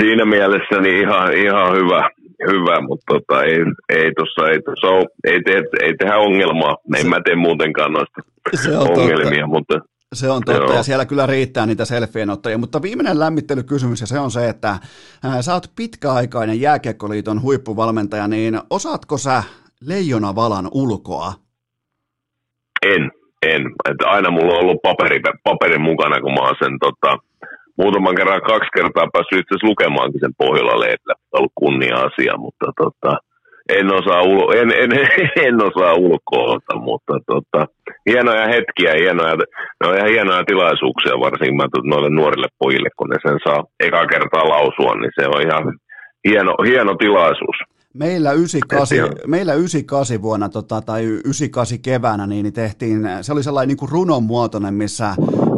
siinä mielessä niin ihan, ihan hyvä, hyvä, mutta tota, ei, ei tuossa ei, tossa ole, ei, te, ei tehdä ongelmaa. Me en mä tee muutenkaan noista se on ongelmia, totta. mutta se on totta, Joo. ja siellä kyllä riittää niitä selfienottoja, mutta viimeinen lämmittelykysymys, ja se on se, että ää, sä oot pitkäaikainen jääkiekkoliiton huippuvalmentaja, niin osaatko sä leijona valan ulkoa? En, en. Että aina mulla on ollut paperi, paperin mukana, kun mä oon sen tota, muutaman kerran kaksi kertaa päässyt itse asiassa lukemaankin sen Pohjola-lehdellä. ollut kunnia-asia, mutta tota, en osaa, ulo, en, en, en osaa ulkoa, mutta tota, hienoja hetkiä, hienoja, ne on ihan hienoja tilaisuuksia, varsinkin mä noille nuorille pojille, kun ne sen saa eka kertaa lausua, niin se on ihan hieno, hieno tilaisuus. Meillä 98, meillä 98 vuonna tota, tai 98 keväänä niin, niin tehtiin, se oli sellainen niin kuin runon muotoinen, missä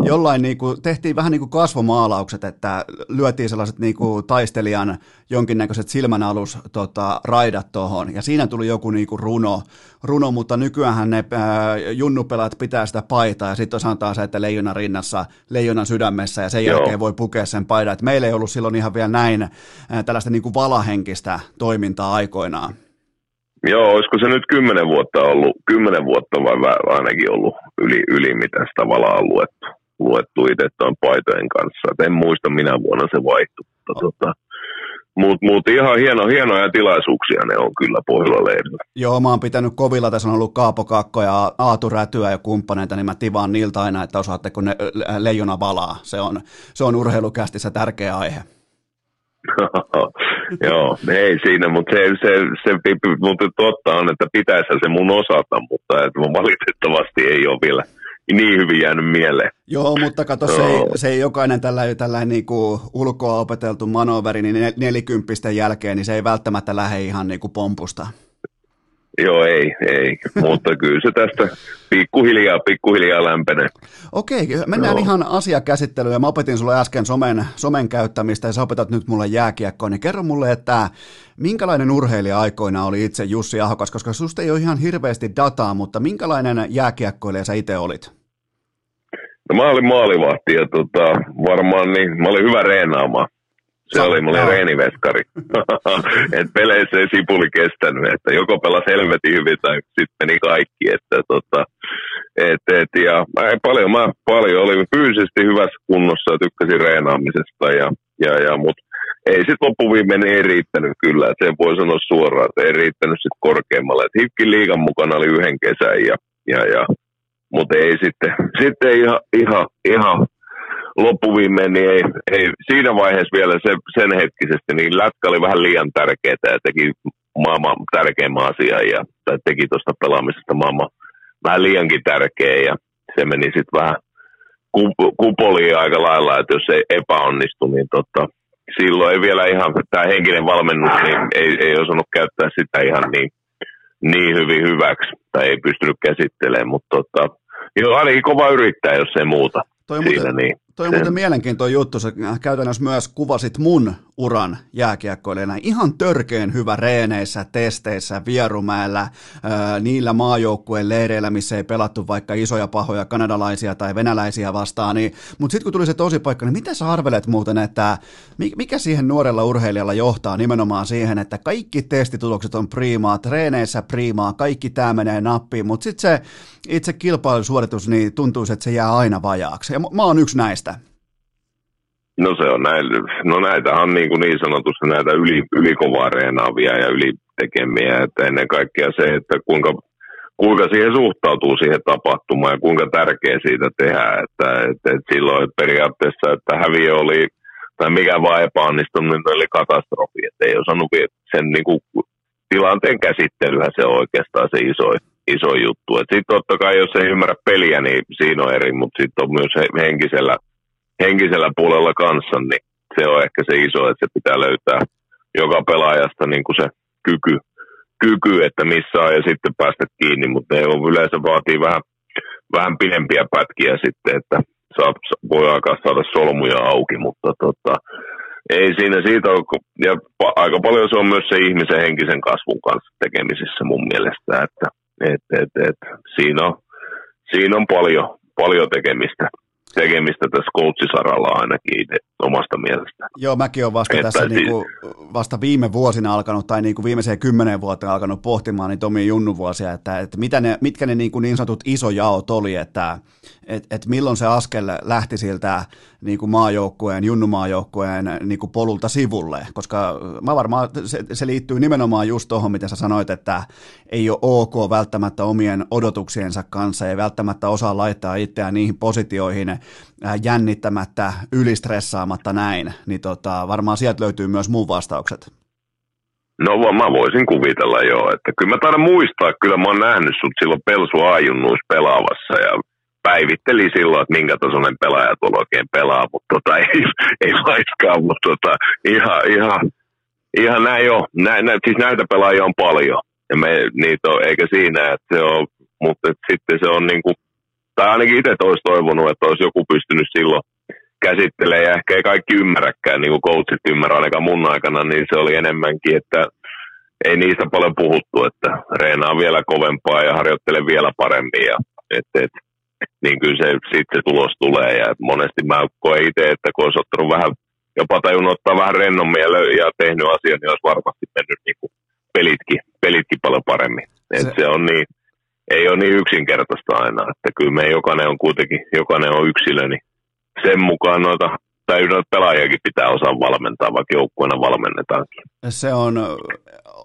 jollain niin kuin, tehtiin vähän niin kuin kasvomaalaukset, että lyötiin sellaiset niin kuin taistelijan jonkinnäköiset silmänalus tota, raidat tuohon, ja siinä tuli joku niin kuin runo, runo, mutta nykyään ne ää, junnupelaat pitää sitä paitaa, ja sitten sanotaan se, että leijona rinnassa, leijonan sydämessä, ja sen Joo. jälkeen voi pukea sen paidan, että meillä ei ollut silloin ihan vielä näin ää, tällaista niin kuin valahenkistä toimintaa aikoinaan. Joo, olisiko se nyt kymmenen vuotta ollut, kymmenen vuotta vai ainakin ollut yli, yli mitä sitä valaa on luettu luettu itse tuon paitojen kanssa. Et en muista minä vuonna se vaihtui. Mutta tota, mutta mut ihan hieno, hienoja tilaisuuksia ne on kyllä Pohjola-leirillä. Joo, mä oon pitänyt kovilla, tässä on ollut Kaapo Kakko ja Aatu Rätyä ja kumppaneita, niin mä tivaan niiltä aina, että osaatteko ne leijona valaa. Se on, se on urheilukästissä tärkeä aihe. Joo, ei siinä, mutta se, se, se, mutta totta on, että pitäisi se mun osata, mutta että valitettavasti ei ole vielä – niin hyvin jäänyt mieleen. Joo, mutta kato, se ei, se ei jokainen tällainen, tällainen niin kuin ulkoa opeteltu manoveri, niin nelikymppisten jälkeen, niin se ei välttämättä lähde ihan niin kuin pompusta. Joo, ei, ei. Mutta kyllä se tästä pikkuhiljaa, pikkuhiljaa lämpenee. Okei, mennään Joo. ihan asiakäsittelyyn. Mä opetin sulle äsken somen, somen käyttämistä ja sä opetat nyt mulle jääkiekkoa, niin kerro mulle, että minkälainen urheilija aikoina oli itse Jussi Ahokas, koska susta ei ole ihan hirveästi dataa, mutta minkälainen jääkiekkoilija sä itse olit? No mä olin maalivahti ja tota, varmaan niin, mä olin hyvä reenaamaan. Se oli, mulla oli reeniveskari. et peleissä ei sipuli kestänyt, että joko pelasi helvetin hyvin tai sitten meni kaikki. Että, tota, et, et, ja paljon, mä paljon olin fyysisesti hyvässä kunnossa ja tykkäsin reenaamisesta. Ja, ja, ja, mut ei sitten loppuviimein ei riittänyt kyllä, että sen voi sanoa suoraan, että ei riittänyt sitten korkeammalle. Et Hifkin liigan mukana oli yhden kesän, ja, ja, ja, mutta ei sitten, sitten ihan, ihan, ihan loppuviimein niin ei, ei, siinä vaiheessa vielä se, sen hetkisesti, niin lätkä oli vähän liian tärkeää ja teki maailman tärkeimmän asian ja tai teki tuosta pelaamisesta maailman vähän liiankin tärkeä ja se meni sitten vähän kupoliin aika lailla, että jos ei epäonnistu, niin tota, silloin ei vielä ihan, tämä henkinen valmennus, niin ei, ei osannut käyttää sitä ihan niin, niin hyvin hyväksi, tai ei pystynyt käsittelemään, mutta tota, joo, ainakin kova yrittää, jos ei muuta. Toi siinä, muuten, niin. Toi on muuten mielenkiintoinen juttu, sä käytännössä myös kuvasit mun uran jääkiekkoilijana. Ihan törkeen hyvä reeneissä, testeissä, Vierumäellä, niillä maajoukkueen leireillä, missä ei pelattu vaikka isoja pahoja kanadalaisia tai venäläisiä vastaan. Niin, mutta sitten kun tuli se paikka, niin mitä sä arvelet muuten, että mikä siihen nuorella urheilijalla johtaa nimenomaan siihen, että kaikki testitulokset on priimaa, treeneissä priimaa, kaikki tämä menee nappiin, mutta sitten se itse kilpailusuoritus niin tuntuu, että se jää aina vajaaksi. Ja mä oon yksi näistä. No se on näin, no näitä on niin, kuin niin sanotusti näitä yli, ylikovaa ja ylitekemiä, että ennen kaikkea se, että kuinka, kuinka siihen suhtautuu siihen tapahtumaan ja kuinka tärkeä siitä tehdään, että, että, että silloin periaatteessa, että häviö oli tai mikä vaan epäonnistunut, niin oli katastrofi, että ei osannut sen niin kuin, tilanteen käsittelyhän se on oikeastaan se iso, iso juttu. Sitten totta kai, jos ei ymmärrä peliä, niin siinä on eri, mutta sitten on myös henkisellä henkisellä puolella kanssa, niin se on ehkä se iso, että se pitää löytää joka pelaajasta niin kuin se kyky, kyky, että missä on ja sitten päästä kiinni, mutta ne on yleensä vaatii vähän, vähän pidempiä pätkiä sitten, että saa, voi alkaa saada solmuja auki, mutta tota, ei siinä siitä ole, ja aika paljon se on myös se ihmisen henkisen kasvun kanssa tekemisissä mun mielestä, että et, et, et, siinä, on, siinä on paljon, paljon tekemistä tekemistä tässä coachisaralla ainakin itse omasta mielestä. Joo, mäkin olen vasta että tässä siis... niin kuin, vasta viime vuosina alkanut, tai niin kuin viimeiseen kymmenen vuotta alkanut pohtimaan niitä omia junnuvuosia, että, että mitä ne, mitkä ne niin, kuin niin sanotut isojaot oli, että et, et milloin se askel lähti siltä niin kuin maajoukkueen, junnumaajoukkueen niin kuin polulta sivulle, koska mä varmaan se, se liittyy nimenomaan just tuohon, mitä sä sanoit, että ei ole ok välttämättä omien odotuksiensa kanssa, ei välttämättä osaa laittaa itseään niihin positioihin äh, jännittämättä, ylistressaamatta näin, niin tota, varmaan sieltä löytyy myös muun vastaukset. No mä voisin kuvitella joo, että kyllä mä taidan muistaa, kyllä mä oon nähnyt sut silloin Pelsu Ajunnuus pelaavassa ja päivitteli silloin, että minkä tasoinen pelaaja tuolla oikein pelaa, mutta tota, ei, ei laiskaan, mutta tota, ihan, ihan, ihan näin jo. Nä, nä, siis näitä pelaajia on paljon, ja me, niitä on, eikä siinä, että se on, mutta sitten se on niin kuin, tai ainakin itse olisi toivonut, että olisi joku pystynyt silloin käsittelemään, ja ehkä ei kaikki ymmärräkään, niin kuin coachit ymmärrä ainakaan mun aikana, niin se oli enemmänkin, että ei niistä paljon puhuttu, että reenaa vielä kovempaa ja harjoittele vielä paremmin, ja et, et, niin kyllä se, sit se tulos tulee. Ja monesti mä koen itse, että kun olisi ottanut vähän, jopa tajunnut ottaa vähän rennommin ja, ja tehnyt asian, niin olisi varmasti mennyt niin kuin pelitkin, pelitkin paljon paremmin. Se... Et se on niin, ei ole niin yksinkertaista aina, että kyllä me jokainen on kuitenkin, jokainen on yksilö, niin sen mukaan noita tai pelaajakin pitää osaa valmentaa, vaikka joukkueena valmennetaankin. Se on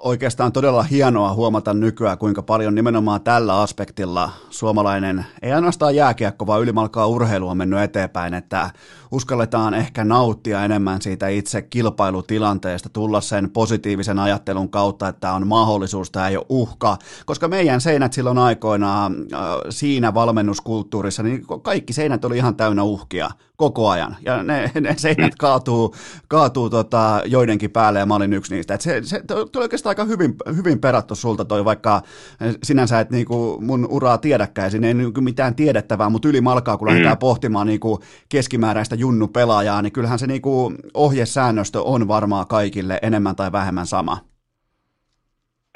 oikeastaan todella hienoa huomata nykyään, kuinka paljon nimenomaan tällä aspektilla suomalainen, ei ainoastaan jääkiekko, vaan ylimalkaa urheilu on mennyt eteenpäin, että uskalletaan ehkä nauttia enemmän siitä itse kilpailutilanteesta, tulla sen positiivisen ajattelun kautta, että on mahdollisuus, tämä ei ole uhka, koska meidän seinät silloin aikoinaan siinä valmennuskulttuurissa, niin kaikki seinät oli ihan täynnä uhkia koko ajan. Ja ne, ne seinät kaatuu, kaatuu tota joidenkin päälle ja mä olin yksi niistä. Et se, se tuli oikeastaan aika hyvin, hyvin perattu sulta toi, vaikka sinänsä et niinku mun uraa tiedäkään, ja siinä ei niinku mitään tiedettävää, mutta ylimalkaa kun lähdetään mm. pohtimaan niinku keskimääräistä junnu-pelaajaa, niin kyllähän se niinku ohjesäännöstö on varmaan kaikille enemmän tai vähemmän sama.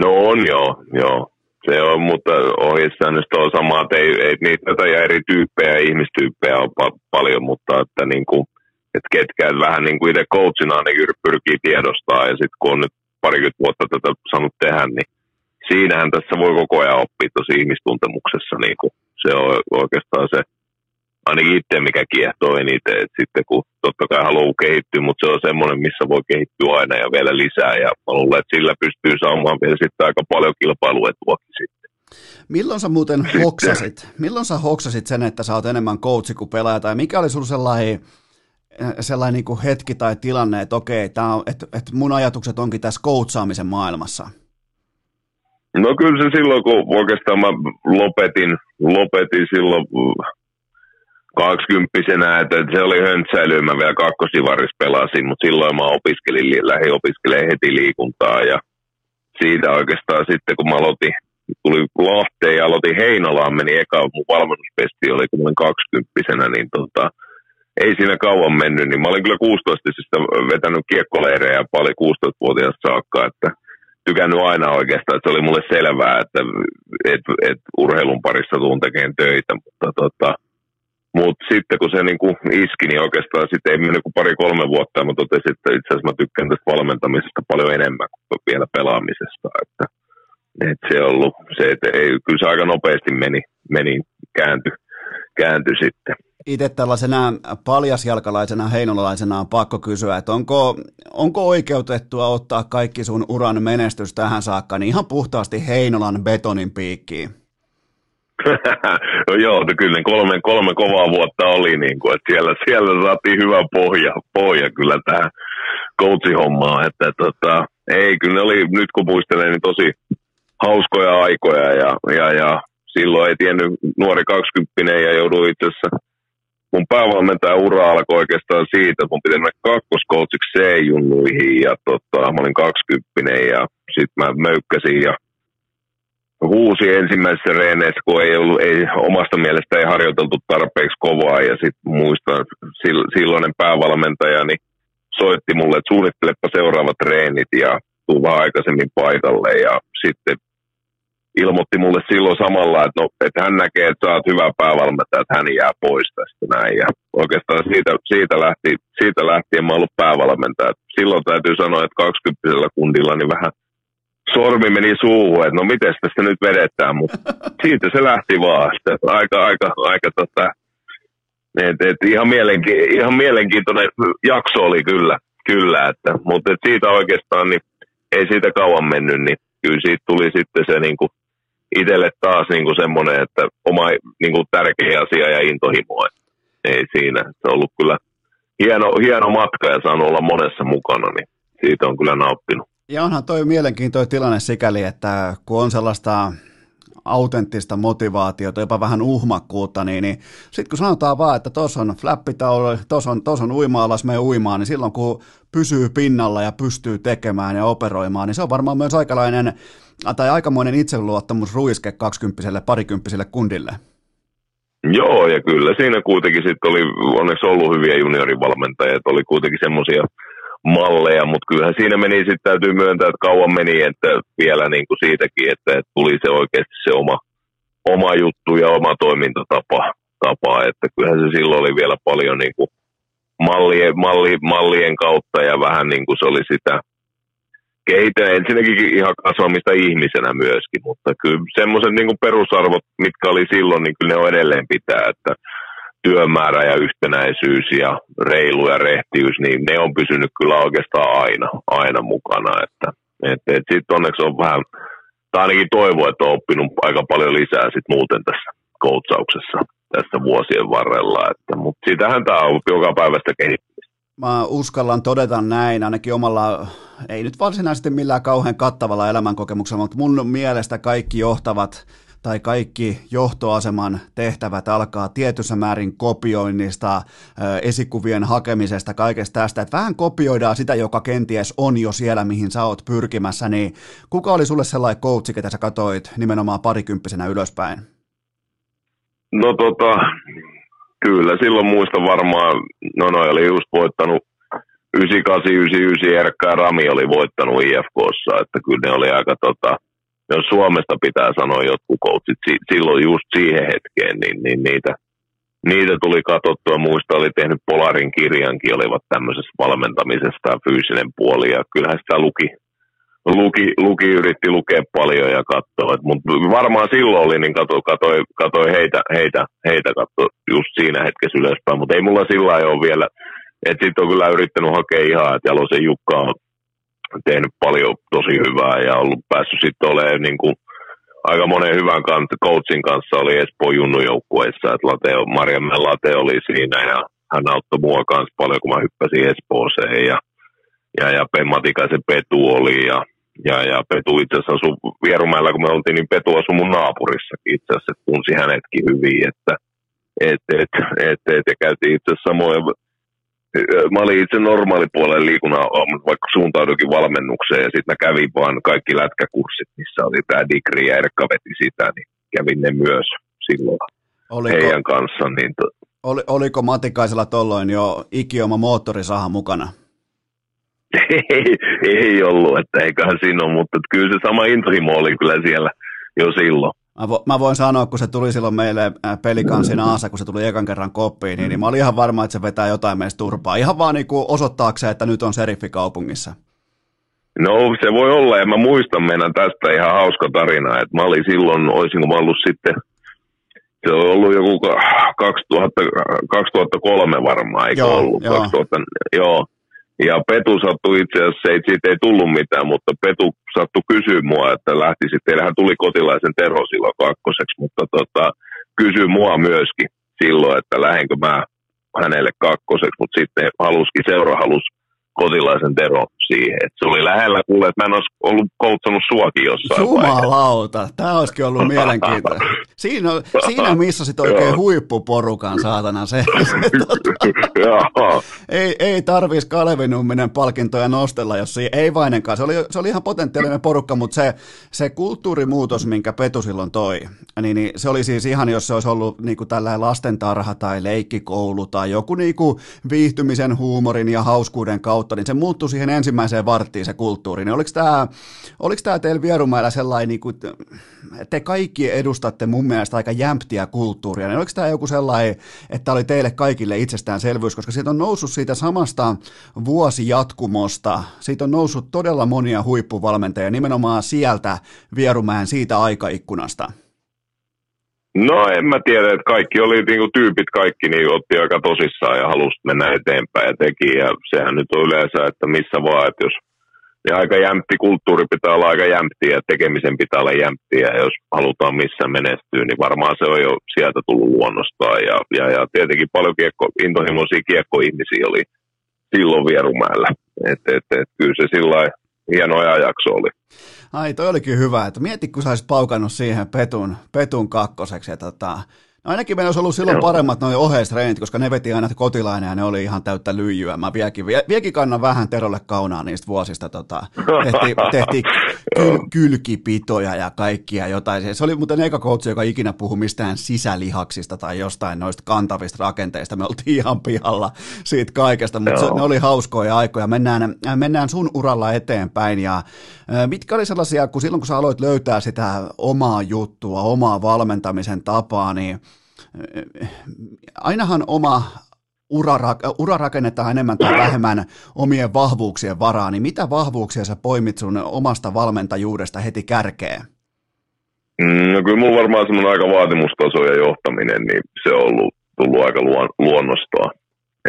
No on joo, joo. Se on, mutta ohjesäännöstä on sama, että ei, ei niitä ja eri tyyppejä, ihmistyyppejä on pa- paljon, mutta että, niin kuin, että ketkä vähän niin kuin itse coachina niin pyrkii tiedostaa ja sitten kun on nyt parikymmentä vuotta tätä saanut tehdä, niin siinähän tässä voi koko ajan oppia tosi ihmistuntemuksessa. Niin kuin se on oikeastaan se, ainakin itse mikä kiehtoo eniten, että sitten kun totta kai haluaa kehittyä, mutta se on semmoinen, missä voi kehittyä aina ja vielä lisää ja mä luulen, että sillä pystyy saamaan vielä sitten aika paljon kilpailuetuakin sitten. Milloin sä muuten sitten. hoksasit, milloin sä hoksasit sen, että sä oot enemmän coachi kuin pelaaja, tai mikä oli sulla sellainen, sellainen niin kuin hetki tai tilanne, että okei, tää on, että, että mun ajatukset onkin tässä coachaamisen maailmassa? No kyllä se silloin, kun oikeastaan mä lopetin, lopetin silloin kaksikymppisenä, että se oli höntsäily, mä vielä kakkosivaris pelasin, mutta silloin mä opiskelin, lähdin opiskelemaan heti liikuntaa ja siitä oikeastaan sitten kun mä aloitin, tuli Lahteen ja aloitin Heinolaan, meni eka mun valmennuspesti, oli kun mä olin kaksikymppisenä, niin tota, ei siinä kauan mennyt, niin mä olin kyllä 16 siis vetänyt kiekkoleirejä paljon 16-vuotiaasta saakka, että tykännyt aina oikeastaan, että se oli mulle selvää, että et, et urheilun parissa tuun tekemään töitä, mutta tota, mutta sitten kun se niin kuin iski, niin oikeastaan sitten ei mennyt kuin pari-kolme vuotta, ja mä totesin, että itse asiassa mä tykkään tästä valmentamisesta paljon enemmän kuin vielä pelaamisesta. Että, että se on ollut se, että ei, kyllä se aika nopeasti meni, meni käänty, käänty sitten. Itse tällaisena paljasjalkalaisena heinolalaisena on pakko kysyä, että onko, onko oikeutettua ottaa kaikki sun uran menestys tähän saakka niin ihan puhtaasti Heinolan betonin piikkiin? No joo, no kyllä kolme, kolme kovaa vuotta oli, niin kuin, että siellä, siellä saatiin hyvä pohja, pohja kyllä tähän coachihommaan, että tota, ei, kyllä ne oli, nyt kun muistelen, niin tosi hauskoja aikoja ja, ja, ja silloin ei tiennyt nuori kaksikymppinen ja joudui itse asiassa mun päävalmentaja ura alkoi oikeastaan siitä, että mun piti mennä kakkoskoutiksi C-junnuihin ja tota, mä olin kaksikymppinen ja sitten mä möykkäsin ja huusi ensimmäisessä reeneissä, kun ei ollut, ei, omasta mielestä ei harjoiteltu tarpeeksi kovaa. Ja sitten muistan, silloinen päävalmentaja niin soitti mulle, että suunnittelepa seuraavat treenit ja tuu vähän aikaisemmin paikalle. Ja sitten ilmoitti mulle silloin samalla, että, no, että hän näkee, että sä oot hyvä päävalmentaja, että hän jää pois tästä näin. Ja oikeastaan siitä, siitä, lähti, siitä lähtien mä ollut päävalmentaja. Silloin täytyy sanoa, että 20 kundilla niin vähän – sormi meni suuhun, että no miten tästä nyt vedetään, mutta siitä se lähti vaan. Että aika, aika, aika tota, et, et ihan, mielenki- ihan mielenkiintoinen jakso oli kyllä, kyllä että, mutta et siitä oikeastaan niin ei siitä kauan mennyt, niin kyllä siitä tuli sitten se niin kuin itselle taas niin kuin semmoinen, että oma niin kuin tärkeä asia ja intohimo. Ei siinä. Se on ollut kyllä hieno, hieno matka ja saanut olla monessa mukana, niin siitä on kyllä nauttinut. Ja onhan toi mielenkiintoinen tilanne sikäli, että kun on sellaista autenttista motivaatiota, jopa vähän uhmakkuutta, niin, niin sitten kun sanotaan vaan, että tuossa on flappitaulu, tuossa on, tos on uima-alas, me uimaan, niin silloin kun pysyy pinnalla ja pystyy tekemään ja operoimaan, niin se on varmaan myös aikalainen tai aikamoinen itseluottamus ruiske 20 parikymppiselle kundille. Joo, ja kyllä siinä kuitenkin sitten oli onneksi ollut hyviä juniorivalmentajia, että oli kuitenkin semmoisia malleja, mutta kyllähän siinä meni sitten täytyy myöntää, että kauan meni, että vielä niin kuin siitäkin, että, että tuli se oikeasti se oma, oma juttu ja oma toimintatapa, tapa, että kyllähän se silloin oli vielä paljon niin kuin mallien, malli, mallien kautta ja vähän niin kuin se oli sitä kehitä ensinnäkin ihan kasvamista ihmisenä myöskin, mutta kyllä semmoiset niin perusarvot, mitkä oli silloin, niin kyllä ne on edelleen pitää, että työmäärä ja yhtenäisyys ja reilu ja rehtiys, niin ne on pysynyt kyllä oikeastaan aina, aina mukana. Että, et, et sitten onneksi on vähän, tai ainakin toivo, että on oppinut aika paljon lisää sit muuten tässä koutsauksessa tässä vuosien varrella. Että, mutta sitähän tämä on joka päivästä kehittymistä. Mä uskallan todeta näin, ainakin omalla, ei nyt varsinaisesti millään kauhean kattavalla elämänkokemuksella, mutta mun mielestä kaikki johtavat tai kaikki johtoaseman tehtävät alkaa tietyssä määrin kopioinnista, esikuvien hakemisesta, kaikesta tästä, että vähän kopioidaan sitä, joka kenties on jo siellä, mihin sä oot pyrkimässä, niin kuka oli sulle sellainen coachi, ketä sä katoit nimenomaan parikymppisenä ylöspäin? No tota, kyllä silloin muista varmaan, no no oli just voittanut 98, 99 Erkka ja Rami oli voittanut IFKssa, että kyllä ne oli aika tota, jos Suomesta pitää sanoa jotkut coachit silloin just siihen hetkeen, niin, niin niitä, niitä tuli katsottua. Muista oli tehnyt Polarin kirjankin, olivat tämmöisessä valmentamisesta fyysinen puoli, ja kyllähän sitä luki, luki, luki yritti lukea paljon ja katsoa. Mutta varmaan silloin oli, niin katoi, katoi, katoi heitä, heitä, heitä katso just siinä hetkessä ylöspäin, mutta ei mulla sillä ole vielä, että sitten on kyllä yrittänyt hakea ihan, että Jalosen Jukka on tehnyt paljon tosi hyvää ja ollut päässyt sitten olemaan niin kuin aika monen hyvän kant- coachin kanssa oli Espoo Junnu joukkueessa, että Lateo, Mariamme Late oli siinä ja hän auttoi mua kanssa paljon, kun mä hyppäsin Espooseen ja, ja, ja Matikaisen Petu oli ja, ja, ja Petu itse asiassa asui Vierumäellä, kun me oltiin, niin Petu asui mun naapurissakin itse asiassa, tunsi hänetkin hyvin, että et, et, et, et, ja käytiin itse asiassa samoja mä olin itse normaalipuolen liikunnan, vaikka suuntaudukin valmennukseen ja sitten mä kävin vaan kaikki lätkäkurssit, missä oli tämä Digri ja Erkka veti sitä, niin kävin ne myös silloin oliko, heidän kanssa. Niin to... oli, oliko Matikaisella tolloin jo ikioma moottorisaha mukana? ei, ei ollut, että eiköhän siinä ole, mutta kyllä se sama intohimo oli kyllä siellä jo silloin. Mä, vo, mä voin sanoa, kun se tuli silloin meille pelikansin aassa, kun se tuli ekan kerran koppiin, niin, niin mä olin ihan varma, että se vetää jotain meistä turpaa. Ihan vaan niin kuin osoittaakseen, että nyt on seriffi kaupungissa. No se voi olla, ja mä muistan meidän tästä ihan hauska tarina, että mä olin silloin, olisinko mä ollut sitten, se on ollut joku 2000, 2003 varmaan, eikö joo, ollut? Joo. 2000, joo. Ja Petu sattui itse asiassa, ei, siitä ei tullut mitään, mutta Petu sattui kysyä mua, että lähtisi. Teillähän tuli kotilaisen Terho silloin kakkoseksi, mutta tota, kysyi mua myöskin silloin, että lähdenkö mä hänelle kakkoseksi, mutta sitten halusikin, seura halusi kotilaisen Tero siihen. Et se oli lähellä kuule, että mä en olisi ollut koutsannut suakin jossain Jumalauta, tämä olisikin ollut mielenkiintoista. Siinä, siinä missä sitten oikein huippuporukan saatana se. se tota, ei, ei tarvitsisi Kalevi Numminen palkintoja nostella, jos ei, ei vainenkaan. Se oli, se oli ihan potentiaalinen porukka, mutta se, se kulttuurimuutos, minkä Petu silloin toi, niin, niin se oli siis ihan, jos se olisi ollut niin kuin tällainen lastentarha tai leikkikoulu tai joku niin kuin viihtymisen, huumorin ja hauskuuden kautta kautta, niin se muuttui siihen ensimmäiseen varttiin se kulttuuri. Niin oliko tämä, oliko tämä teillä Vierumäellä sellainen, niin kuin, te kaikki edustatte mun mielestä aika jämptiä kulttuuria, niin oliko tämä joku sellainen, että oli teille kaikille itsestäänselvyys, koska siitä on noussut siitä samasta vuosijatkumosta, siitä on noussut todella monia huippuvalmentajia nimenomaan sieltä Vierumäen siitä aikaikkunasta. No en mä tiedä, että kaikki oli niinku tyypit kaikki, niin otti aika tosissaan ja halusi mennä eteenpäin ja teki. Ja sehän nyt on yleensä, että missä vaan, että jos ja aika jämpti kulttuuri pitää olla aika jämpti ja tekemisen pitää olla jämpti ja jos halutaan missä menestyä, niin varmaan se on jo sieltä tullut luonnostaan ja, ja, ja tietenkin paljon kiekko, intohimoisia kiekkoihmisiä oli silloin Vierumäellä. Et, et, et, kyllä se sillä hieno ajanjakso oli. Ai, toi olikin hyvä, että mieti, kun sä olisit paukannut siihen petun, petun kakkoseksi. Ja tota, No ainakin meillä olisi ollut silloin paremmat noin oheistreenit, koska ne veti aina kotilainen ja ne oli ihan täyttä lyijyä. Mä vieläkin, vieläkin kannan vähän Terolle kaunaa niistä vuosista. Tota, tehtiin tehti kyl, kylkipitoja ja kaikkia jotain. Se oli muuten eka koutsi, joka ikinä puhui mistään sisälihaksista tai jostain noista kantavista rakenteista. Me oltiin ihan pihalla siitä kaikesta, mutta se, ne oli hauskoja aikoja. Mennään, mennään sun uralla eteenpäin. Ja, mitkä oli sellaisia, kun silloin kun sä aloit löytää sitä omaa juttua, omaa valmentamisen tapaa, niin ainahan oma ura, ura rakennetaan enemmän tai vähemmän omien vahvuuksien varaan, niin mitä vahvuuksia sä poimit sun omasta valmentajuudesta heti kärkeen? Mm, no kyllä mulla varmaan semmoinen aika vaatimustaso ja johtaminen, niin se on ollut, tullut aika luon, luonnostaan.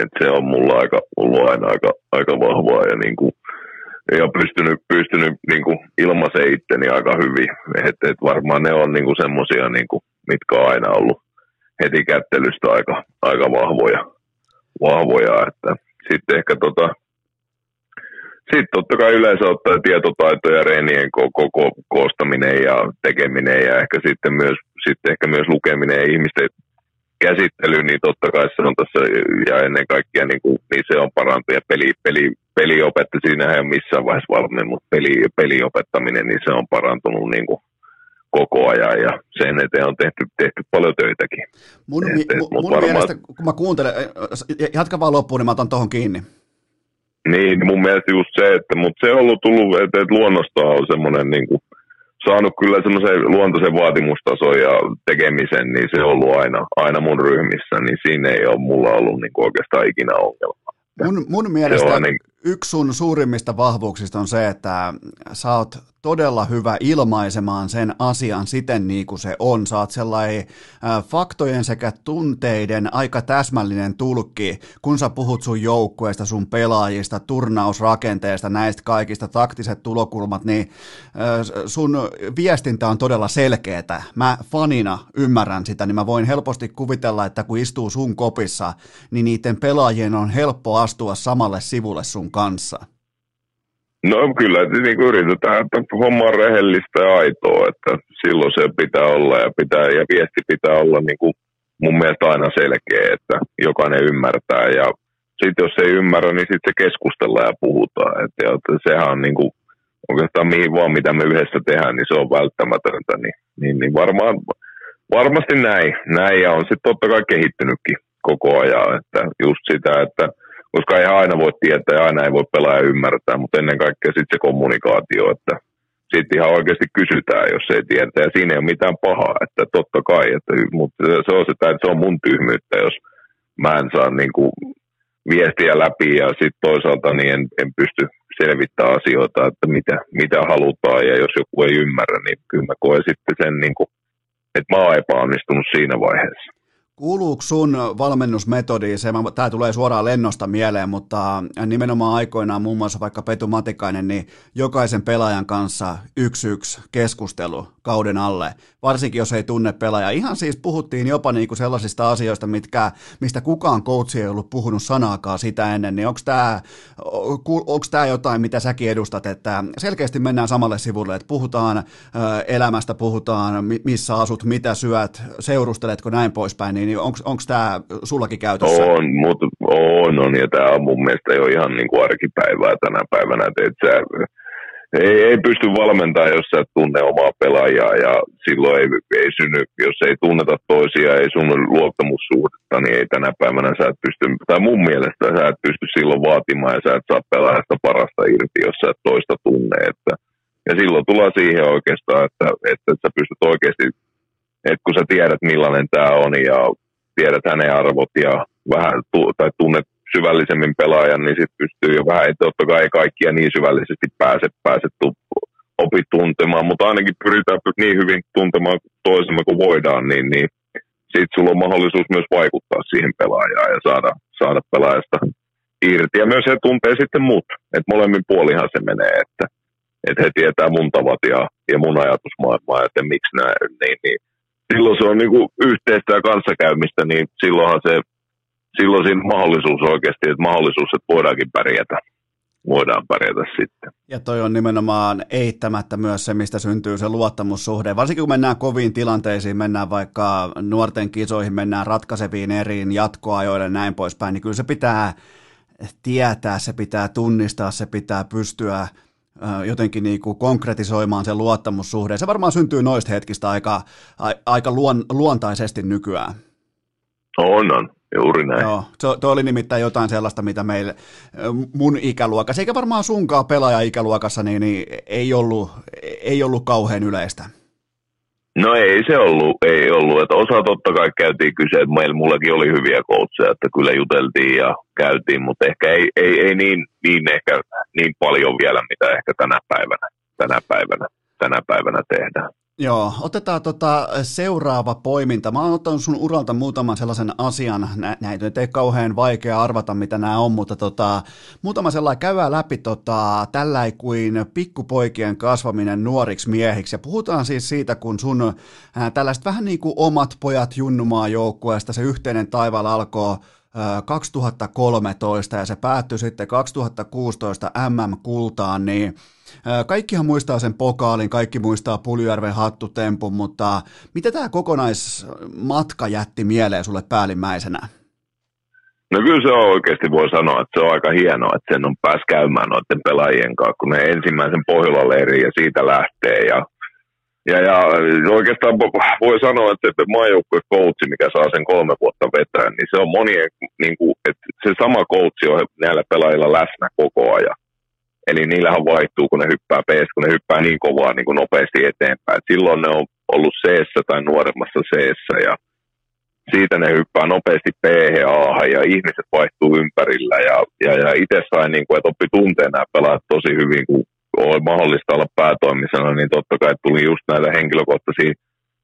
Et se on mulla aika, ollut aina aika, aika vahvaa ja, niin kuin, ja pystynyt, pystynyt niin ilmaiseen itteni aika hyvin. Et, et varmaan ne on niin semmoisia, niin mitkä on aina ollut heti kättelystä aika, aika vahvoja, vahvoja että sitten ehkä tota, sitten totta kai yleensä ottaa tietotaito ja reenien koko koostaminen ja tekeminen ja ehkä sitten myös sitten ehkä myös lukeminen ja ihmisten käsittely, niin totta kai se on tässä, ja ennen kaikkea niin, kuin, niin se on parantunut, ja peli, peli, peliopetti, siinä ei ole missään vaiheessa valmiin, mutta peli, peliopettaminen, niin se on parantunut niin kuin koko ajan, ja sen eteen on tehty, tehty paljon töitäkin. Mun, et, et, mun, mun varmaan... mielestä, kun mä kuuntelen, jatka vaan loppuun, niin mä otan tuohon kiinni. Niin, mun mielestä just se, että, mutta se on ollut tullut, että, että luonnosta on semmoinen niin kuin, saanut kyllä semmoisen luontaisen vaatimustason ja tekemisen, niin se on ollut aina, aina mun ryhmissä, niin siinä ei ole mulla ollut niin kuin oikeastaan ikinä ongelma. Mun, mun mielestä niin... yksi sun suurimmista vahvuuksista on se, että sä oot todella hyvä ilmaisemaan sen asian siten niin kuin se on. Saat sellainen äh, faktojen sekä tunteiden aika täsmällinen tulkki, kun sä puhut sun joukkueesta, sun pelaajista, turnausrakenteesta, näistä kaikista taktiset tulokulmat, niin sun viestintä on todella selkeätä. Mä fanina ymmärrän sitä, niin mä voin helposti kuvitella, että kun istuu sun kopissa, niin niiden pelaajien on helppo astua samalle sivulle sun kanssa. No kyllä, niin yritetään, että homma on rehellistä ja aitoa, että silloin se pitää olla ja, pitää, ja viesti pitää olla niin kuin mun mielestä aina selkeä, että jokainen ymmärtää ja sitten jos ei ymmärrä, niin sitten se keskustellaan ja puhutaan. että ja, että sehän on niin kuin, oikeastaan mihin vaan, mitä me yhdessä tehdään, niin se on välttämätöntä. Niin, niin, niin varmaan, varmasti näin, näin ja on sitten totta kai kehittynytkin koko ajan. Että just sitä, että koska ei aina voi tietää ja aina ei voi pelaaja ymmärtää, mutta ennen kaikkea sitten se kommunikaatio, että sitten ihan oikeasti kysytään, jos ei tiedä, ja siinä ei ole mitään pahaa, että totta kai, että, mutta se on sitä, että se on mun tyhmyyttä, jos mä en saa niin kuin viestiä läpi ja sitten toisaalta niin en, en pysty selvittämään asioita, että mitä, mitä halutaan ja jos joku ei ymmärrä, niin kyllä mä koen sitten sen, niin kuin, että mä oon epäonnistunut siinä vaiheessa. Kuuluuko sun valmennusmetodiin, se, tämä tulee suoraan lennosta mieleen, mutta nimenomaan aikoinaan muun muassa vaikka Petu Matikainen, niin jokaisen pelaajan kanssa yksi yksi keskustelu kauden alle, varsinkin jos ei tunne pelaajaa. Ihan siis puhuttiin jopa niinku sellaisista asioista, mitkä, mistä kukaan coachi ei ollut puhunut sanaakaan sitä ennen, niin onko tämä jotain, mitä säkin edustat, että selkeästi mennään samalle sivulle, että puhutaan elämästä, puhutaan missä asut, mitä syöt, seurusteletko näin poispäin, niin niin onko tämä sullakin käytössä? On, mutta on, on, ja tämä on mun mielestä jo ihan niin kuin arkipäivää tänä päivänä, että et sä, ei, ei pysty valmentamaan, jos sä et tunne omaa pelaajaa, ja silloin ei, ei synny, jos ei tunneta toisia, ei sun luottamussuhdetta, niin ei tänä päivänä sä et pysty, tai mun mielestä sä et pysty silloin vaatimaan, ja sä et saa pelaajasta parasta irti, jos sä et toista tunne, että ja silloin tullaan siihen oikeastaan, että, että sä pystyt oikeasti että kun sä tiedät millainen tämä on ja tiedät hänen arvot ja vähän tu- tai tunnet syvällisemmin pelaajan, niin sitten pystyy jo vähän, että totta kai ei kaikkia niin syvällisesti pääse, pääse tu- opi tuntemaan, mutta ainakin pyritään niin hyvin tuntemaan toisemme kuin voidaan, niin, niin sitten sulla on mahdollisuus myös vaikuttaa siihen pelaajaan ja saada, saada pelaajasta irti. Ja myös he tuntee sitten mut, että molemmin puolihan se menee, että, että he tietää mun tavat ja, ja mun ajatusmaailmaa, että miksi näin, niin, niin silloin se on niin kuin yhteistä ja kanssakäymistä, niin silloinhan se, silloin siinä mahdollisuus oikeasti, että mahdollisuus, että voidaankin pärjätä voidaan pärjätä sitten. Ja toi on nimenomaan eittämättä myös se, mistä syntyy se luottamussuhde. Varsinkin kun mennään koviin tilanteisiin, mennään vaikka nuorten kisoihin, mennään ratkaiseviin eriin jatkoajoille näin poispäin, niin kyllä se pitää tietää, se pitää tunnistaa, se pitää pystyä jotenkin niin kuin konkretisoimaan sen luottamussuhde. Se varmaan syntyy noista hetkistä aika, aika luon, luontaisesti nykyään. On, on. Juuri näin. Joo, se, tuo oli nimittäin jotain sellaista, mitä meillä mun ikäluokassa, eikä varmaan sunkaan pelaaja-ikäluokassa, niin, niin ei, ollut, ei ollut kauhean yleistä. No ei se ollut, ei ollut. Että osa totta kai käytiin kyse, että meillä mullakin oli hyviä koutseja, että kyllä juteltiin ja käytiin, mutta ehkä ei, ei, ei niin, niin, ehkä niin paljon vielä, mitä ehkä tänä päivänä, tänä päivänä, tänä päivänä tehdään. Joo, otetaan tota seuraava poiminta. Mä oon ottanut sun uralta muutaman sellaisen asian, Nä, näitä ei kauhean vaikea arvata, mitä nämä on, mutta tota, muutama sellainen käydään läpi tota, tällä kuin pikkupoikien kasvaminen nuoriksi miehiksi. Ja puhutaan siis siitä, kun sun ää, tällaiset vähän niin kuin omat pojat junnumaa joukkueesta, se yhteinen taivaalla alkoi 2013 ja se päättyi sitten 2016 MM-kultaan, niin Kaikkihan muistaa sen pokaalin, kaikki muistaa Puljärven hattutempun, mutta mitä tämä kokonaismatka jätti mieleen sulle päällimmäisenä? No kyllä se on oikeasti voi sanoa, että se on aika hienoa, että sen on pääs käymään noiden pelaajien kanssa, kun ne ensimmäisen Pohjola-leirin ja siitä lähtee. Ja, ja, ja oikeastaan voi sanoa, että maajoukkueen coachi, mikä saa sen kolme vuotta vetää, niin se on monien, niin kuin, että se sama coachi on näillä pelaajilla läsnä koko ajan. Eli niillähän vaihtuu, kun ne hyppää PS, kun ne hyppää niin kovaa niin kuin nopeasti eteenpäin. Et silloin ne on ollut c tai nuoremmassa c ja siitä ne hyppää nopeasti p A ja ihmiset vaihtuu ympärillä ja, ja, ja itse sain, niin kuin, että oppi tunteen nämä pelaat tosi hyvin, kun oli mahdollista olla päätoimisena, niin totta kai tuli just näitä henkilökohtaisia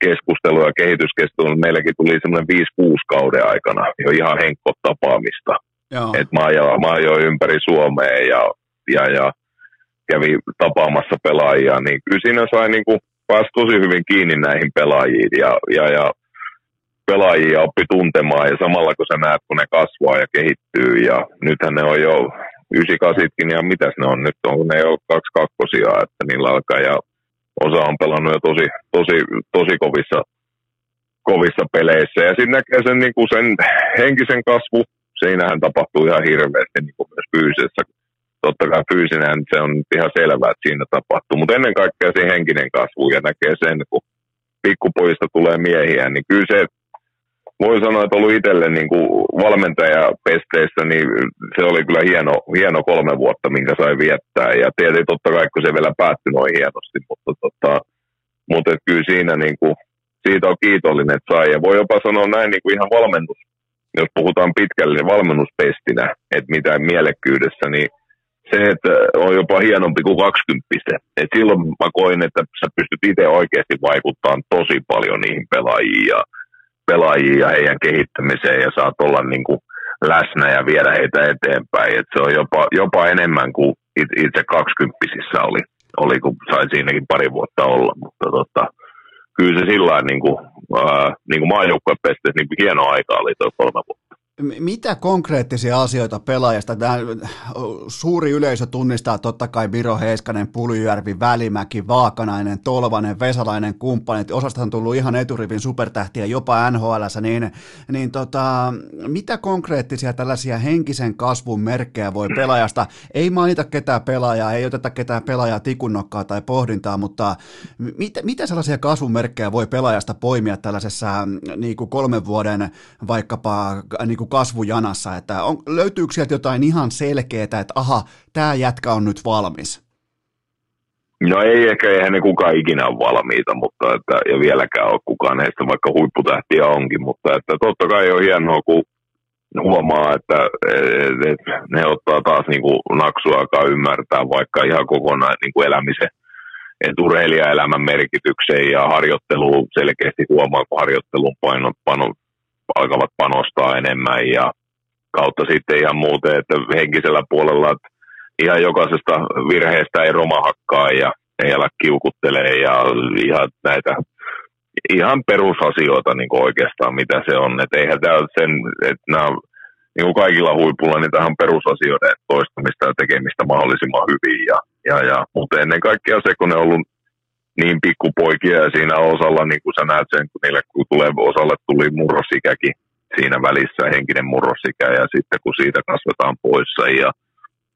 keskusteluja ja kehityskeskusteluja. Meilläkin tuli semmoinen 5-6 kauden aikana jo ihan henkko tapaamista. että mä, ajoin, mä ajoin ympäri Suomea ja, ja, ja kävi tapaamassa pelaajia, niin kyllä siinä sai niin kuin, pääsi tosi hyvin kiinni näihin pelaajiin ja, ja, ja pelaajia oppi tuntemaan ja samalla kun sä näet, kun ne kasvaa ja kehittyy ja nythän ne on jo 98 ja mitäs ne on nyt, on ne jo kaksi kakkosia, että niillä alkaa ja osa on pelannut jo tosi, tosi, tosi kovissa, kovissa peleissä. Ja sitten näkee sen, niin kuin sen henkisen kasvu, siinähän tapahtuu ihan hirveästi niin kuin myös fyysisessä. Totta kai fyysinen, se on ihan selvää, että siinä tapahtuu, mutta ennen kaikkea se henkinen kasvu ja näkee sen, kun pikkupojista tulee miehiä, niin kyllä se voi sanoa, että ollut itselle niin kuin valmentajapesteissä, niin se oli kyllä hieno, hieno kolme vuotta, minkä sai viettää. Ja tietysti totta kai, kun se vielä päättyi noin hienosti, mutta, tota, mutta et kyllä siinä niin kuin, siitä on kiitollinen, että sai. Ja voi jopa sanoa näin niin kuin ihan valmennus, jos puhutaan pitkälle, niin valmennuspestinä, että mitä mielekkyydessä, niin se, että on jopa hienompi kuin 20 Et silloin mä koin, että sä pystyt itse oikeasti vaikuttamaan tosi paljon niihin pelaajiin pelaajia ja heidän kehittämiseen ja saat olla niin kuin läsnä ja viedä heitä eteenpäin. Et se on jopa, jopa enemmän kuin itse kaksikymppisissä oli, oli, kun sai siinäkin pari vuotta olla. Mutta tota, kyllä se sillä niin kuin, ää, niin kuin niin hieno aika oli tuo kolme vuotta. Mitä konkreettisia asioita pelaajasta? Tämä suuri yleisö tunnistaa totta kai Viro Heiskanen, Puljujärvi, Välimäki, Vaakanainen, Tolvanen, Vesalainen, kumppanit. Osasta on tullut ihan eturivin supertähtiä jopa NHL, niin, niin tota, mitä konkreettisia tällaisia henkisen kasvun merkkejä voi pelaajasta? Ei mainita ketään pelaajaa, ei oteta ketään pelaajaa tikunnokkaa tai pohdintaa, mutta mit, mitä sellaisia kasvun merkkejä voi pelaajasta poimia tällaisessa niin kuin kolmen vuoden vaikkapa niin kuin kasvujanassa, että on, löytyykö sieltä jotain ihan selkeää, että aha, tämä jätkä on nyt valmis? No ei ehkä, eihän ne kukaan ikinä ole valmiita, mutta että, ja vieläkään ole kukaan heistä, vaikka huipputähtiä onkin, mutta että totta kai on hienoa, kun huomaa, että et, et, ne ottaa taas niin kuin naksuakaan ymmärtää vaikka ihan kokonaan niin kuin elämisen, että urheilijaelämän merkityksen ja harjoittelu selkeästi huomaa, kun harjoittelun paino, pano, alkavat panostaa enemmän ja kautta sitten ihan muuten, että henkisellä puolella, että ihan jokaisesta virheestä ei romahakkaa ja ei ala kiukuttelee ja ihan näitä ihan perusasioita niin oikeastaan, mitä se on. Että eihän tämä sen, että nämä niin kuin kaikilla huipulla, niin tähän perusasioiden toistamista ja tekemistä mahdollisimman hyvin. Ja, ja, ja, mutta ennen kaikkea se, kun ne on ollut niin pikkupoikia ja siinä osalla, niin kuin sä näet sen, kun niille kun tulee, osalle tuli murrosikäkin siinä välissä, henkinen murrosikä ja sitten kun siitä kasvetaan poissa ja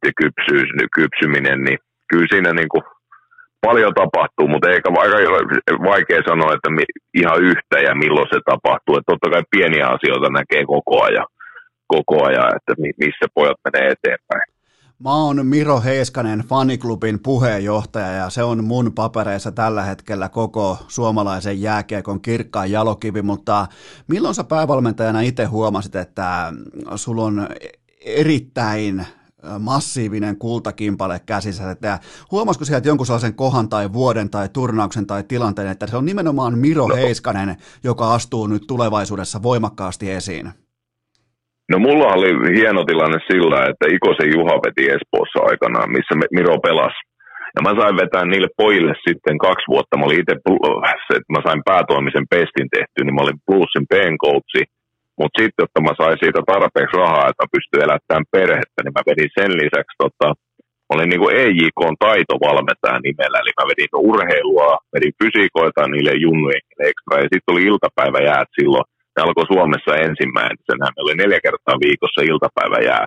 se kypsyys, kypsyminen, niin kyllä siinä niin kuin paljon tapahtuu, mutta eikä vaikea sanoa, että ihan yhtä ja milloin se tapahtuu. Että totta kai pieniä asioita näkee koko ajan, koko ajan että missä pojat menee eteenpäin. Mä oon Miro Heiskanen, faniklubin puheenjohtaja ja se on mun papereissa tällä hetkellä koko suomalaisen jääkiekon kirkkaan jalokivi, mutta milloin sä päävalmentajana itse huomasit, että sulla on erittäin massiivinen kultakimpale käsissä, että huomasiko sieltä jonkun sellaisen kohan tai vuoden tai turnauksen tai tilanteen, että se on nimenomaan Miro no. Heiskanen, joka astuu nyt tulevaisuudessa voimakkaasti esiin? No mulla oli hieno tilanne sillä, että Ikosen Juha veti Espoossa aikanaan, missä Miro pelasi. Ja mä sain vetää niille pojille sitten kaksi vuotta. Mä olin itse, mä sain päätoimisen pestin tehty, niin mä olin Bluesin pen Mutta sitten, jotta mä sain siitä tarpeeksi rahaa, että pystyin elättämään perhettä, niin mä vedin sen lisäksi, tota, olin niin kuin EJK taitovalmentaja nimellä, eli mä vedin urheilua, vedin fysiikoita niille junnujen ekstra, ja sitten oli iltapäiväjäät silloin, ne alkoi Suomessa ensimmäisenä, meillä oli neljä kertaa viikossa iltapäiväjää,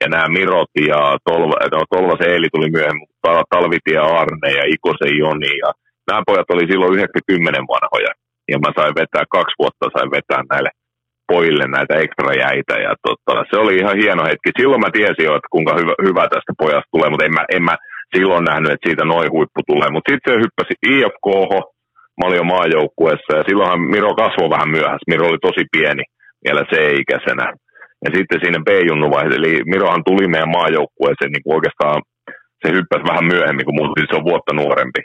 ja nämä Mirot ja Tolva, no, Tolvasen Eeli tuli myöhemmin, Talvitia Arne ja Ikosen Joni, ja nämä pojat oli silloin 90 vanhoja, ja mä sain vetää, kaksi vuotta sain vetää näille pojille näitä ekstra jäitä. Ja tota, se oli ihan hieno hetki. Silloin mä tiesin jo, että kuinka hyvä, hyvä tästä pojasta tulee, mutta en mä, en mä silloin nähnyt, että siitä noin huippu tulee. Mutta sitten se hyppäsi IFK, mä olin jo maajoukkueessa ja silloinhan Miro kasvoi vähän myöhässä. Miro oli tosi pieni vielä C-ikäisenä. Ja sitten siinä B-junnu vaiheessa, eli Mirohan tuli meidän maajoukkueeseen niin oikeastaan se hyppäsi vähän myöhemmin, kun muuten se on vuotta nuorempi.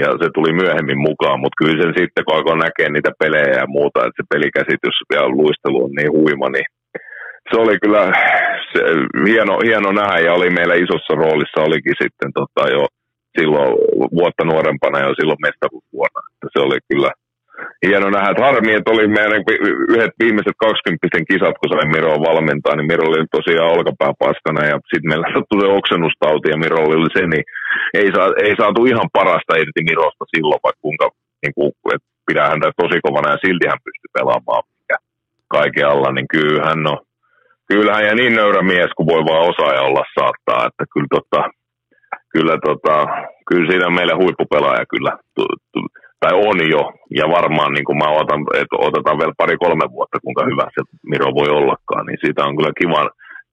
Ja se tuli myöhemmin mukaan, mutta kyllä sen sitten, kun alkoi näkee niitä pelejä ja muuta, että se pelikäsitys ja luistelu on niin huima, niin se oli kyllä se, hieno, hieno nähdä ja oli meillä isossa roolissa, olikin sitten tota, jo silloin vuotta nuorempana jo silloin mestaruusvuonna. Että se oli kyllä hieno nähdä, että harmi, että oli meidän yhdet viimeiset 20 kisat, kun sain Miroa valmentaa, niin Miro oli tosiaan olkapää paskana ja sitten meillä sattui se oksennustauti ja Miro oli se, niin ei, saa, ei saatu ihan parasta irti Mirosta silloin, vaikka kuinka niin kuin, että pidä häntä tosi kovana ja silti hän pystyi pelaamaan mikä kaiken alla, niin kyllähän no, kyllähän ja niin nöyrä mies kuin voi vaan osaaja olla saattaa, että kyllä tota, kyllä, tota, kyllä siinä meillä huippupelaaja kyllä tai on jo, ja varmaan niin kuin mä otan, että otetaan vielä pari-kolme vuotta, kuinka hyvä se Miro voi ollakaan, niin siitä on kyllä kiva,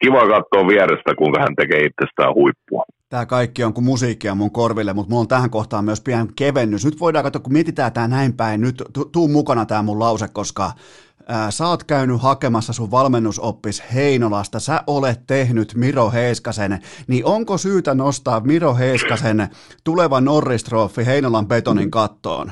kiva katsoa vierestä, kuinka hän tekee itsestään huippua. Tämä kaikki on kuin musiikkia mun korville, mutta mulla on tähän kohtaan myös pian kevennys. Nyt voidaan katsoa, kun mietitään tämä näin päin, nyt tuu mukana tämä mun lause, koska ää, sä oot käynyt hakemassa sun valmennusoppis Heinolasta, sä olet tehnyt Miro Heiskasen, niin onko syytä nostaa Miro Heiskasen tuleva Norristrofi Heinolan betonin kattoon?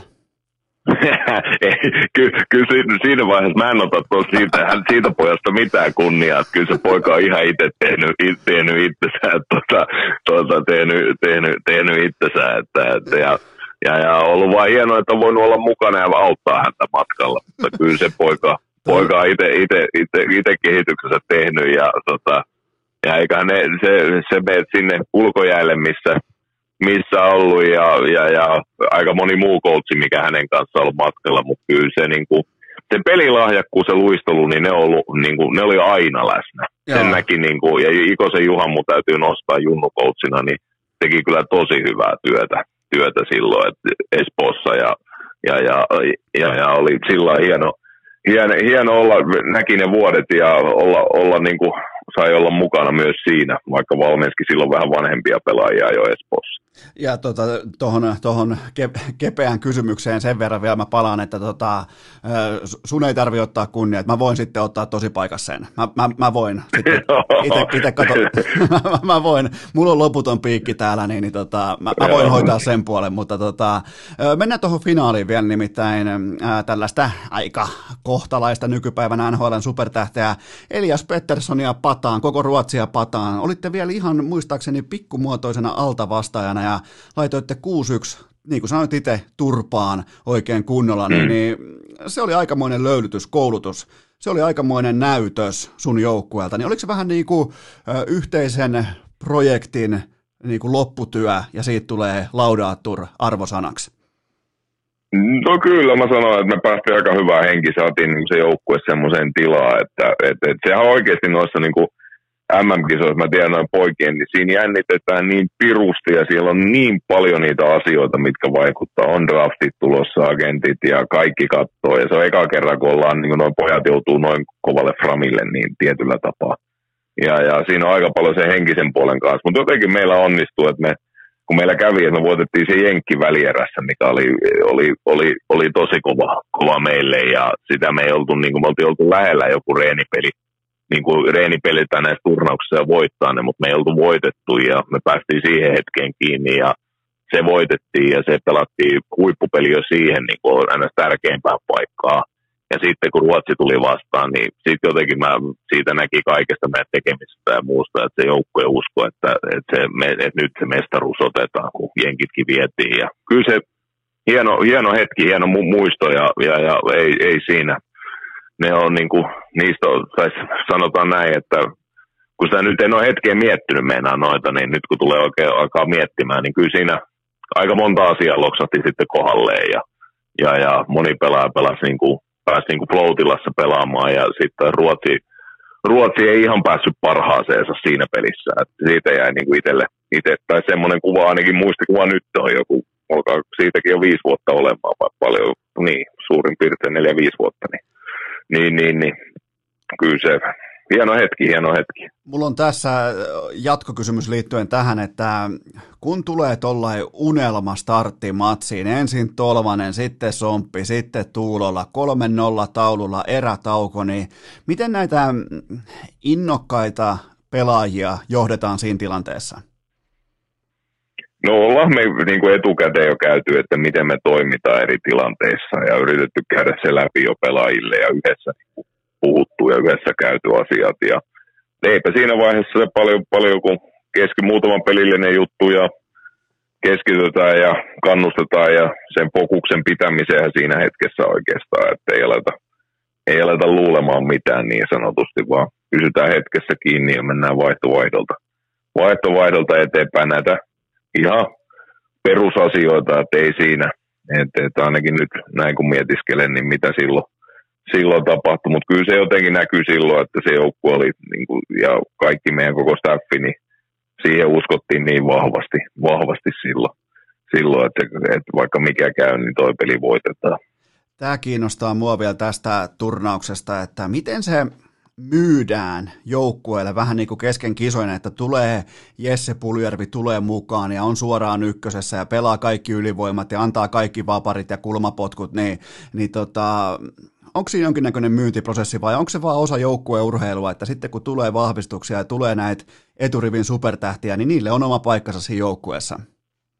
kyllä, kyllä siinä vaiheessa mä en ota siitä, hän, siitä pojasta mitään kunniaa. Kyllä se poika on ihan itse tehnyt, tehnyt itsensä, tota, tota, tehnyt, tehnyt, tehnyt itsensä. Että, että, ja, ja, ja, ollut vain hienoa, että on voinut olla mukana ja auttaa häntä matkalla. Mutta kyllä se poika, poika on itse, kehityksessä tehnyt ja, tota, ja eiköhän ne, se, se menet sinne ulkojäälle, missä missä ollut ja, ja, ja aika moni muu koutsi, mikä hänen kanssaan ollut matkalla, mutta kyllä se, niin kuin, se pelilahjakkuus ja luistelu, niin ne, ollut, niin kuin, ne oli aina läsnä. Joo. Sen näki, niin kuin, ja Ikosen Juhan mun täytyy nostaa junnukoutsina, niin teki kyllä tosi hyvää työtä, työtä silloin että Espoossa ja, ja, ja, ja, ja oli sillä hieno, hieno, hieno olla, näki ne vuodet ja olla, olla niin kuin, sai olla mukana myös siinä, vaikka valmenski silloin vähän vanhempia pelaajia jo Espoossa. Ja tuota, tuohon tohon kepeään kysymykseen sen verran vielä mä palaan, että tota, sun ei tarvi ottaa kunnia, että mä voin sitten ottaa tosi paikassa sen. Mä, mä, mä voin sitten itse kato, mä voin, mulla on loputon piikki täällä, niin, niin tota, mä, mä, voin hoitaa sen puolen, mutta tota, mennään tuohon finaaliin vielä nimittäin ää, tällaista aika kohtalaista nykypäivänä NHLn supertähteä Elias Petterssonia pataan, koko Ruotsia pataan. Olitte vielä ihan muistaakseni pikkumuotoisena altavastaajana ja laitoitte 6-1 niin kuin sanoit itse, turpaan oikein kunnolla, niin, mm. niin se oli aikamoinen löylytys, koulutus. Se oli aikamoinen näytös sun joukkueelta. Niin oliko se vähän niin kuin ö, yhteisen projektin niin kuin lopputyö ja siitä tulee laudaattur arvosanaksi? No kyllä mä sanoin, että me päästiin aika hyvää henki, saatiin se joukkue semmoiseen tilaan, että et, et sehän oikeasti noissa niin kuin MM-kisoissa, mä tiedän noin poikien, niin siinä jännitetään niin pirusti ja siellä on niin paljon niitä asioita, mitkä vaikuttaa. On draftit tulossa, agentit ja kaikki katsoo. Ja se on eka kerran, kun ollaan, niin kun noin pojat joutuu noin kovalle framille niin tietyllä tapaa. Ja, ja siinä on aika paljon sen henkisen puolen kanssa. Mutta jotenkin meillä onnistuu, että me, kun meillä kävi, että me voitettiin se Jenkki välierässä, mikä oli, oli, oli, oli tosi kova, kova meille. Ja sitä me ei oltu, niin kuin me oltiin oltu lähellä joku reenipeli niin kuin reenipelitään näissä turnauksissa ja voittaa ne, mutta me ei oltu voitettu ja me päästiin siihen hetkeen kiinni ja se voitettiin ja se pelattiin huippupeli jo siihen niin kuin aina tärkeimpään paikkaa. Ja sitten kun Ruotsi tuli vastaan, niin sitten jotenkin mä siitä näki kaikesta meidän tekemisestä ja muusta, että se joukkue usko, että, että, se, että nyt se mestaruus otetaan, kun jenkitkin vietiin. Ja kyllä se hieno, hieno hetki, hieno muisto ja, ja, ja ei, ei siinä ne on niin kuin, niistä tai sanotaan näin, että kun sitä nyt en ole hetkeä miettinyt meinaa noita, niin nyt kun tulee oikein alkaa miettimään, niin kyllä siinä aika monta asiaa loksahti sitten kohdalleen ja, ja, ja moni pelaaja pelasi niin kuin, pääsi niin kuin floatilassa pelaamaan ja sitten Ruotsi, Ruotsi ei ihan päässyt parhaaseensa siinä pelissä. Et siitä jäi niin kuin itselle, ite, tai semmoinen kuva ainakin muistikuva nyt on joku, olkaa siitäkin jo viisi vuotta olemaan, vai paljon, niin suurin piirtein neljä, viisi vuotta, niin, niin, niin, niin kyllä se hieno hetki, hieno hetki. Mulla on tässä jatkokysymys liittyen tähän, että kun tulee tuollainen unelma starttimatsiin, ensin Tolvanen, sitten Somppi, sitten Tuulolla, 3-0 taululla erätauko, niin miten näitä innokkaita pelaajia johdetaan siinä tilanteessa? No ollaan me niin kuin etukäteen jo käyty, että miten me toimitaan eri tilanteissa ja yritetty käydä se läpi jo pelaajille ja yhdessä niin puhuttu ja yhdessä käyty asiat. Ja eipä siinä vaiheessa se paljon, paljon kun keski muutaman pelillinen juttu ja keskitytään ja kannustetaan ja sen fokuksen pitämiseen siinä hetkessä oikeastaan, että ei aleta, ei aleta luulemaan mitään niin sanotusti, vaan pysytään hetkessä kiinni ja mennään vaihtovaihdolta, vaihtovaihdolta eteenpäin näitä ihan perusasioita, että ei siinä, että, että ainakin nyt näin kun mietiskelen, niin mitä silloin silloin tapahtui, mutta kyllä se jotenkin näkyy silloin, että se joukkue oli niin kuin, ja kaikki meidän koko staffi, niin siihen uskottiin niin vahvasti, vahvasti silloin, silloin että, että vaikka mikä käy, niin toi peli voitetaan. Tämä kiinnostaa mua vielä tästä turnauksesta, että miten se myydään joukkueelle vähän niin kuin kesken kisoina, että tulee Jesse Puljärvi tulee mukaan ja on suoraan ykkösessä ja pelaa kaikki ylivoimat ja antaa kaikki vaparit ja kulmapotkut, niin, niin tota, onko siinä jonkinnäköinen myyntiprosessi vai onko se vaan osa joukkueurheilua, että sitten kun tulee vahvistuksia ja tulee näitä eturivin supertähtiä, niin niille on oma paikkansa siinä joukkueessa?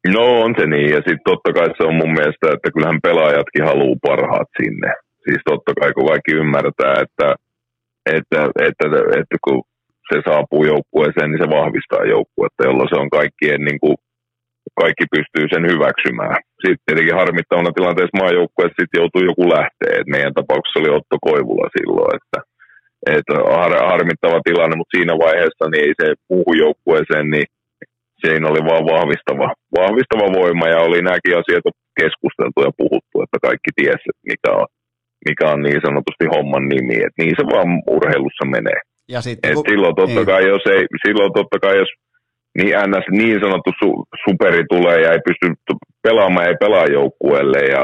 No on se niin, ja sitten totta kai se on mun mielestä, että kyllähän pelaajatkin haluaa parhaat sinne. Siis totta kai kun kaikki ymmärtää, että, että, että, että, kun se saapuu joukkueeseen, niin se vahvistaa joukkuetta, jolloin se on kaikkien niin kuin kaikki pystyy sen hyväksymään. Sitten tietenkin harmittavana tilanteessa maajoukkueessa sitten joutuu joku lähteä. Et meidän tapauksessa oli Otto Koivula silloin, että, että har, harmittava tilanne, mutta siinä vaiheessa niin ei se muuhun joukkueeseen, niin siinä oli vaan vahvistava, vahvistava voima ja oli nämäkin asiat keskusteltu ja puhuttu, että kaikki tiesi, mikä on, mikä on niin sanotusti homman nimi. Et niin se vaan urheilussa menee. Ja sitten, kun... silloin, totta niin. kai, jos ei, silloin totta kai, jos niin NS niin sanottu su, superi tulee ja ei pysty pelaamaan, ei pelaa joukkueelle ja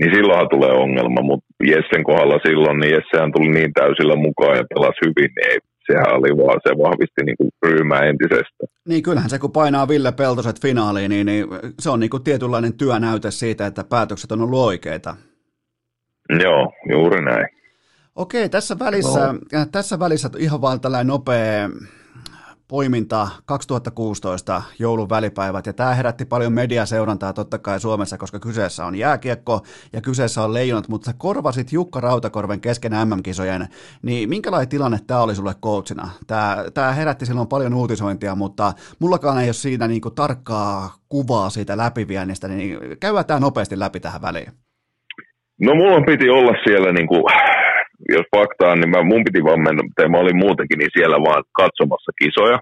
niin silloinhan tulee ongelma, mutta Jessen kohdalla silloin, niin Jessehän tuli niin täysillä mukaan ja pelasi hyvin, niin ei, sehän oli vaan, se vahvisti niin kuin ryhmää entisestä. Niin kyllähän se, kun painaa Ville Peltoset finaaliin, niin, niin se on niin kuin tietynlainen työnäyte siitä, että päätökset on ollut oikeita. Joo, juuri näin. Okei, tässä välissä, no. tässä välissä ihan vaan tällainen nopea poiminta 2016 joulun välipäivät, ja tämä herätti paljon mediaseurantaa totta kai Suomessa, koska kyseessä on jääkiekko ja kyseessä on leijonat, mutta sä korvasit Jukka Rautakorven kesken MM-kisojen, niin minkälainen tilanne tämä oli sulle coachina? Tämä, tämä herätti silloin paljon uutisointia, mutta mullakaan ei ole siitä niin kuin tarkkaa kuvaa siitä läpiviennistä, niin käydään tämä nopeasti läpi tähän väliin. No mulla piti olla siellä niin kuin jos fakta on, niin mä, mun piti vaan mennä, tai mä olin muutenkin niin siellä vaan katsomassa kisoja.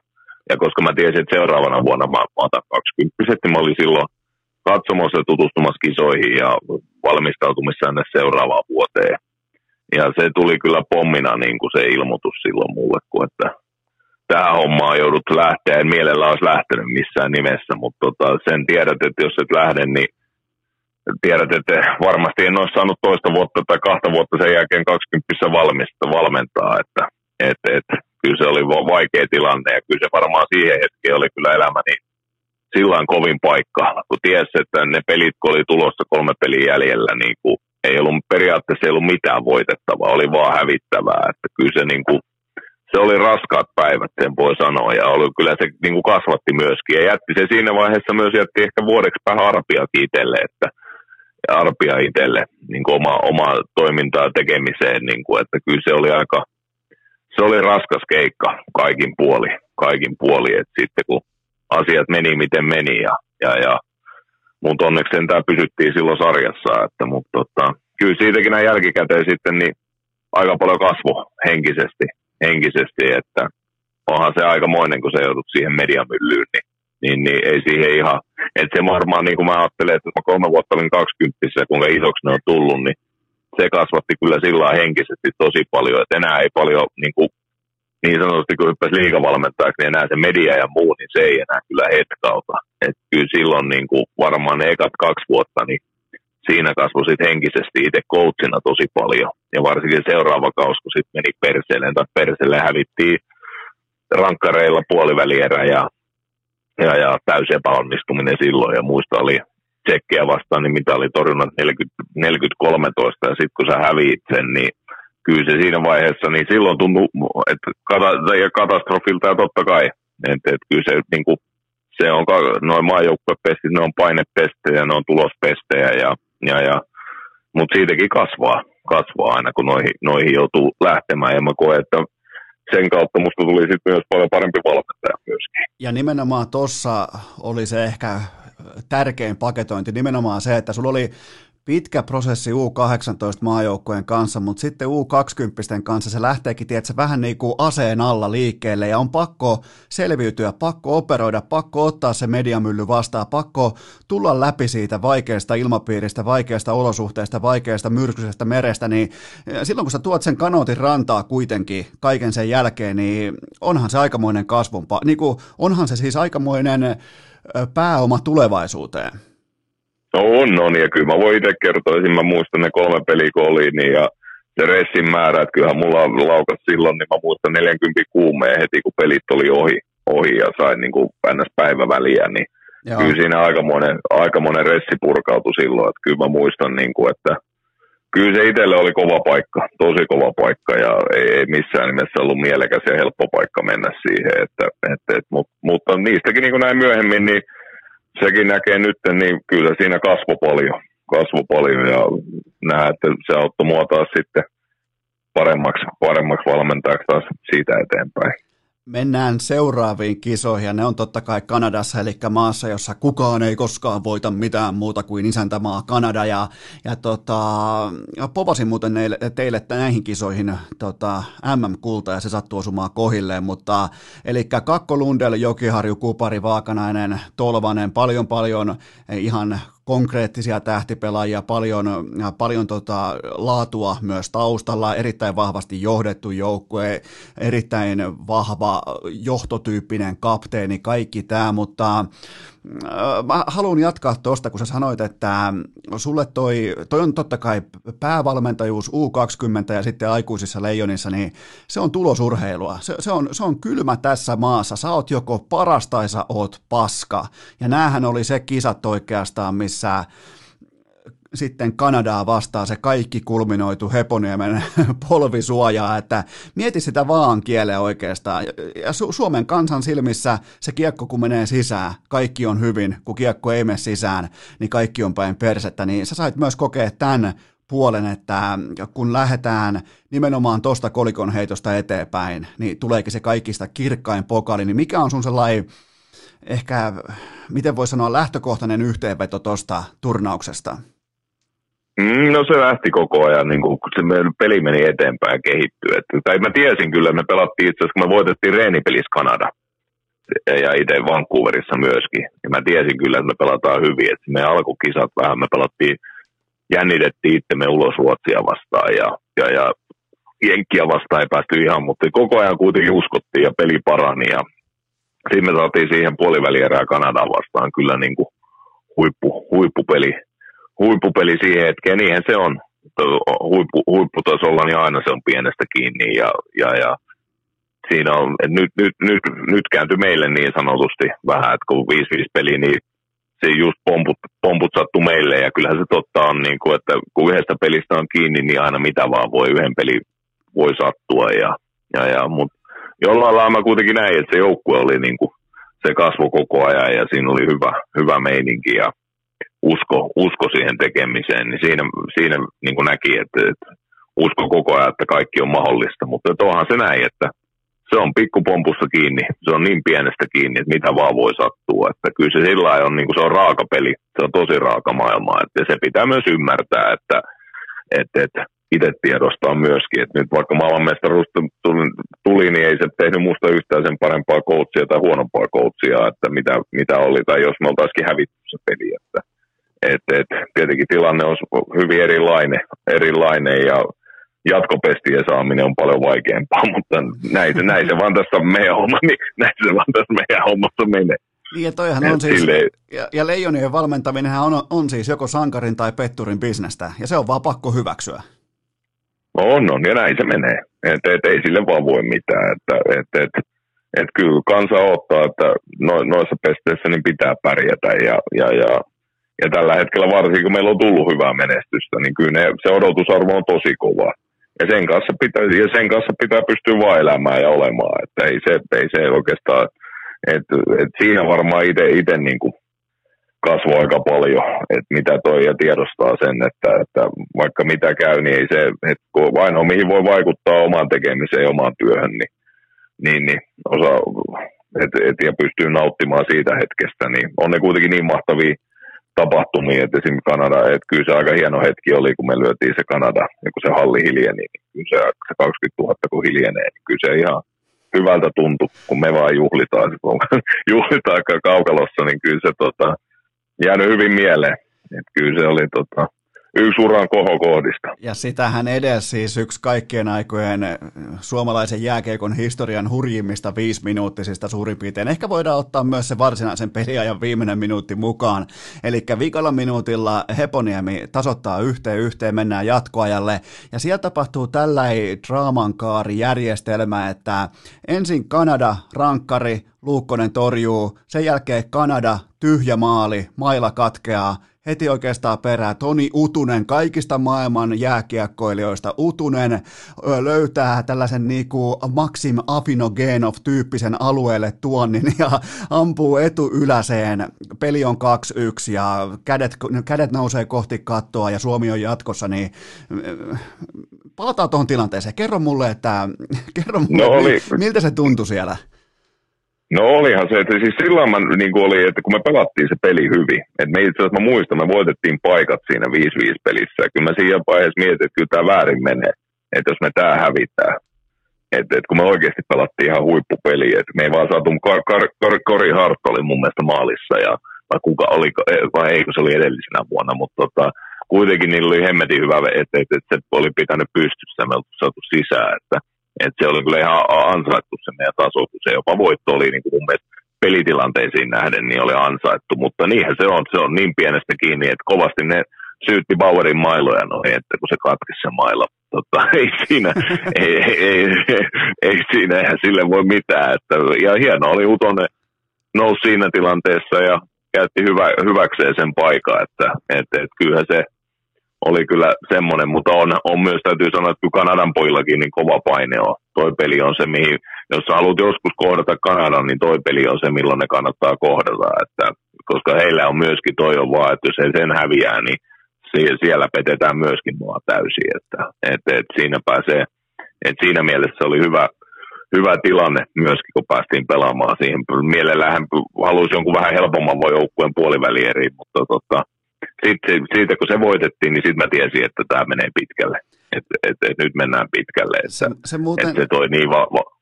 Ja koska mä tiesin, että seuraavana vuonna mä, mä otan 20, niin mä olin silloin katsomassa ja tutustumassa kisoihin ja valmistautumissa tänne seuraavaan vuoteen. Ja se tuli kyllä pommina niin kuin se ilmoitus silloin mulle, kun että tähän hommaan joudut lähteä. En mielellä olisi lähtenyt missään nimessä, mutta tota, sen tiedät, että jos et lähde, niin tiedät, että varmasti en olisi saanut toista vuotta tai kahta vuotta sen jälkeen 20 valmista valmentaa, että et, et, kyllä se oli vaikea tilanne ja kyllä se varmaan siihen hetkeen oli kyllä elämäni silloin kovin paikka, kun tiesi, että ne pelit, kun oli tulossa kolme peliä jäljellä, niin kuin ei ollut, periaatteessa ei ollut mitään voitettavaa, oli vaan hävittävää, että kyllä se niin kuin, se oli raskaat päivät, sen voi sanoa, ja oli, kyllä se niin kuin kasvatti myöskin, ja jätti se siinä vaiheessa myös jätti ehkä vuodeksi vähän harpiakin itselle, että arpia itselle niin kuin oma, oma toimintaa tekemiseen, niin kuin, että kyllä se oli aika, se oli raskas keikka kaikin puoli, kaikin puoli, että sitten kun asiat meni miten meni ja, ja, ja mutta onneksi tämä pysyttiin silloin sarjassa, että, mutta tota, kyllä siitäkin näin jälkikäteen sitten niin aika paljon kasvo henkisesti, henkisesti, että onhan se aikamoinen, kun se joudut siihen mediamyllyyn, niin, niin, niin ei siihen ihan, että se varmaan niin kuin mä ajattelen, että mä kolme vuotta olin 20 ja kuinka isoksi ne on tullut, niin se kasvatti kyllä sillä henkisesti tosi paljon, että enää ei paljon niin, kuin, niin sanotusti kun hyppäsi liikavalmentajaksi, niin enää se media ja muu, niin se ei enää kyllä hetkauta. että kyllä silloin niin kuin varmaan ne ekat kaksi vuotta, niin siinä kasvoi sitten henkisesti itse coachina tosi paljon. Ja varsinkin seuraava kausi, kun sitten meni perseelle, tai perseelle hävittiin rankkareilla puolivälierä ja, ja, ja täysi epäonnistuminen silloin. Ja muista oli tsekkejä vastaan, niin mitä oli torjunnat 40-13, ja sitten kun sä häviit sen, niin kyllä se siinä vaiheessa, niin silloin tuntui, että katastrofilta ja totta kai, että, että kyllä se niin kuin, se on, noin maajoukkuepestit, ne on painepestejä, ne on tulospestejä ja, ja, ja mutta siitäkin kasvaa, kasvaa aina, kun noihin, noihin joutuu lähtemään. Ja mä koen, että sen kautta musta tuli sitten myös paljon parempi valmentaja myöskin. Ja nimenomaan tuossa oli se ehkä tärkein paketointi, nimenomaan se, että sulla oli pitkä prosessi U18 maajoukkojen kanssa, mutta sitten U20 kanssa se lähteekin, tiedätkö, vähän niin kuin aseen alla liikkeelle ja on pakko selviytyä, pakko operoida, pakko ottaa se mediamylly vastaan, pakko tulla läpi siitä vaikeasta ilmapiiristä, vaikeasta olosuhteesta, vaikeasta myrskyisestä merestä, niin silloin kun sä tuot sen kanootin rantaa kuitenkin kaiken sen jälkeen, niin onhan se aikamoinen kasvun, niin kuin, onhan se siis aikamoinen pääoma tulevaisuuteen. No on, on, ja kyllä mä voin itse kertoa, että mä muistan ne kolme peliä, kun oli, niin ja se ressin määrä, että kyllähän mulla laukas silloin, niin mä muistan 40 kuumeen heti, kun pelit oli ohi, ohi ja sain niin kuin ns. päiväväliä, niin Joo. kyllä siinä aikamoinen, aikamoinen ressi purkautui silloin, että kyllä mä muistan, niin kuin, että kyllä se itselle oli kova paikka, tosi kova paikka ja ei, ei missään nimessä ollut mielekäs ja helppo paikka mennä siihen, että, että, että, mutta, mutta niistäkin niin kuin näin myöhemmin, niin sekin näkee nyt, niin kyllä siinä kasvo paljon, kasvo paljon ja nähdään, että se auttoi mua taas sitten paremmaksi, paremmaksi valmentajaksi taas siitä eteenpäin. Mennään seuraaviin kisoihin ja ne on totta kai Kanadassa, eli maassa, jossa kukaan ei koskaan voita mitään muuta kuin isäntämaa Kanada. Ja, ja tota, povasin muuten neille, teille näihin kisoihin tota, MM-kulta ja se sattuu osumaan kohilleen, mutta eli Kakko Lundell, Jokiharju, Kupari, Vaakanainen, Tolvanen, paljon paljon ihan konkreettisia tähtipelaajia, paljon, paljon tota, laatua myös taustalla, erittäin vahvasti johdettu joukkue, erittäin vahva johtotyyppinen kapteeni, kaikki tämä, mutta äh, mä haluan jatkaa tuosta, kun sä sanoit, että sulle toi, toi on totta kai päävalmentajuus U20 ja sitten aikuisissa leijonissa, niin se on tulosurheilua. Se, se, on, se on kylmä tässä maassa. Sä oot joko paras tai sä oot paska. Ja näähän oli se kisat oikeastaan, missä sitten Kanadaa vastaan se kaikki kulminoitu Heponiemen polvisuojaa, että mieti sitä vaan kieleä oikeastaan. Ja Su- Suomen kansan silmissä se kiekko kun menee sisään, kaikki on hyvin, kun kiekko ei mene sisään, niin kaikki on päin persettä, niin sä sait myös kokea tämän puolen, että kun lähdetään nimenomaan tuosta kolikon heitosta eteenpäin, niin tuleekin se kaikista kirkkain pokali, niin mikä on sun sellainen ehkä, miten voi sanoa, lähtökohtainen yhteenveto tuosta turnauksesta? Mm, no se lähti koko ajan, niin kun se peli meni eteenpäin ja kehittyi. Et, tai mä tiesin kyllä, me pelattiin itse asiassa, kun me voitettiin reenipelissä Kanada ja itse Vancouverissa myöskin. Ja mä tiesin kyllä, että me pelataan hyvin. Et me alkukisat vähän, me pelattiin, jännitettiin itsemme ulos Ruotsia vastaan ja, ja, ja Jenkkiä vastaan ei päästy ihan, mutta koko ajan kuitenkin uskottiin ja peli parani. Ja siinä me saatiin siihen puolivälierää Kanadaa vastaan kyllä niin kuin huippu, huippupeli huippupeli siihen hetkeen, niinhän se on. Huippu, huipputasolla niin aina se on pienestä kiinni ja, ja, ja siinä on, että nyt, nyt, nyt, nyt kääntyi meille niin sanotusti vähän, että kun 5-5 peli, niin se just pomput, pomput sattu meille ja kyllähän se totta on, niin kuin, että kun yhdestä pelistä on kiinni, niin aina mitä vaan voi yhden peli voi sattua ja, ja, ja mutta jollain lailla mä kuitenkin näin, että se joukkue oli niin kuin, se kasvo koko ajan ja siinä oli hyvä, hyvä meininki ja usko, usko siihen tekemiseen, niin siinä, siinä niin kuin näki, että, että usko koko ajan, että kaikki on mahdollista. Mutta onhan se näin, että se on pikkupompussa kiinni, se on niin pienestä kiinni, että mitä vaan voi sattua. Että kyllä se sillä on, niin kuin se on raaka peli, se on tosi raaka maailma. Että se pitää myös ymmärtää, että, että, että itse tiedostaa myöskin, että nyt vaikka maailmanmestaruus tuli, tuli, niin ei se tehnyt musta yhtään sen parempaa coachia tai huonompaa coachia, että mitä, mitä oli, tai jos me oltaisikin hävitty se peli, että et, et, tietenkin tilanne on hyvin erilainen, erilainen ja jatkopestien saaminen on paljon vaikeampaa, mutta näin, näin se vaan tässä meidän homma, niin näin se vaan tässä meidän hommassa menee. Niin, ja toihan on siis, ja, ja leijonien valmentaminen on, on siis joko sankarin tai petturin bisnestä, ja se on vaan pakko hyväksyä. On, on, ja näin se menee. Et, et, ei sille vaan voi mitään. Että, et, et, et kyllä kansa ottaa, että no, noissa pesteissä niin pitää pärjätä, ja, ja, ja, ja tällä hetkellä varsinkin, kun meillä on tullut hyvää menestystä, niin kyllä ne, se odotusarvo on tosi kova. Ja sen kanssa pitää, ja sen kanssa pitää pystyä vaan elämään ja olemaan, että ei se, ei se oikeastaan – et, et siinä varmaan itse niin kasvoi aika paljon, että mitä toi ja tiedostaa sen, että, että vaikka mitä käy, niin ei se, että ainoa mihin voi vaikuttaa omaan tekemiseen ja omaan työhön, niin, niin, niin osa, et, et, ja pystyy nauttimaan siitä hetkestä, niin on ne kuitenkin niin mahtavia tapahtumia, että esimerkiksi Kanada, että kyllä se aika hieno hetki oli, kun me lyötiin se Kanada, ja kun se halli hiljeni, niin kyllä se, se 20 000 kun hiljenee, niin kyllä se ihan hyvältä tuntui, kun me vaan juhlitaan, kun juhlitaan kaukalossa, niin kyllä se tota, jäänyt hyvin mieleen. Et kyllä se oli tota, yksi uran kohokohdista. Ja sitähän edes siis yksi kaikkien aikojen suomalaisen jääkeikon historian hurjimmista viisiminuuttisista suurin piirtein. Ehkä voidaan ottaa myös se varsinaisen peliajan viimeinen minuutti mukaan. Eli vikalla minuutilla Heponiemi tasoittaa yhteen yhteen, mennään jatkoajalle. Ja siellä tapahtuu tällainen järjestelmä, että ensin Kanada, rankkari, Luukkonen torjuu, sen jälkeen Kanada, tyhjä maali, maila katkeaa, heti oikeastaan perään. Toni Utunen, kaikista maailman jääkiekkoilijoista, Utunen löytää tällaisen niinku Maxim Afinogenov-tyyppisen alueelle tuonnin ja ampuu etuyläseen. Peli on 2-1 ja kädet, kädet nousee kohti kattoa ja Suomi on jatkossa, niin palataan tuohon tilanteeseen. Kerro mulle, että kerro mulle, no oli. miltä se tuntui siellä? No olihan se, että siis silloin mä, niin kuin oli, että kun me pelattiin se peli hyvin, että me itse asiassa mä muistan, me voitettiin paikat siinä 5-5 pelissä, ja kyllä mä siinä vaiheessa mietin, että kyllä tämä väärin menee, että jos me tämä hävitään, että, että kun me oikeasti pelattiin ihan huippupeli, että me ei vaan saatu, kor, Kori Hart oli mun mielestä maalissa, ja vai kuka oli, vai ei, kun se oli edellisenä vuonna, mutta tota, kuitenkin niillä oli hemmetin hyvä, että, että, että se oli pitänyt pystyssä, me oltiin saatu sisään, että, että se oli kyllä ihan ansaittu se meidän tasoitus. Se jopa voitto oli niin kuin mun mielestä pelitilanteisiin nähden niin oli ansaittu, mutta niinhän se on, se on niin pienestä kiinni, että kovasti ne syytti Bauerin mailoja noin, että kun se katkesi se maila. Totta, ei siinä, ei, ei, ei, ei, siinä, eihän sille voi mitään. Että, ja hieno oli Utonen nousi siinä tilanteessa ja käytti hyvä, hyväkseen sen paikan, että et, et, kyllähän se oli kyllä semmoinen, mutta on, on myös täytyy sanoa, että Kanadan poillakin niin kova paine on. Toi peli on se, mihin, jos sä haluat joskus kohdata Kanadan, niin toi peli on se, milloin ne kannattaa kohdata. Että, koska heillä on myöskin toi on vaan, että jos ei sen häviää, niin siellä petetään myöskin mua täysin. Että, et, et siinä pääsee, et siinä mielessä oli hyvä, hyvä tilanne myöskin, kun päästiin pelaamaan siihen. Mielellähän halusi jonkun vähän helpomman joukkueen puolivälieriin, mutta tota, sitten siitä kun se voitettiin, niin sitten mä tiesin, että tämä menee pitkälle. Että et, et nyt mennään pitkälle. Että, se, se, muuten... että se toi niin va- va-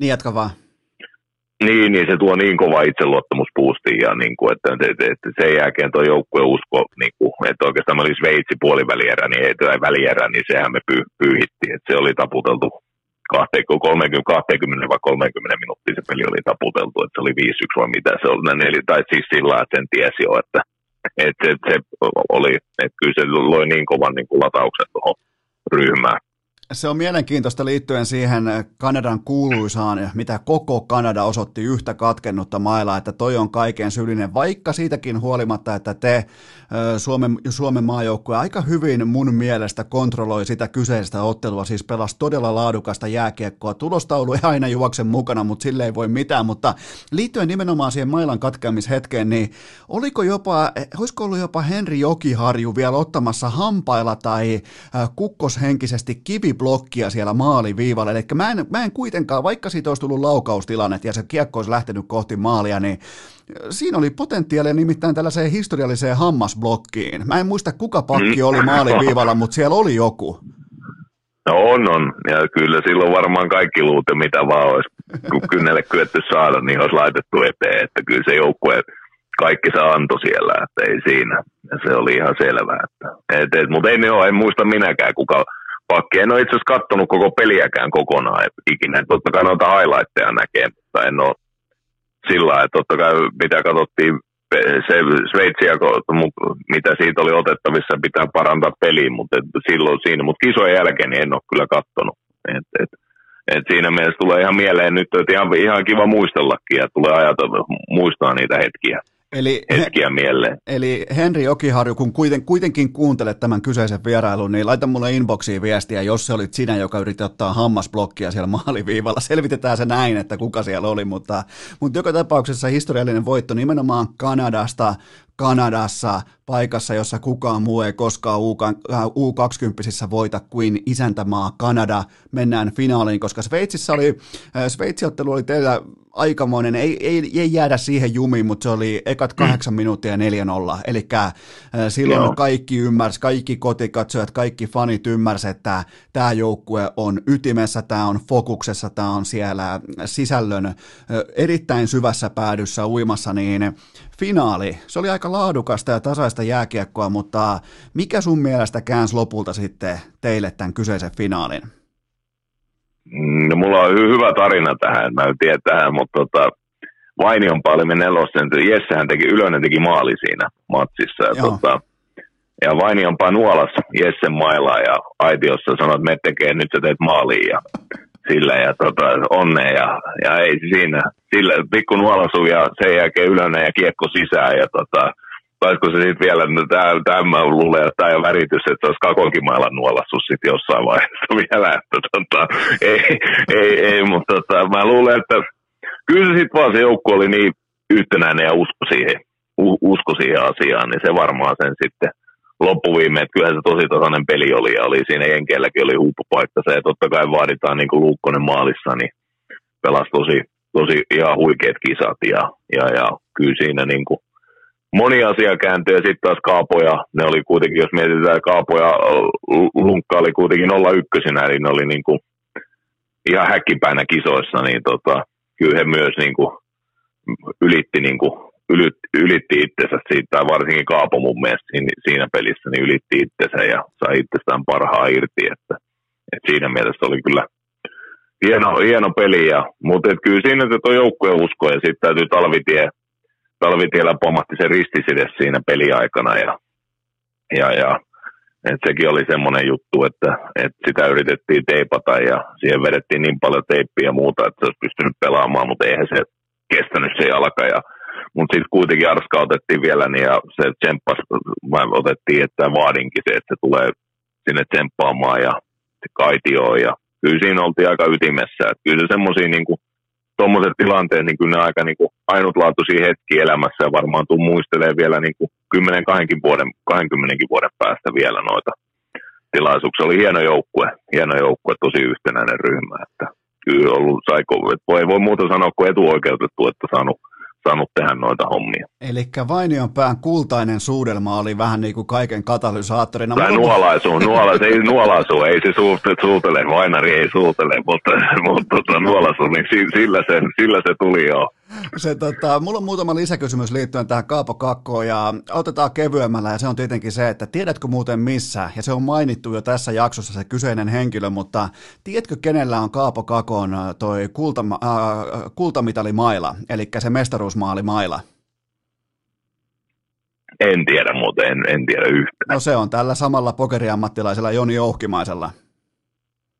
Niin jatka vaan. Niin, niin se tuo niin kova itseluottamuspuustiin ja niin kuin, että, että, että, sen jälkeen tuo joukkue usko, niin kuin, että oikeastaan mä olin Sveitsi puolivälierä, niin, tai välierä, niin sehän me py, pyyhittiin, että se oli taputeltu 20, 20 vai 30 minuuttia se peli oli taputeltu, että se oli 5-1 vai mitä se oli, eli, tai siis sillä että sen tiesi jo, että että se, se oli, että kyllä se loi niin kovan niin kuin latauksen tuohon ryhmään. Se on mielenkiintoista liittyen siihen Kanadan kuuluisaan, mitä koko Kanada osoitti yhtä katkennutta mailla, että toi on kaiken syyllinen, vaikka siitäkin huolimatta, että te Suomen, Suomen maajoukkue aika hyvin mun mielestä kontrolloi sitä kyseistä ottelua, siis pelasi todella laadukasta jääkiekkoa. Tulostaulu ei aina juokse mukana, mutta sille ei voi mitään, mutta liittyen nimenomaan siihen mailan katkeamishetkeen, niin oliko jopa, olisiko ollut jopa Henri Jokiharju vielä ottamassa hampailla tai kukkoshenkisesti kiviblokkia siellä maaliviivalla, eli mä en, mä en kuitenkaan, vaikka siitä olisi tullut laukaustilanne ja se kiekko olisi lähtenyt kohti maalia, niin siinä oli potentiaalia nimittäin tällaiseen historialliseen hammasblokkiin. Mä en muista kuka pakki oli maaliviivalla, mutta siellä oli joku. No on, on. Ja kyllä silloin varmaan kaikki luut ja mitä vaan olisi, kun kynnelle kyetty saada, niin olisi laitettu eteen. Että kyllä se joukkue kaikki se antoi siellä, että ei siinä. Ja se oli ihan selvää. Että, et, et, mutta ei ne ole, en muista minäkään, kuka pakki. En ole itse asiassa kattonut koko peliäkään kokonaan ikinä. Totta kai noita highlightteja näkee, mutta en ole sillä että totta kai mitä katsottiin se Sveitsiä, mitä siitä oli otettavissa, pitää parantaa peliin, mutta silloin siinä, mutta kisojen jälkeen niin en ole kyllä katsonut. Et, et, et siinä mielessä tulee ihan mieleen nyt, että ihan, ihan kiva muistellakin ja tulee ajatella, muistaa niitä hetkiä. Eli, hetkiä mieleen. Eli Henri Jokiharju, kun kuiten, kuitenkin kuuntelet tämän kyseisen vierailun, niin laita mulle inboxiin viestiä, jos se olit sinä, joka yritti ottaa hammasblokkia siellä maaliviivalla. Selvitetään se näin, että kuka siellä oli, mutta, mutta joka tapauksessa historiallinen voitto nimenomaan Kanadasta, Kanadassa, paikassa, jossa kukaan muu ei koskaan U20 voita kuin isäntämaa Kanada. Mennään finaaliin, koska Sveitsissä oli, Sveitsiottelu oli teillä aikamoinen, ei, ei, ei jäädä siihen jumiin, mutta se oli ekat mm. kahdeksan minuuttia 4-0. Eli silloin Joo. kaikki ymmärsi, kaikki kotikatsojat, kaikki fanit ymmärsi, että tämä joukkue on ytimessä, tämä on fokuksessa, tämä on siellä sisällön erittäin syvässä päädyssä uimassa, niin finaali, se oli aika laadukasta ja tasaista jääkiekkoa, mutta mikä sun mielestä käänsi lopulta sitten teille tämän kyseisen finaalin? No, mulla on hyvä tarina tähän, mä en tiedä tähän, mutta tota, Vainion palimi nelosen, Jessehän teki, Ylönen teki maali siinä matsissa. Ja, tota, ja Vainionpaa nuolas Jessen mailaa ja aitiossa sanoi, että me tekee, nyt sä teet maaliin ja sillä ja tota, onnea ja, ja, ei siinä, sillä pikku nuolasu ja sen jälkeen Ylönen ja kiekko sisään ja tota, taisiko se sitten vielä, no tämä mä luulen, että tämä väritys, että se olisi kakonkin mailan nuolassu sitten jossain vaiheessa vielä, että tota, ei, ei, ei, mutta tota, mä luulen, että kyllä se sitten vaan se joukko oli niin yhtenäinen ja usko siihen, usko siihen asiaan, niin se varmaan sen sitten loppuviime, että kyllähän se tosi tasainen peli oli ja oli siinä Jenkeilläkin oli huippupaikka. Se, ja totta kai vaaditaan niin kuin Luukkonen maalissa, niin pelasi tosi, tosi ihan huikeat kisat ja, ja, ja kyllä siinä niin kuin moni asia kääntyi ja sitten taas Kaapoja, ne oli kuitenkin, jos mietitään Kaapoja, Lunkka oli kuitenkin 01 eli ne oli niin kuin ihan häkkipäinä kisoissa, niin tota, kyllä he myös niin kuin ylitti, niin kuin, ylitti, itsensä siitä, tai varsinkin Kaapo mun mielestä siinä, pelissä, niin ylitti itsensä ja sai itsestään parhaa irti, että, että siinä mielessä oli kyllä hieno, hieno peli, ja, mutta et kyllä siinä se on joukkueen usko, ja sitten täytyy Talvitie Talvitiellä pomahti se ristiside siinä peliaikana ja, ja, ja et sekin oli semmoinen juttu, että, että sitä yritettiin teipata ja siihen vedettiin niin paljon teippiä ja muuta, että se olisi pystynyt pelaamaan, mutta eihän se kestänyt se jalka. Ja, mutta sitten kuitenkin Arska otettiin vielä niin ja se tsemppas, otettiin, että vaadinkin se, että se tulee sinne tsemppaamaan ja kaitioon ja kyllä siinä oltiin aika ytimessä. Että kyllä se semmoisia niin tuommoiset tilanteet, niin kyllä ne aika niin kuin ainutlaatuisia hetkiä elämässä ja varmaan tuu muistelee vielä niin kuin 10-20 vuoden, 20 vuoden päästä vielä noita tilaisuuksia. Oli hieno joukkue, hieno joukkue, tosi yhtenäinen ryhmä, että kyllä ollut, saiko, voi, voi muuta sanoa kuin etuoikeutettu, että saanut saanut tehdä noita hommia. Eli Vainion pään kultainen suudelma oli vähän niin kuin kaiken katalysaattorina. Vähän nuolaisu, nuolaisu, ei nuolaisu, ei se suutele, vainari ei suutele, mutta, mutta tota, nuolaisu, niin sillä se, sillä se tuli jo. Se, tota, mulla on muutama lisäkysymys liittyen tähän Kaapo Kakkoon ja otetaan kevyemmällä ja se on tietenkin se, että tiedätkö muuten missä, ja se on mainittu jo tässä jaksossa se kyseinen henkilö, mutta tiedätkö kenellä on Kaapo Kakon äh, toi kulta, äh, kultamitalimaila, eli se mestaruusmaalimaila? En tiedä muuten, en, en tiedä yhtään. No se on tällä samalla pokeriammattilaisella Joni Ouhkimaisella.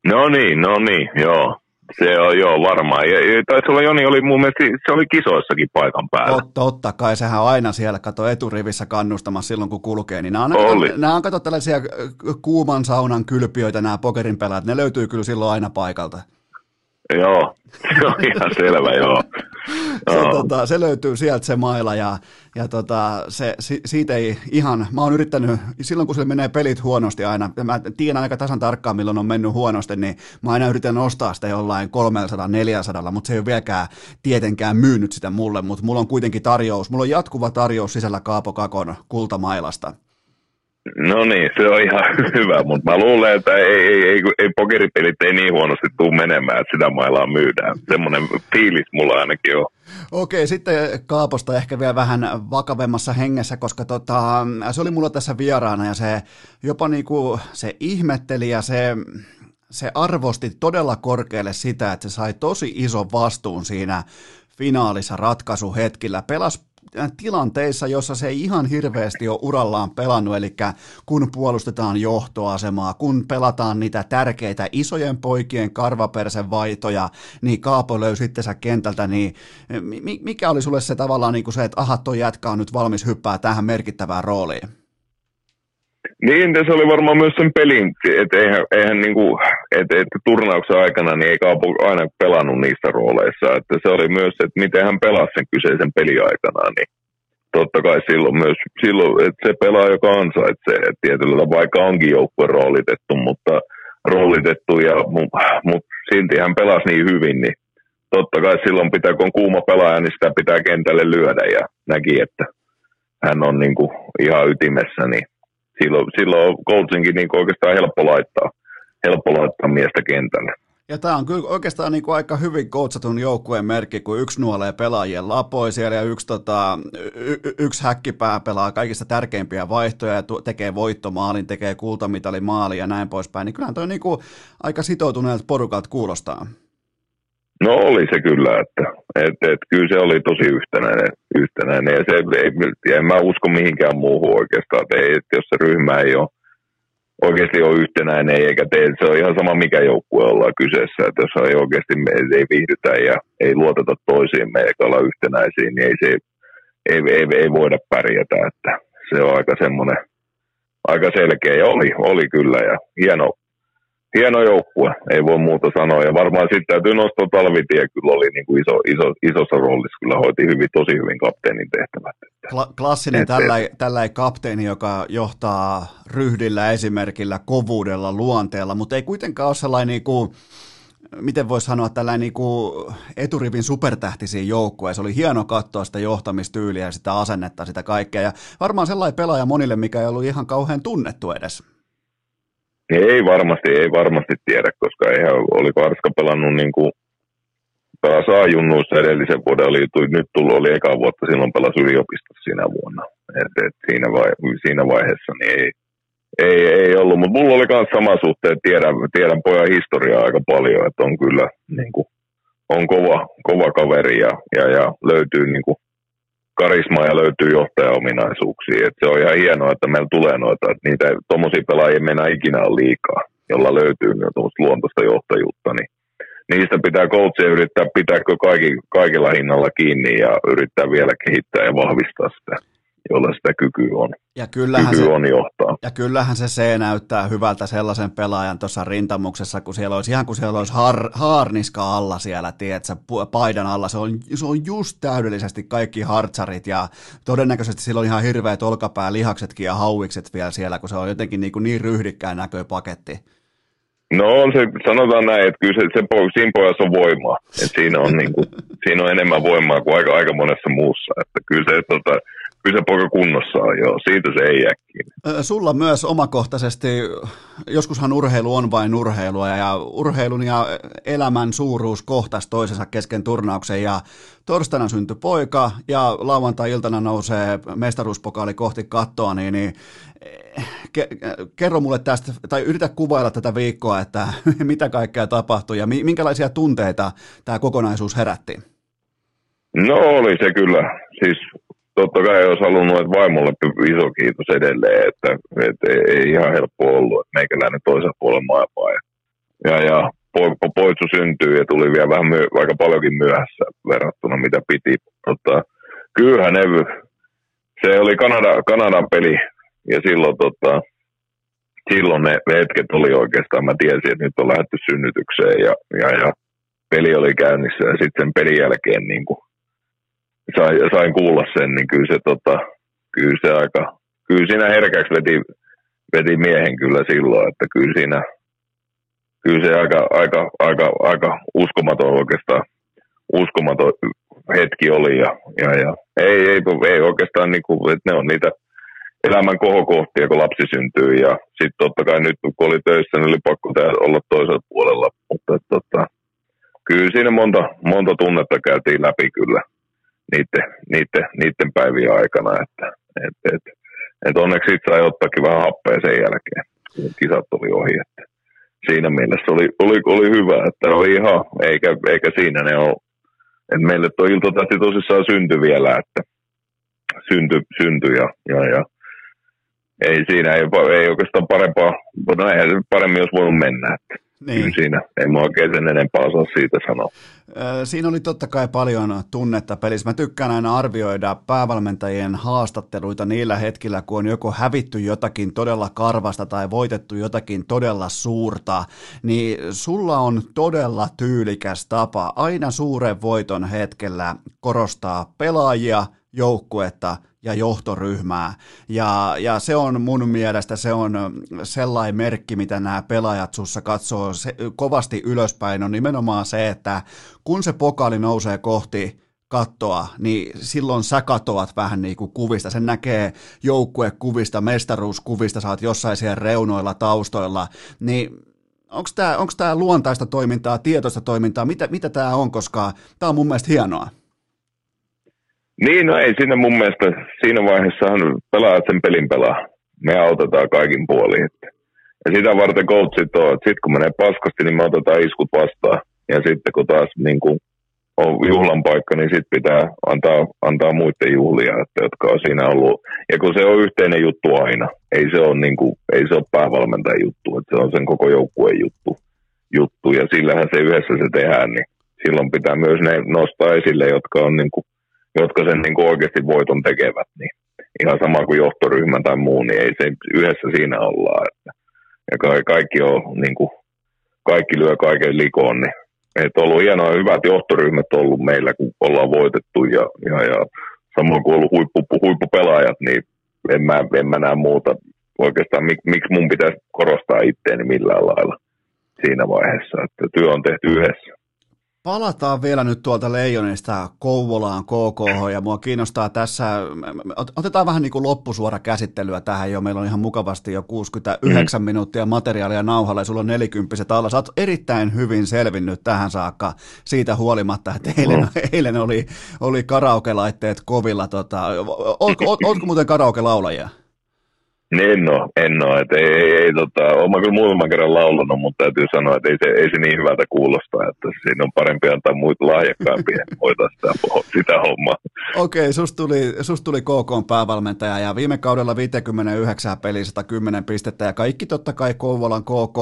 No niin, no niin, joo. Se on joo varmaan. Ja, taisi olla Joni oli mun mielestä, se oli kisoissakin paikan päällä. Totta, totta kai, sehän on aina siellä, kato eturivissä kannustamassa silloin kun kulkee. Niin nämä on, oli. nämä on kato tällaisia kuuman saunan kylpiöitä nämä pokerin pelaat, ne löytyy kyllä silloin aina paikalta. Joo, se on ihan selvä, joo. Se, tota, se löytyy sieltä se maila ja, ja tota, se, si, siitä ei ihan, mä oon yrittänyt, silloin kun se menee pelit huonosti aina, mä tiedän aika tasan tarkkaan milloin on mennyt huonosti, niin mä aina yritän nostaa sitä jollain 300-400, mutta se ei ole vieläkään tietenkään myynyt sitä mulle, mutta mulla on kuitenkin tarjous, mulla on jatkuva tarjous sisällä Kaapo Kakon kultamailasta. No niin, se on ihan hyvä, mutta mä luulen, että ei, ei, ei, ei pokeripelit ei niin huonosti tule menemään, että sitä mailaa myydään. Semmoinen fiilis mulla ainakin on. Okei, sitten Kaaposta ehkä vielä vähän vakavemmassa hengessä, koska tota, se oli mulla tässä vieraana ja se jopa niinku, se ihmetteli ja se, se arvosti todella korkealle sitä, että se sai tosi ison vastuun siinä finaalissa ratkaisuhetkillä. Pelas tilanteissa, jossa se ei ihan hirveästi ole urallaan pelannut, eli kun puolustetaan johtoasemaa, kun pelataan niitä tärkeitä isojen poikien karvapersen vaitoja, niin Kaapo löysi itsensä kentältä, niin mikä oli sulle se tavallaan niin kuin se, että aha, toi jätkä on nyt valmis hyppää tähän merkittävään rooliin? Niin, se oli varmaan myös sen pelin, että eihän, eihän niinku, et, et turnauksen aikana niin ei Kaapo aina pelannut niissä rooleissa, että se oli myös, että miten hän pelasi sen kyseisen aikana, niin totta kai silloin myös, silloin, että se pelaa, joka ansaitsee, että tietyllä vaikka onkin joukkue roolitettu, mutta roolitettu, ja, mutta silti hän pelasi niin hyvin, niin totta kai silloin pitää, kun on kuuma pelaaja, niin sitä pitää kentälle lyödä, ja näki, että hän on niin kuin ihan ytimessä, niin silloin, silloin Coltsinkin niin oikeastaan helppo laittaa, helppo laittaa miestä kentälle. Ja tämä on kyllä oikeastaan niin kuin aika hyvin koutsatun joukkueen merkki, kun yksi nuolee pelaajien lapoi siellä ja yksi, tota, y- yksi häkkipää pelaa kaikista tärkeimpiä vaihtoja ja tekee voittomaalin, tekee kultamitalin ja näin poispäin. Niin kyllähän toi niin kuin aika sitoutuneelta porukalta kuulostaa. No oli se kyllä, että et, et, kyllä se oli tosi yhtenäinen, yhtenäinen. Ja se, ei, en mä usko mihinkään muuhun oikeastaan, että, ei, että jos se ryhmä ei ole oikeasti ole yhtenäinen eikä tee, se on ihan sama mikä joukkue ollaan kyseessä, että jos ei oikeasti me ei viihdytä ja ei luoteta toisiimme eikä olla yhtenäisiä, niin ei, se, ei, ei, ei voida pärjätä, että se on aika semmoinen aika selkeä. Ja oli, oli kyllä ja hieno, hieno joukkue, ei voi muuta sanoa. Ja varmaan sitten täytyy nostaa Talvitie, kyllä oli niin kuin iso, iso, isossa roolissa, kyllä hoiti hyvin, tosi hyvin kapteenin tehtävät. Kla- klassinen tällä, tällä kapteeni, joka johtaa ryhdillä, esimerkillä, kovuudella, luonteella, mutta ei kuitenkaan ole sellainen niin kuin, miten voisi sanoa, tällainen niin kuin eturivin supertähtisiä joukkueja. Se oli hieno katsoa sitä johtamistyyliä ja sitä asennetta, sitä kaikkea. Ja varmaan sellainen pelaaja monille, mikä ei ollut ihan kauhean tunnettu edes. Ei varmasti, ei varmasti tiedä, koska eihän, oliko Arska pelannut niin kuin pelasi A-junnuissa edellisen vuoden, oli, nyt tullut, oli eka vuotta, silloin pelasi yliopistossa siinä vuonna. Et, et siinä, vai, siinä vaiheessa niin ei, ei, ei ollut, mutta mulla oli myös sama suhteen, tiedän, tiedän pojan historiaa aika paljon, että on kyllä niin kuin, on kova, kova kaveri ja, ja, ja löytyy niin kuin, karismaa ja löytyy johtajaominaisuuksia. Et se on ihan hienoa, että meillä tulee noita, että niitä tuommoisia pelaajia mennä ikinä liikaa, jolla löytyy luontoista johtajuutta, niin niistä pitää coachia yrittää pitää kaikki, kaikilla hinnalla kiinni ja yrittää vielä kehittää ja vahvistaa sitä jolla sitä kykyä on. Ja kyllähän Kyky se, on johtaa. Ja kyllähän se C näyttää hyvältä sellaisen pelaajan tuossa rintamuksessa, kun siellä olisi ihan kuin siellä olisi har, haarniska alla siellä, tiedätkö, paidan alla. Se on, se on just täydellisesti kaikki hartsarit ja todennäköisesti sillä on ihan hirveät olkapäälihaksetkin ja hauikset vielä siellä, kun se on jotenkin niin, kuin niin ryhdikkään näköinen paketti. No se, sanotaan näin, että kyllä se, se siinä pojassa on voimaa. Et siinä, on niin kuin, siinä on enemmän voimaa kuin aika, aika monessa muussa. Että kyllä se, tota, kyllä se poika kunnossa on, joo. Siitä se ei jää kiinni. Sulla myös omakohtaisesti, joskushan urheilu on vain urheilua ja urheilun ja elämän suuruus kohtas toisensa kesken turnauksen ja torstaina syntyi poika ja lauantai-iltana nousee mestaruuspokaali kohti kattoa, niin, niin ke, kerro mulle tästä, tai yritä kuvailla tätä viikkoa, että mitä kaikkea tapahtui ja minkälaisia tunteita tämä kokonaisuus herätti? No oli se kyllä. Siis totta kai olisi halunnut, että vaimolle iso kiitos edelleen, että, että ei ihan helppo ollut, että meikäläinen toisen puolen maailmaa. Ja, ja, ja po, poitsu syntyi ja tuli vielä vähän myö, aika paljonkin myöhässä verrattuna mitä piti. Tota, kyllähän ne, se oli Kanada, Kanadan peli ja silloin, tota, silloin ne hetket oli oikeastaan, mä tiesin, että nyt on lähdetty synnytykseen ja, ja, ja peli oli käynnissä ja sitten sen pelin jälkeen niin kuin, sain, sain kuulla sen, niin kyllä se, tota, kyllä se aika, kyllä siinä herkäksi veti, veti miehen kyllä silloin, että kyllä siinä, kyllä se aika, aika, aika, aika uskomaton oikeastaan, uskomaton hetki oli ja, ja, ja ei, ei, ei oikeastaan, niin kuin, että ne on niitä elämän kohokohtia, kun lapsi syntyy. Ja sitten totta kai nyt, kun oli töissä, niin oli pakko olla toisella puolella. Mutta tota, kyllä siinä monta, monta tunnetta käytiin läpi kyllä niiden, niiden, niiden päivien aikana. Että, et, et, et onneksi itse sai ottaakin vähän happea sen jälkeen, kun kisat oli ohi. Että siinä mielessä oli, oli, oli hyvä, että oli ihan, eikä, eikä siinä ne ole. Et meille tuo iltatähti tosissaan syntyi vielä, että syntyi, synty ja, ja, ja ei siinä, ei, ei oikeastaan parempaa, no eihän paremmin olisi voinut mennä. Että niin. Kyllä siinä, en mä oikein sen enempää osaa siitä sanoa. Siinä oli totta kai paljon tunnetta pelissä. Mä tykkään aina arvioida päävalmentajien haastatteluita niillä hetkillä, kun on joko hävitty jotakin todella karvasta tai voitettu jotakin todella suurta, niin sulla on todella tyylikäs tapa aina suuren voiton hetkellä korostaa pelaajia, joukkuetta ja johtoryhmää. Ja, ja se on mun mielestä se on sellainen merkki, mitä nämä pelaajat sussa katsoo se, kovasti ylöspäin, on nimenomaan se, että kun se pokaali nousee kohti kattoa, niin silloin sä katoat vähän niin kuin kuvista. Sen näkee joukkuekuvista, mestaruuskuvista, oot jossain siellä reunoilla, taustoilla, niin onko tämä onks tää luontaista toimintaa, tietoista toimintaa, mitä, mitä on, koska tämä on mun mielestä hienoa. Niin, no ei siinä mun mielestä, siinä vaiheessahan pelaat sen pelin pelaa. Me autetaan kaikin puolin. Ja sitä varten coachit on, että sitten kun menee paskasti, niin me otetaan iskut vastaan. Ja sitten kun taas niin kuin on juhlan paikka, niin sitten pitää antaa, antaa muiden juhlia, että, jotka on siinä ollut. Ja kun se on yhteinen juttu aina, ei se ole, niin kuin, ei se ole päävalmentajan juttu, että se on sen koko joukkueen juttu, juttu. Ja sillähän se yhdessä se tehdään, niin silloin pitää myös ne nostaa esille, jotka on niin kuin jotka sen niin kuin oikeasti voiton tekevät, niin ihan sama kuin johtoryhmä tai muu, niin ei se yhdessä siinä ollaan. Että, ja kaikki, on, niin kuin, kaikki lyö kaiken likoon, niin on ollut hienoa, hyvät johtoryhmät ollut meillä, kun ollaan voitettu ja, ja, ja samoin kuin ollut huippu, huippupelaajat, niin en mä, en mä näe muuta oikeastaan, mik, miksi mun pitäisi korostaa itteeni millään lailla siinä vaiheessa, että työ on tehty yhdessä. Palataan vielä nyt tuolta Leijonista Kouvolaan KKH ja mua kiinnostaa tässä, otetaan vähän niin kuin loppusuora käsittelyä tähän jo, meillä on ihan mukavasti jo 69 mm. minuuttia materiaalia nauhalla ja sulla on 40 alla, sä oot erittäin hyvin selvinnyt tähän saakka siitä huolimatta, että eilen, mm. eilen oli, oli karaoke-laitteet kovilla, tota, ootko, ootko muuten karaoke-laulajia? En ole, en ole. Et ei, ei, ei, tota, olen kyllä muutaman kerran laulanut, mutta täytyy sanoa, että ei se, ei se niin hyvältä kuulosta, että siinä on parempi antaa muita lahjakkaampia hoitaa sitä, sitä hommaa. Okei, okay, susta tuli, sust tuli KK päävalmentaja ja viime kaudella 59 peli 110 pistettä ja kaikki totta kai Kouvolan KK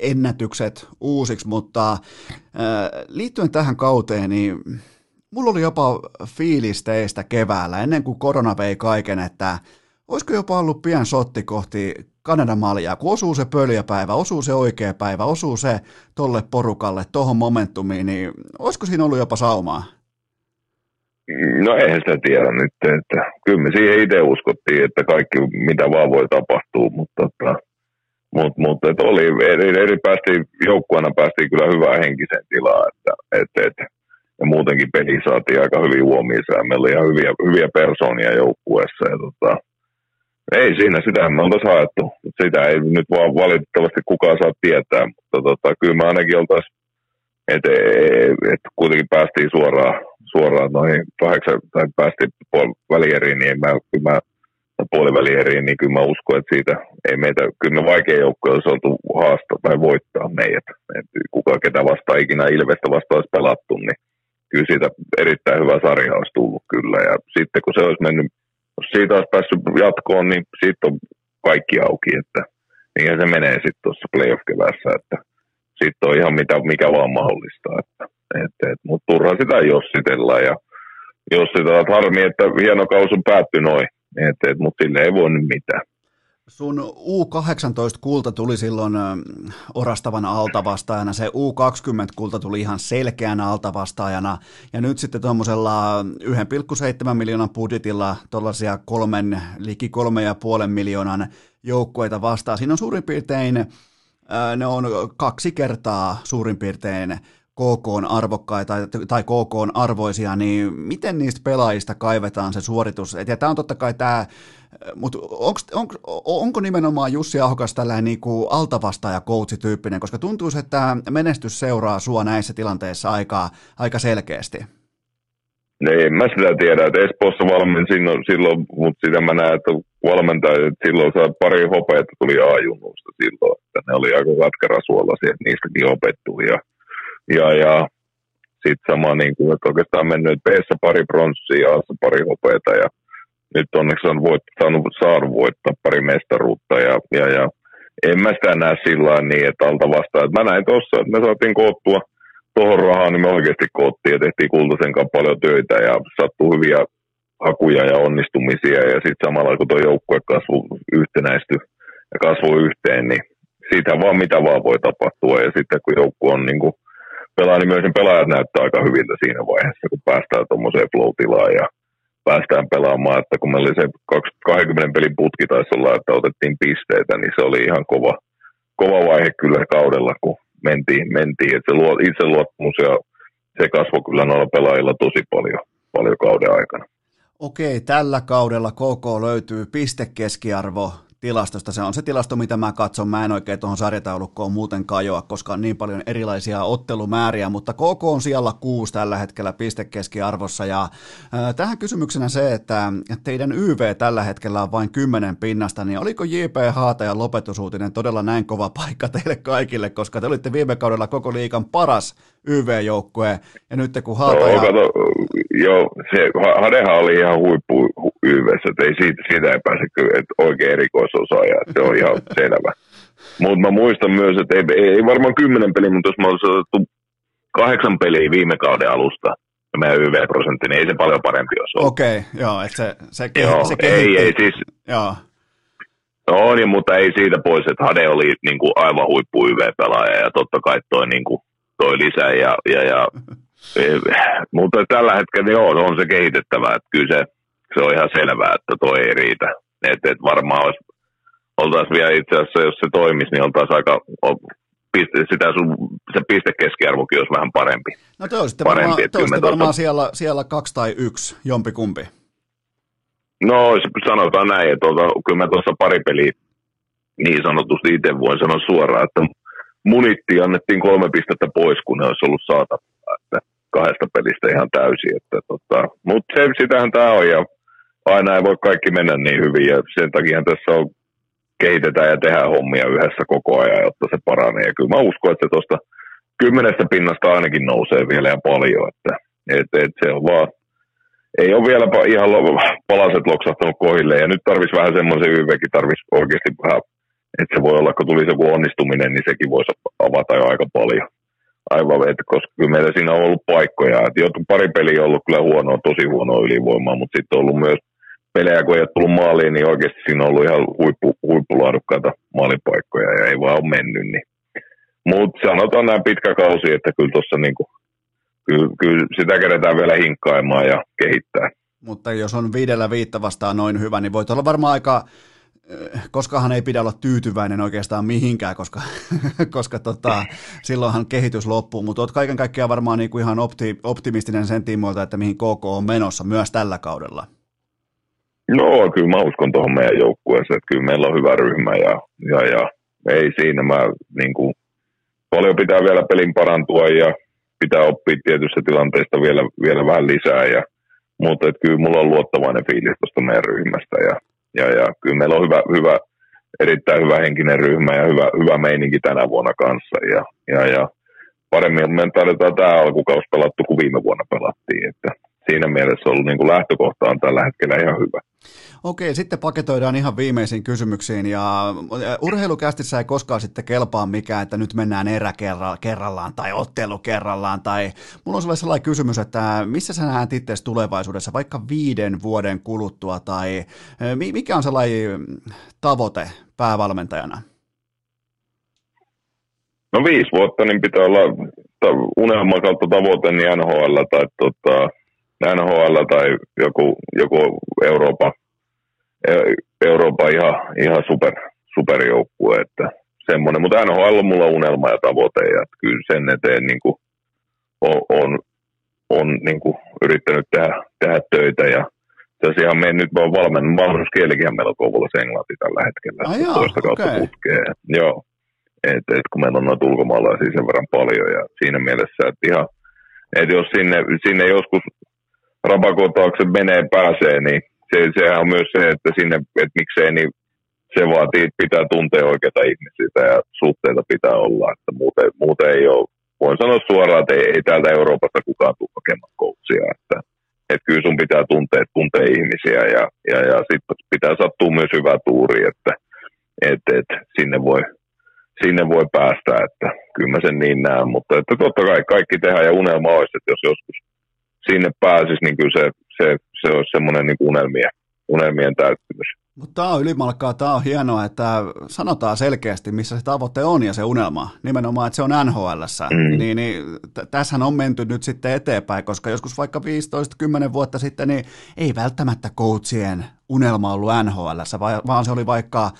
ennätykset uusiksi, mutta äh, liittyen tähän kauteen, niin mulla oli jopa fiilis teistä keväällä ennen kuin korona vei kaiken, että olisiko jopa ollut pien sotti kohti Kanadan maljaa, kun osuu se pöljäpäivä, osuu se oikea päivä, osuu se tolle porukalle, tohon momentumiin, niin olisiko siinä ollut jopa saumaa? No eihän sitä tiedä nyt, että kyllä me siihen itse uskottiin, että kaikki mitä vaan voi tapahtua, mutta tota, mut, mut, et oli, eri, eri päästi, joukkueena päästiin kyllä hyvään henkiseen tilaan, että, et, et, ja muutenkin peli saatiin aika hyvin huomioon, meillä oli ihan hyviä, hyviä persoonia joukkueessa ja tota, ei siinä, sitä me oltaisiin haettu. Sitä ei nyt vaan valitettavasti kukaan saa tietää, mutta tota, kyllä me ainakin oltaisiin, että et kuitenkin päästiin suoraan, suoraan noihin kahdeksan, tai päästiin puol- välieriin, niin mä, kyllä mä puolivälieriin, niin kyllä mä uskon, että siitä ei meitä, kyllä me vaikea joukko olisi oltu haastaa tai voittaa meidät. Et kuka ketä vastaan ikinä Ilvestä vastaan olisi pelattu, niin kyllä siitä erittäin hyvä sarja olisi tullut kyllä. Ja sitten kun se olisi mennyt jos siitä olisi päässyt jatkoon, niin siitä on kaikki auki, että niin se menee sitten tuossa playoff-kevässä, että sitten on ihan mitä, mikä vaan mahdollista. Että, et, et, Mutta turha sitä jossitella ja jos sitä on harmi, että hieno kausi on päätty noin, mutta sille ei voi nyt mitään. Sun U18-kulta tuli silloin orastavana altavastaajana, se U20-kulta tuli ihan selkeänä altavastaajana, ja nyt sitten tuommoisella 1,7 miljoonan budjetilla tuollaisia kolmen, liki kolme ja puolen miljoonan joukkueita vastaan. Siinä on suurin piirtein, ne on kaksi kertaa suurin piirtein KK on arvokkaita tai KK on arvoisia, niin miten niistä pelaajista kaivetaan se suoritus? Ja tämä on totta kai tämä, mutta onko, onko, nimenomaan Jussi Ahokas tällainen niin kuin altavastaaja coach-tyyppinen, koska tuntuu, että menestys seuraa sua näissä tilanteissa aika, aika selkeästi? Niin, mä sitä tiedä, että Espoossa valmen silloin, silloin mutta sitä mä näen, että valmentaja, että silloin saa pari hopeita tuli A-junnusta silloin, että ne oli aika suolaisia, että niistäkin opettu ja, ja, ja sitten sama niin kuin, että oikeastaan mennyt b pari pronssia ja a pari hopeita ja nyt onneksi on voit, saanut, saanut voittaa pari mestaruutta ja, ja, ja en mä sitä näe sillä niin, että alta vastaan. Mä näin tuossa, että me saatiin koottua – tuohon rahaan, niin me oikeasti koottiin ja tehtiin Kultasen kanssa paljon töitä ja sattui hyviä hakuja ja onnistumisia ja sitten samalla kun tuo joukkue kasvu yhtenäisty ja kasvoi yhteen, niin siitä vaan mitä vaan voi tapahtua ja sitten kun joukkue on niin kuin pelaa, niin myös ne pelaajat näyttää aika hyviltä siinä vaiheessa, kun päästään tuommoiseen flow ja päästään pelaamaan, että kun meillä oli se 20 pelin putki taisi olla, että otettiin pisteitä, niin se oli ihan kova, kova vaihe kyllä kaudella, kun mentiin, mentiin. että se luo, itseluottamus ja se kasvoi kyllä noilla pelaajilla tosi paljon, paljon kauden aikana. Okei, tällä kaudella KK löytyy pistekeskiarvo tilastosta. Se on se tilasto, mitä mä katson. Mä en oikein tuohon sarjataulukkoon muuten kajoa, koska on niin paljon erilaisia ottelumääriä, mutta KK on siellä kuusi tällä hetkellä pistekeskiarvossa. Ja äh, tähän kysymyksenä se, että teidän YV tällä hetkellä on vain kymmenen pinnasta, niin oliko JP Haatajan lopetusuutinen todella näin kova paikka teille kaikille, koska te olitte viime kaudella koko liikan paras YV-joukkue, ja nyt kun Haataja... Joo, kato, joo se, Hadehan oli ihan huippu YVssä, että ei siitä, siitä ei pääse kyllä, että oikein erikoisosaaja, että se on ihan selvä. Mutta mä muistan myös, että ei, ei, ei varmaan kymmenen peliä, mutta jos mä olisin otettu kahdeksan peliä viime kauden alusta, ja meidän YV-prosentti, niin ei se paljon parempi olisi ollut. Okei, okay, joo, että se, se, joo, se ei, ei siis, joo. No niin, mutta ei siitä pois, että Hade oli niin kuin aivan huippu YV-pelaaja ja totta kai toi, niin kuin, toi lisää. Ja, ja, ja, mutta tällä hetkellä joo, on se kehitettävä, että kyllä se, se on ihan selvää, että toi ei riitä. Et, et varmaan olisi, oltaisiin vielä itse asiassa, jos se toimisi, niin oltaisiin aika, piste, sitä sun, se pistekeskiarvokin olisi vähän parempi. No te olisitte parempi, varmaan, te olisitte varmaan siellä, siellä kaksi tai yksi, jompikumpi. No sanotaan näin, että tuota, kyllä mä tuossa pari peliä niin sanotusti itse voin sanoa suoraan, että munittiin annettiin kolme pistettä pois, kun ne olisi ollut saatavilla. Että kahdesta pelistä ihan täysin. Että tota, mutta se, sitähän tämä on ja aina ei voi kaikki mennä niin hyvin ja sen takia tässä on kehitetään ja tehdään hommia yhdessä koko ajan, jotta se paranee. Ja kyllä mä uskon, että tuosta kymmenestä pinnasta ainakin nousee vielä ja paljon, että et, et se on vaan, ei ole vielä ihan palaset loksahtanut kohille ja nyt tarvitsisi vähän semmoisen YVkin, tarvitsisi oikeasti vähän, että se voi olla, kun tulisi joku onnistuminen, niin sekin voisi avata jo aika paljon aivan, että koska kyllä meillä siinä on ollut paikkoja. Että jotkut pari peliä on ollut kyllä huonoa, tosi huonoa ylivoimaa, mutta sitten on ollut myös pelejä, kun ei ole tullut maaliin, niin oikeasti siinä on ollut ihan huippu, huippulaadukkaita maalipaikkoja ja ei vaan ole mennyt. Niin. Mutta sanotaan näin pitkä kausi, että kyllä tuossa niinku, kyllä, kyllä sitä kerätään vielä hinkkaimaan ja kehittää. Mutta jos on viidellä viitta vastaan noin hyvä, niin voit olla varmaan aika koskahan ei pidä olla tyytyväinen oikeastaan mihinkään, koska, koska tota, silloinhan kehitys loppuu, mutta olet kaiken kaikkiaan varmaan kuin ihan opti, optimistinen sen tiimoilta, että mihin KK on menossa myös tällä kaudella. No kyllä mä uskon tuohon meidän joukkueeseen, että kyllä meillä on hyvä ryhmä ja, ja, ja ei siinä mä niin kuin, paljon pitää vielä pelin parantua ja pitää oppia tietystä tilanteesta vielä, vielä vähän lisää ja mutta kyllä mulla on luottavainen fiilis tuosta meidän ryhmästä ja ja, ja kyllä meillä on hyvä, hyvä, erittäin hyvä henkinen ryhmä ja hyvä, hyvä meininki tänä vuonna kanssa. Ja, ja, ja paremmin me tarvitaan tämä alkukausi pelattu kuin viime vuonna pelattiin. Että siinä mielessä ollut niin kuin lähtökohta on tällä hetkellä ihan hyvä. Okei, sitten paketoidaan ihan viimeisiin kysymyksiin ja urheilukästissä ei koskaan sitten kelpaa mikään, että nyt mennään erä kerrallaan tai ottelu kerrallaan tai mulla on sulle sellainen kysymys, että missä sä näet itse tulevaisuudessa vaikka viiden vuoden kuluttua tai mikä on sellainen tavoite päävalmentajana? No viisi vuotta, niin pitää olla unelma kautta tavoite niin NHL tai tota, NHL tai joku, joku Eurooppa, Eurooppa ihan, ihan super, superjoukkue, että semmoinen. Mutta NHL on mulla unelma ja tavoite ja kyllä sen eteen niin kuin on, on, on niin kuin yrittänyt tehdä, tehdä töitä ja tosiaan me nyt vaan valmennan, valmennuskielikin meillä on Kouvolassa englanti tällä hetkellä, ah, joo, toista kautta okay. putkeen. Joo, et, et kun meillä on noita ulkomaalaisia sen verran paljon ja siinä mielessä, että ihan, että jos sinne, sinne joskus rapakon taakse menee pääsee, niin se, sehän on myös se, että sinne, että miksei, niin se vaatii, että pitää tuntea oikeita ihmisiä ja suhteita pitää olla, että muuten, muuten ei ole, voin sanoa suoraan, että ei, ei täältä Euroopasta kukaan tule hakemaan coachia, että, että kyllä sun pitää tuntea, tuntea ihmisiä ja, ja, ja sitten pitää sattua myös hyvä tuuri, että et, et, sinne voi, sinne voi päästä, että kyllä mä sen niin näen, mutta että totta kai kaikki tehdään ja unelma olisi, että jos joskus sinne pääsisi, niin kyllä se, se, se olisi semmoinen niin unelmien, unelmien täyttymys. Mutta tämä on ylimalkaa, tämä on hienoa, että sanotaan selkeästi, missä se tavoite on ja se unelma, nimenomaan, että se on NHL. Mm. Niin, niin tässähän on menty nyt sitten eteenpäin, koska joskus vaikka 15-10 vuotta sitten, niin ei välttämättä coachien unelma ollut NHL, vaan se oli vaikka,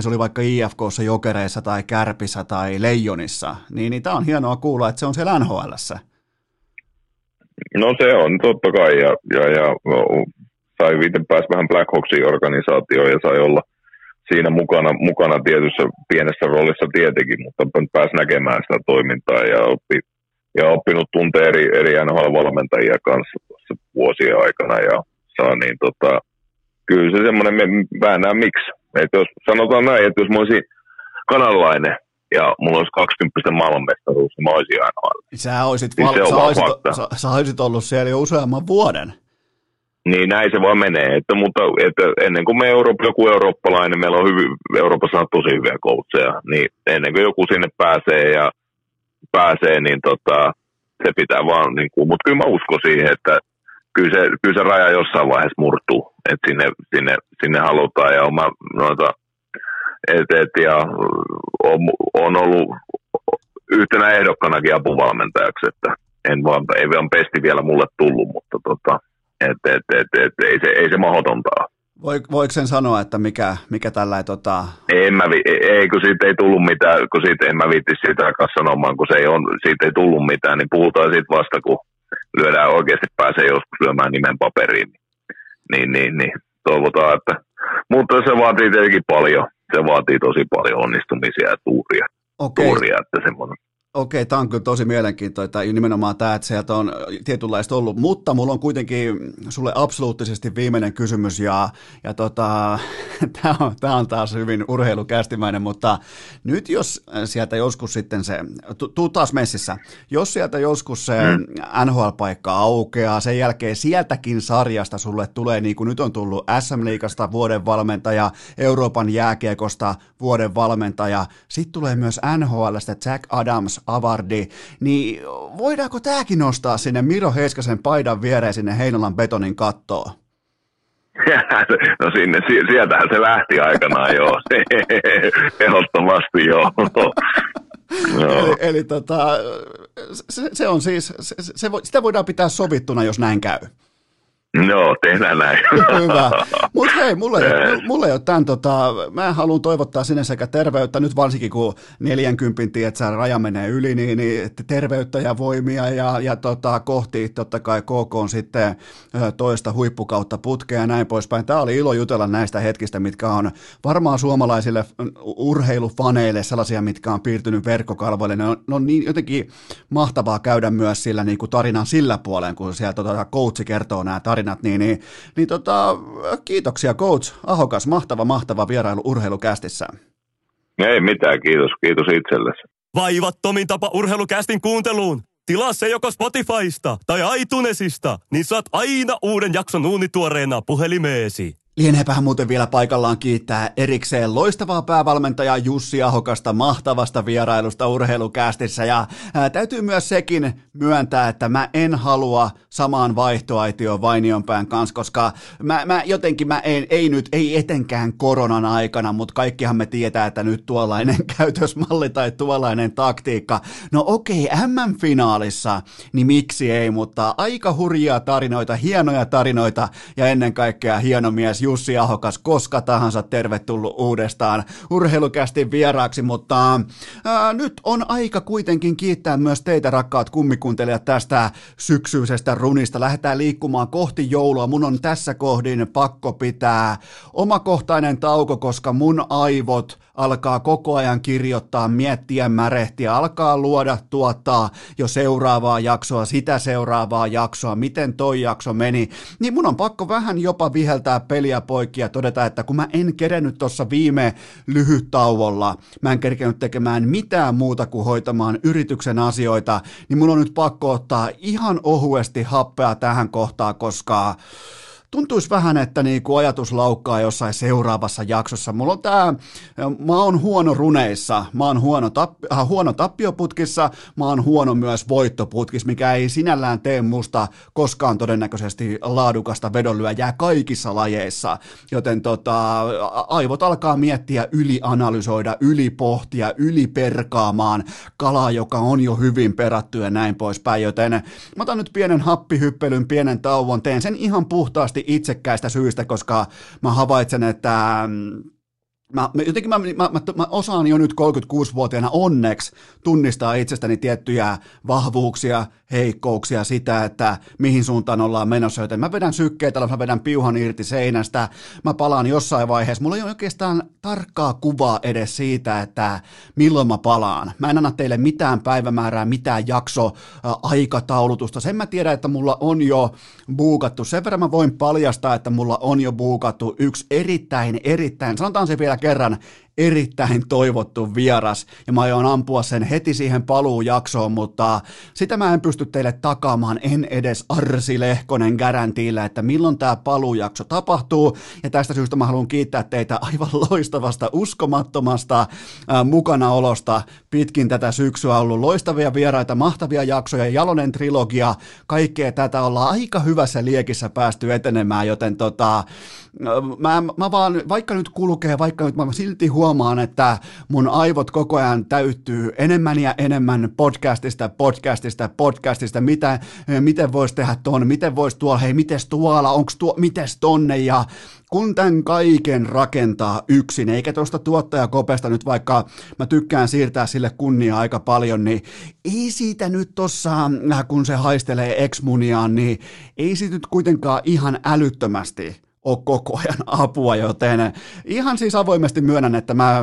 se oli vaikka IFKssa, Jokereissa tai Kärpissä tai Leijonissa. Niin, niin tämä on hienoa kuulla, että se on siellä NHL. No se on totta kai, ja, ja, ja sai viiten pääsi vähän Black Hawksin organisaatioon ja sai olla siinä mukana, mukana tietyssä pienessä roolissa tietenkin, mutta pääsi näkemään sitä toimintaa ja oppi, ja oppinut tuntea eri, eri NHL-valmentajia kanssa tuossa vuosien aikana ja saa niin tota, kyllä se semmoinen, mä näen miksi. Että jos sanotaan näin, että jos mä olisin kanalainen ja mulla olisi 20 maailmanmestaruus, niin mä olisin aina Sä olisit, niin val- sä, olisit, sä, sä olisit ollut siellä jo useamman vuoden. Niin näin se vaan menee, että, mutta että ennen kuin me Eurooppa, joku eurooppalainen, meillä on hyvin, Euroopassa on tosi hyviä koutseja, niin ennen kuin joku sinne pääsee ja pääsee, niin tota, se pitää vaan, niin kuin, mutta kyllä mä uskon siihen, että kyllä se, kyllä se raja jossain vaiheessa murtuu, että sinne, sinne, sinne halutaan. Ja oma noita, et, et, ja on, on ollut yhtenä ehdokkanakin apuvalmentajaksi, että en vaan, ei vaan pesti vielä mulle tullut, mutta tota, et, et, et, et, ei, se, ei se mahdotonta ole. voiko sen sanoa, että mikä, mikä tällä tota... En mä, ei, kun siitä ei tullut mitään, kun siitä en mä viitti sitä sanomaan, kun se ei on, siitä ei tullut mitään, niin puhutaan siitä vasta, kun lyödään oikeasti pääsee joskus lyömään nimen paperiin. Niin, niin, niin. Toivotaan, että... Mutta se vaatii tietenkin paljon. Se vaatii tosi paljon onnistumisia ja tuuria. Okay. tuuria että semmoinen. Okei, tämä on kyllä tosi mielenkiintoista, nimenomaan tämä, että sieltä on tietynlaista ollut, mutta mulla on kuitenkin sulle absoluuttisesti viimeinen kysymys, ja, ja tota, tämä, on, tämä on taas hyvin urheilukästimäinen, mutta nyt jos sieltä joskus sitten se, tuu taas messissä, jos sieltä joskus se mm. NHL-paikka aukeaa, sen jälkeen sieltäkin sarjasta sulle tulee, niin kuin nyt on tullut SM-liikasta vuoden valmentaja, Euroopan jääkiekosta vuoden valmentaja, sitten tulee myös NHLstä Jack Adams, avardi, niin voidaanko tämäkin nostaa sinne Miro Heiskasen paidan viereen sinne Heinolan betonin kattoon? No sinne, sieltähän se lähti aikanaan joo, ehdottomasti joo. Eli, eli tota, se, se on siis, se, se, sitä voidaan pitää sovittuna, jos näin käy. Joo, tehdään näin. Hyvä. Mutta hei, mulle, mulle ei ole tämän, tota, mä haluan toivottaa sinne sekä terveyttä, nyt varsinkin kun 40 että raja menee yli, niin, niin terveyttä ja voimia ja, ja tota, kohti totta kai KK on sitten toista huippukautta putkea ja näin poispäin. Tämä oli ilo jutella näistä hetkistä, mitkä on varmaan suomalaisille urheilufaneille sellaisia, mitkä on piirtynyt verkkokalvoille. Ne on, ne on niin jotenkin mahtavaa käydä myös sillä niin kuin tarinan sillä puolen, kun siellä tota, coachi kertoo nämä tarinat tarinat, niin, niin, niin tota, kiitoksia coach Ahokas, mahtava, mahtava vierailu urheilukästissä. Ei mitään, kiitos, kiitos itsellesi. Vaivattomin tapa urheilukästin kuunteluun. Tilaa se joko Spotifysta tai iTunesista, niin saat aina uuden jakson uunituoreena puhelimeesi. Lieneepähän muuten vielä paikallaan kiittää erikseen loistavaa päävalmentajaa Jussi Ahokasta mahtavasta vierailusta urheilukästissä. Ja ää, täytyy myös sekin myöntää, että mä en halua samaan vaihtoaitioon Vainionpään kanssa, koska mä, mä jotenkin mä en, ei nyt, ei etenkään koronan aikana, mutta kaikkihan me tietää, että nyt tuollainen käytösmalli tai tuollainen taktiikka, no okei, MM-finaalissa, niin miksi ei, mutta aika hurjia tarinoita, hienoja tarinoita ja ennen kaikkea hieno mies Jussi Ahokas, koska tahansa tervetullut uudestaan urheilukästi vieraaksi, mutta ää, nyt on aika kuitenkin kiittää myös teitä rakkaat kummikuuntelijat tästä syksyisestä runista. Lähdetään liikkumaan kohti joulua. Mun on tässä kohdin pakko pitää omakohtainen tauko, koska mun aivot alkaa koko ajan kirjoittaa, miettiä, märehtiä, alkaa luoda, tuottaa jo seuraavaa jaksoa, sitä seuraavaa jaksoa, miten toi jakso meni, niin mun on pakko vähän jopa viheltää peliä poikki ja todeta, että kun mä en kerennyt tuossa viime lyhyttauolla, mä en kerkenyt tekemään mitään muuta kuin hoitamaan yrityksen asioita, niin mun on nyt pakko ottaa ihan ohuesti happea tähän kohtaan, koska tuntuisi vähän, että niin kuin ajatus laukkaa jossain seuraavassa jaksossa. Mulla on tää, mä oon huono runeissa, mä oon huono, tappi, äh, huono tappioputkissa, mä oon huono myös voittoputkissa, mikä ei sinällään tee musta koskaan todennäköisesti laadukasta vedonlyöjää kaikissa lajeissa. Joten tota, aivot alkaa miettiä, ylianalysoida, ylipohtia, yliperkaamaan kalaa, joka on jo hyvin perattu ja näin poispäin. Joten mä otan nyt pienen happihyppelyn, pienen tauon, teen sen ihan puhtaasti itsekkäistä syistä, koska mä havaitsen, että mm, Mä, jotenkin mä, mä, mä, mä osaan jo nyt 36-vuotiaana onneksi tunnistaa itsestäni tiettyjä vahvuuksia, heikkouksia, sitä, että mihin suuntaan ollaan menossa, joten mä vedän sykkeitä, mä vedän piuhan irti seinästä, mä palaan jossain vaiheessa, mulla ei ole oikeastaan tarkkaa kuvaa edes siitä, että milloin mä palaan. Mä en anna teille mitään päivämäärää, mitään jakso, aikataulutusta, sen mä tiedän, että mulla on jo buukattu, sen verran mä voin paljastaa, että mulla on jo buukattu yksi erittäin, erittäin, sanotaan se vielä kerran, erittäin toivottu vieras. Ja mä aion ampua sen heti siihen paluujaksoon, mutta sitä mä en pysty teille takaamaan, en edes Arsi Lehkonen garantiillä, että milloin tämä paluujakso tapahtuu. Ja tästä syystä mä haluan kiittää teitä aivan loistavasta, uskomattomasta ää, mukanaolosta. Pitkin tätä syksyä ollut loistavia vieraita, mahtavia jaksoja, Jalonen trilogia, kaikkea tätä ollaan aika hyvässä liekissä päästy etenemään, joten tota, mä, mä vaan, vaikka nyt kulkee, vaikka nyt mä silti huomaan, että mun aivot koko ajan täyttyy enemmän ja enemmän podcastista, podcastista, podcastista, mitä, miten voisi tehdä ton, miten voisi tuolla, hei, mites tuolla, onks tuo, mites tonne, ja kun tämän kaiken rakentaa yksin, eikä tuosta tuottajakopesta nyt vaikka mä tykkään siirtää sille kunnia aika paljon, niin ei siitä nyt tossa, kun se haistelee eksmuniaan, niin ei siitä nyt kuitenkaan ihan älyttömästi ole koko ajan apua, joten ihan siis avoimesti myönnän, että mä,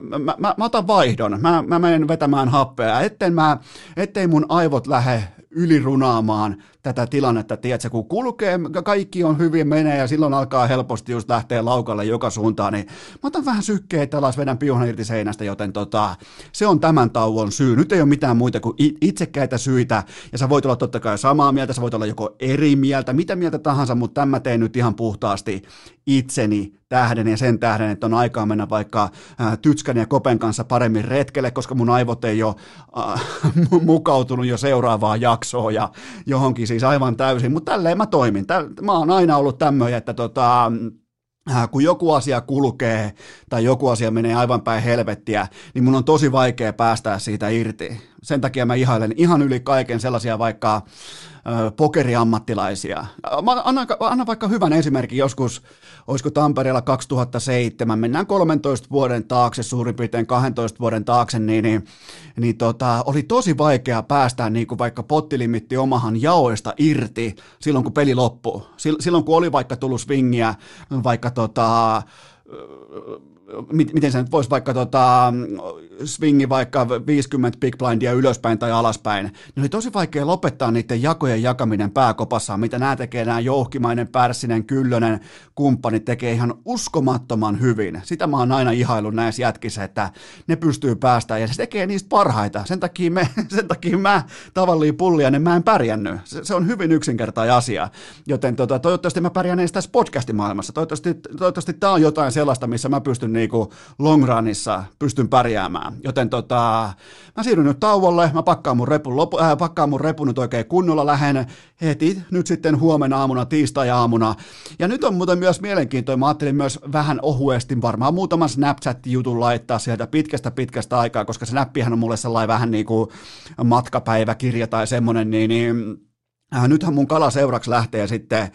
mä, mä, mä, mä otan vaihdon, mä, mä menen vetämään happea, etten mä, ettei mun aivot lähde ylirunaamaan tätä tilannetta, tiedätkö, kun kulkee, kaikki on hyvin menee ja silloin alkaa helposti just lähteä laukalle joka suuntaan, niin mä otan vähän sykkeitä alas, vedän piuhan irti seinästä, joten tota, se on tämän tauon syy. Nyt ei ole mitään muita kuin itsekkäitä syitä, ja sä voit olla totta kai samaa mieltä, sä voit olla joko eri mieltä, mitä mieltä tahansa, mutta tämä teen nyt ihan puhtaasti itseni tähden ja sen tähden, että on aikaa mennä vaikka ää, Tytskän ja Kopen kanssa paremmin retkelle, koska mun aivot ei ole äh, mukautunut jo seuraavaan jaksoon ja johonkin siis aivan täysin, mutta tälleen mä toimin. Täl, mä oon aina ollut tämmöinen, että tota, äh, kun joku asia kulkee tai joku asia menee aivan päin helvettiä, niin mun on tosi vaikea päästää siitä irti. Sen takia mä ihailen ihan yli kaiken sellaisia vaikka pokeriammattilaisia. Mä annan, annan vaikka hyvän esimerkin joskus, olisiko Tampereella 2007, mennään 13 vuoden taakse, suurin piirtein 12 vuoden taakse, niin, niin, niin tota, oli tosi vaikea päästä niin kuin vaikka pottilimitti omahan jaoista irti silloin, kun peli loppui. Silloin, kun oli vaikka tullut swingiä, vaikka tota, miten se nyt voisi vaikka tota, swingi vaikka 50 big blindia ylöspäin tai alaspäin, niin oli tosi vaikea lopettaa niiden jakojen jakaminen pääkopassa, mitä nämä tekee, nämä jouhkimainen, pärssinen, kyllönen kumppanit tekee ihan uskomattoman hyvin. Sitä mä oon aina ihaillut näissä jätkissä, että ne pystyy päästään ja se tekee niistä parhaita. Sen takia, me, sen takia mä tavalliin pullia, niin mä en pärjännyt. Se, se on hyvin yksinkertainen asia. Joten tota, toivottavasti mä pärjään edes tässä podcastimaailmassa. Toivottavasti, toivottavasti tämä on jotain sellaista, missä mä pystyn niinku long runissa pystyn pärjäämään. Joten tota, mä siirryn nyt tauolle, mä pakkaan mun repun, lopu, äh, pakkaan mun repun nyt oikein kunnolla, lähden heti nyt sitten huomenna aamuna, tiistai-aamuna. Ja nyt on muuten myös mielenkiintoinen, mä ajattelin myös vähän ohuesti varmaan muutaman Snapchat-jutun laittaa sieltä pitkästä pitkästä aikaa, koska Snappihan on mulle sellainen vähän niin kuin matkapäiväkirja tai semmoinen, niin, niin Äh, nythän mun kalaseuraksi lähtee sitten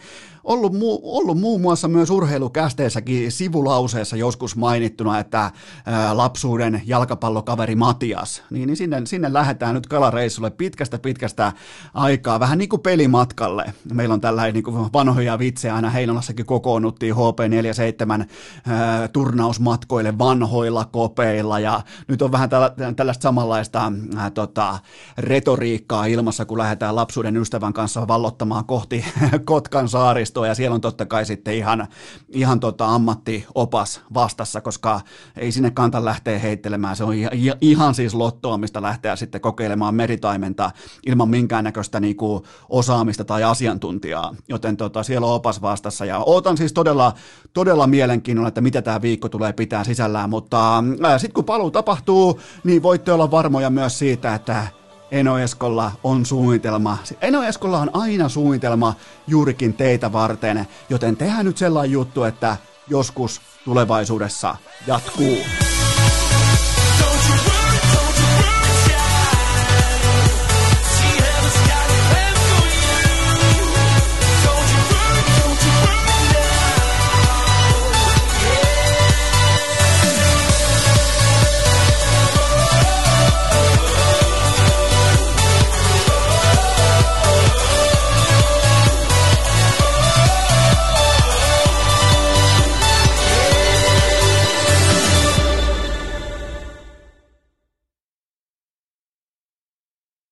ollut, mu, ollut muun muassa myös urheilukästeessäkin sivulauseessa joskus mainittuna, että ää, lapsuuden jalkapallokaveri Matias, niin, niin sinne, sinne lähdetään nyt kalareissulle pitkästä pitkästä aikaa, vähän niin kuin pelimatkalle. Meillä on tällainen niin kuin vanhoja vitsejä, aina Heinolassakin kokoonnuttiin HP47 ää, turnausmatkoille vanhoilla kopeilla, ja nyt on vähän tällä, tällaista samanlaista ää, tota, retoriikkaa ilmassa, kun lähdetään lapsuuden ystävän kanssa vallottamaan kohti Kotkan saarista toimistoa ja siellä on totta kai sitten ihan, ihan tota ammattiopas vastassa, koska ei sinne kanta lähteä heittelemään. Se on ihan, ihan siis lottoa, mistä lähteä sitten kokeilemaan meritaimenta ilman minkäännäköistä niinku osaamista tai asiantuntijaa. Joten tota, siellä on opas vastassa ja ootan siis todella, todella mielenkiinnolla, että mitä tämä viikko tulee pitää sisällään, mutta sitten kun paluu tapahtuu, niin voitte olla varmoja myös siitä, että Eno Eskolla on suunnitelma. Eno Eskolla on aina suunnitelma juurikin teitä varten, joten tehdään nyt sellainen juttu, että joskus tulevaisuudessa jatkuu.